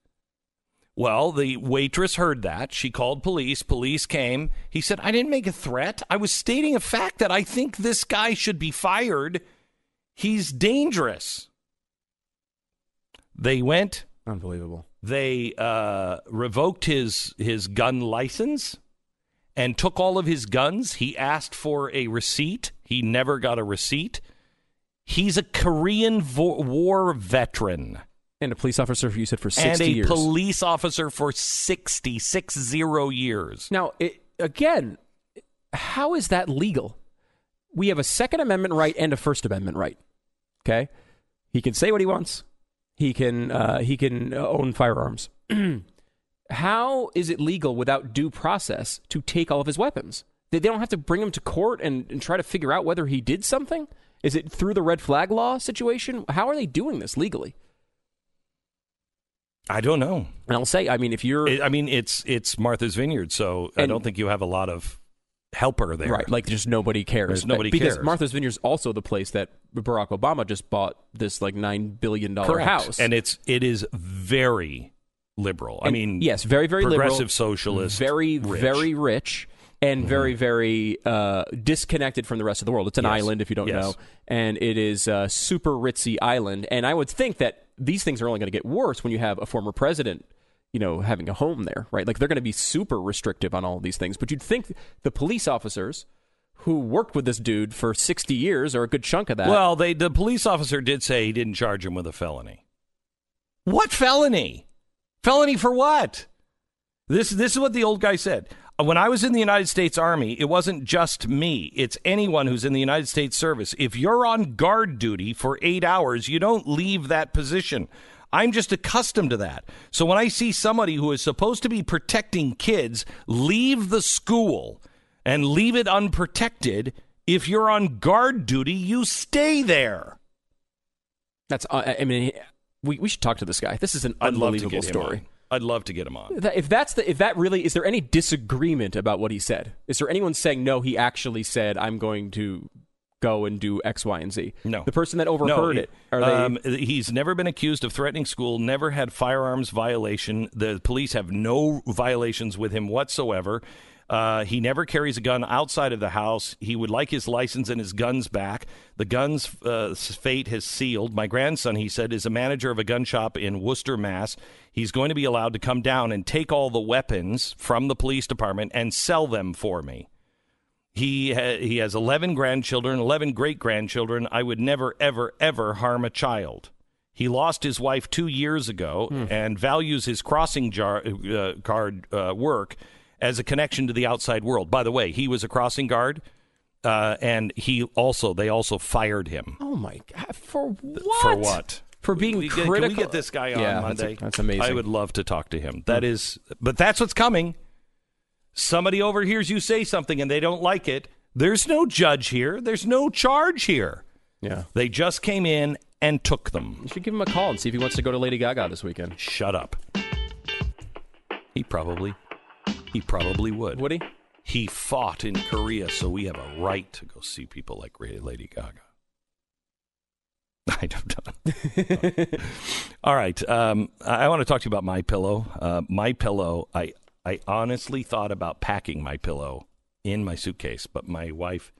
Well, the waitress heard that. She called police. Police came. He said, I didn't make a threat. I was stating a fact that I think this guy should be fired. He's dangerous. They went Unbelievable. They uh, revoked his his gun license and took all of his guns. He asked for a receipt. He never got a receipt. He's a Korean vo- War veteran And a police officer, you said, for 60 and a years. police officer for 60, six zero years. Now, it, again, how is that legal? We have a Second Amendment right and a First Amendment right. Okay, he can say what he wants. He can uh, he can own firearms. how is it legal without due process to take all of his weapons? They, they don't have to bring him to court and, and try to figure out whether he did something. Is it through the red flag law situation? How are they doing this legally? I don't know. And I'll say, I mean, if you're It- I mean, it's it's Martha's Vineyard, so I don't think you have a lot of helper there. Right, like just nobody cares. There's nobody because cares. Martha's Vineyard's also the place that Barack Obama just bought this like nine billion dollar house, and it's it is very liberal. I mean, yes, very very progressive liberal, socialist, very rich. Very rich, and very very uh, disconnected from the rest of the world. It's an Yes. island, if you don't Yes. know, and it is a super ritzy island. And I would think that these things are only going to get worse when you have a former president. You know, having a home there, right? Like they're going to be super restrictive on all of these things. But you'd think the police officers who worked with this dude for 60 years or a good chunk of that. Well, they the police officer did say he didn't charge him with a felony. What felony? Felony for what? This this is what the old guy said. When I was in the United States Army, it wasn't just me. It's anyone who's in the United States service. If you're on guard duty for 8 hours, you don't leave that position. I'm just accustomed to that. So when I see somebody who is supposed to be protecting kids leave the school and leave it unprotected, if you're on guard duty, you stay there. That's, uh, I mean, we, we should talk to this guy. This is an I'd unbelievable story. I'd love to get him on. If that's the, if that really, is there any disagreement about what he said? Is there anyone saying, no, he actually said, I'm going to go and do X, Y, and Z? No. The person that overheard No, it, are they, um, he's never been accused of threatening school, never had firearms violation. The police have no violations with him whatsoever. Uh, he never carries a gun outside of the house. He would like his license and his guns back. The gun's uh, fate has sealed. My grandson, he said, is a manager of a gun shop in Worcester, Mass. He's going to be allowed to come down and take all the weapons from the police department and sell them for me. He ha- he has 11 grandchildren, 11 great grandchildren. I would never, ever, ever harm a child. He lost his wife two years ago and values his crossing jar, uh, guard uh, work as a connection to the outside world. By the way, he was a crossing guard, uh, and he also they also fired him oh my God, for what? for what? For being we get, critical. Can we get this guy on Yeah, that's- Monday? that's amazing. I would love to talk to him. That is, but that's what's coming. Somebody overhears you say something and they don't like it. There's no judge here. There's no charge here. Yeah. They just came in and took them. You should give him a call and see if he wants to go to Lady Gaga this weekend. Shut up. He probably, he probably would. Would he? He fought in Korea, so we have a right to go see people like Lady Gaga. I don't know. All right. Um, I want to talk to you about my pillow. Uh, my pillow. I I honestly thought about packing my pillow in my suitcase, but my wife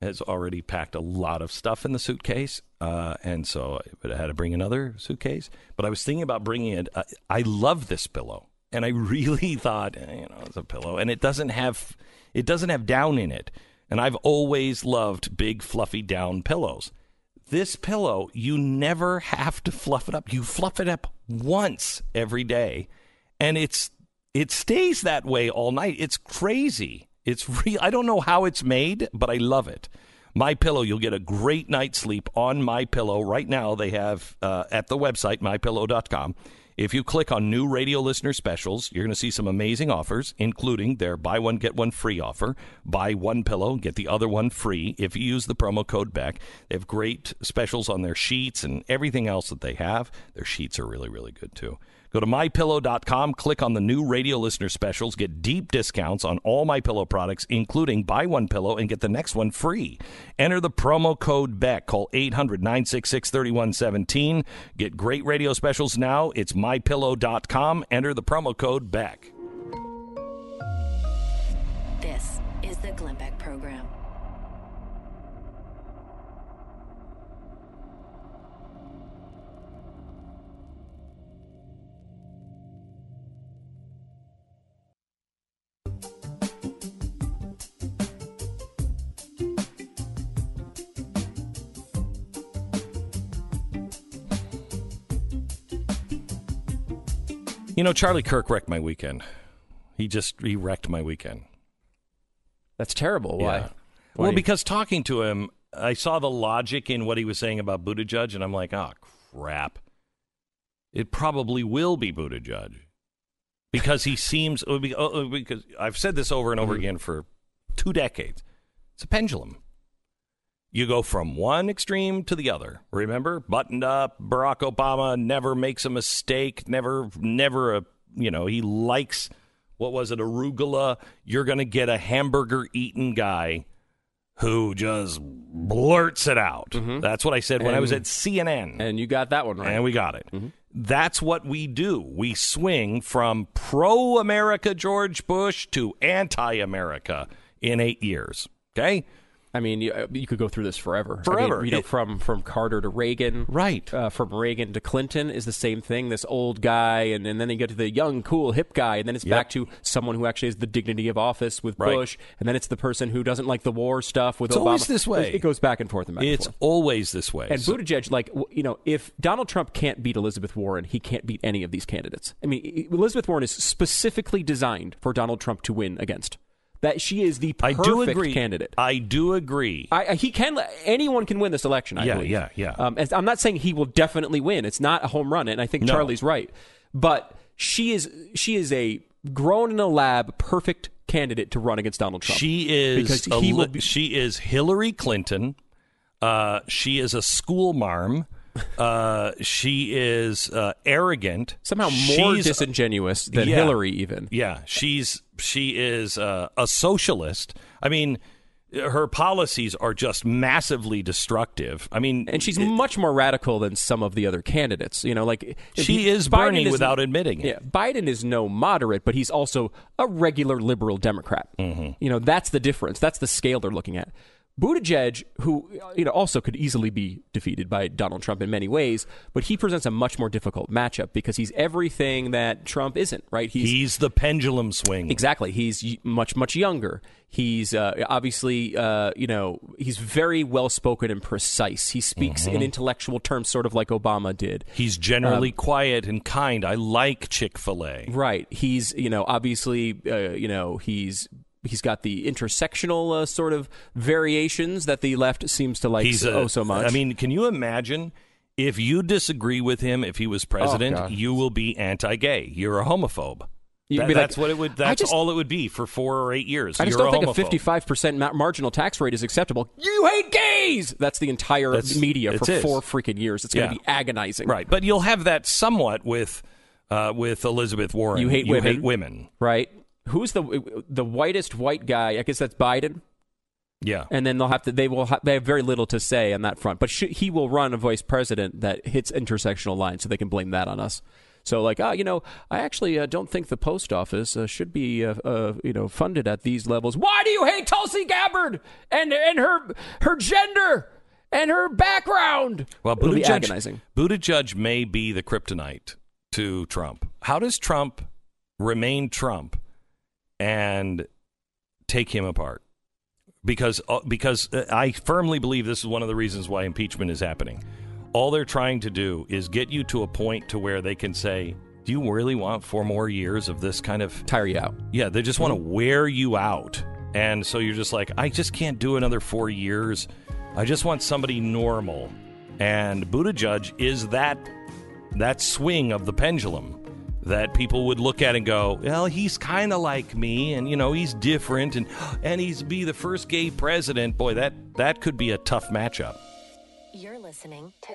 has already packed a lot of stuff in the suitcase, uh, and so I had to bring another suitcase. But I was thinking about bringing it. Uh, I love this pillow, and I really thought, eh, you know, it's a pillow, and it doesn't have it doesn't have down in it. And I've always loved big fluffy down pillows. This pillow, you never have to fluff it up. You fluff it up once every day, and it's it stays that way all night. It's crazy. It's real. I don't know how it's made, but I love it. My Pillow, you'll get a great night's sleep on My Pillow. Right now, they have uh, at the website mypillow.com. If you click on new radio listener specials, you're going to see some amazing offers, including their buy one get one free offer. Buy one pillow, get the other one free if you use the promo code Beck. They have great specials on their sheets and everything else that they have. Their sheets are really really good too. Go to mypillow.com, click on the new radio listener specials, get deep discounts on all my pillow products, including buy one pillow and get the next one free. Enter the promo code BECK. Call 800 966 3117. Get great radio specials now. It's mypillow.com. Enter the promo code BECK. This is the Glenn Beck Program. You know, Charlie Kirk wrecked my weekend. He just he wrecked my weekend. That's terrible. Why? Yeah. Why Well, because talking to him, I saw the logic in what he was saying about Buttigieg, and I'm like, oh crap! It probably will be Buttigieg because he seems oh, oh, oh, because I've said this over and over mm-hmm. again for two decades. It's a pendulum. You go from one extreme to the other. Remember, buttoned up. Barack Obama never makes a mistake. Never, never a you know he likes what was it arugula. You're going to get a hamburger eating guy who just blurts it out. Mm-hmm. That's what I said when I was at CNN. and you got that one right. And we got it. Mm-hmm. That's what we do. We swing from pro America George Bush to anti America in eight years. Okay? I mean, you, uh, you could go through this forever. I mean, Forever. you know, It- from from Carter to Reagan, Right. Uh, from Reagan to Clinton is the same thing. This old guy, and, and then you get to the young, cool, hip guy, and then it's Yep. back to someone who actually has the dignity of office with Right. Bush, and then it's the person who doesn't like the war stuff with It's Obama. always this way. It goes back and forth and back It's and always this way. And So- Buttigieg, like you know, if Donald Trump can't beat Elizabeth Warren, he can't beat any of these candidates. I mean, Elizabeth Warren is specifically designed for Donald Trump to win against. That she is the I perfect do agree. candidate. I do agree. I, I- he can. Anyone can win this election. I Yeah, believe. yeah, yeah. Um, I'm not saying he will definitely win. It's not a home run, and I think No. Charlie's right. But she is she is a grown in a lab, perfect candidate to run against Donald Trump. She is because he li- will be, she is Hillary Clinton. Uh, she is a school marm. Uh, she is uh, arrogant. somehow more She's- disingenuous than Yeah. Hillary. Even Yeah, she's she is uh, a socialist. I mean, her policies are just massively destructive. I mean, and she's much more radical than some of the other candidates. You know, like She he- is Biden Bernie without admitting it. Yeah, Biden is no moderate, but he's also a regular liberal Democrat. Mm-hmm. You know, that's the difference. That's the scale they're looking at. Buttigieg, who you know also could easily be defeated by Donald Trump in many ways, but he presents a much more difficult matchup because he's everything that Trump isn't. Right? he's the pendulum swing. Exactly. He's much much younger. He's uh, obviously uh, you know he's very well spoken and precise. He speaks Mm-hmm. in intellectual terms, sort of like Obama did. He's generally Um, quiet and kind. I like Chick Fil A. Right. He's you know obviously uh, you know he's. He's got the intersectional uh, sort of variations that the left seems to like He's so, a, oh so much. I mean, can you imagine if you disagree with him if he was president? God. you will be anti-gay. You're a homophobe. That- like, that's what it would. That's just- all it would be for four or eight years. I just You're don't think a fifty-five percent ma- marginal tax rate is acceptable. You hate gays. That's the entire That's- media for is. four freaking years. It's going to be agonizing. Right, but you'll have that somewhat with uh, with Elizabeth Warren. You hate you women. Hate women. Right. Who's the the whitest white guy? I guess that's Biden. Yeah. and then they'll have to they will ha- they have very little to say on that front but sh- he will run a vice president that hits intersectional lines so they can blame that on us so like ah you know i actually uh, don't think the post office uh, should be uh, uh, you know funded at these levels why do you hate tulsi gabbard and and her her gender and her background Well, It'll Buttigieg, agonizing Buttigieg may be the kryptonite to Trump. How does Trump remain Trump and take him apart? Because uh, because uh, I firmly believe this is one of the reasons why impeachment is happening. All they're trying to do is get you to a point to where they can say, "Do you really want four more years of this kind of tire you out Yeah, they just want to wear you out. And so you're just like, I just can't do another four years. I just want somebody normal. And Buttigieg is that that swing of the pendulum that people would look at and go, well, he's kind of like me, and you know, he's different, and and he's be the first gay president. Boy, that that could be a tough matchup. You're listening to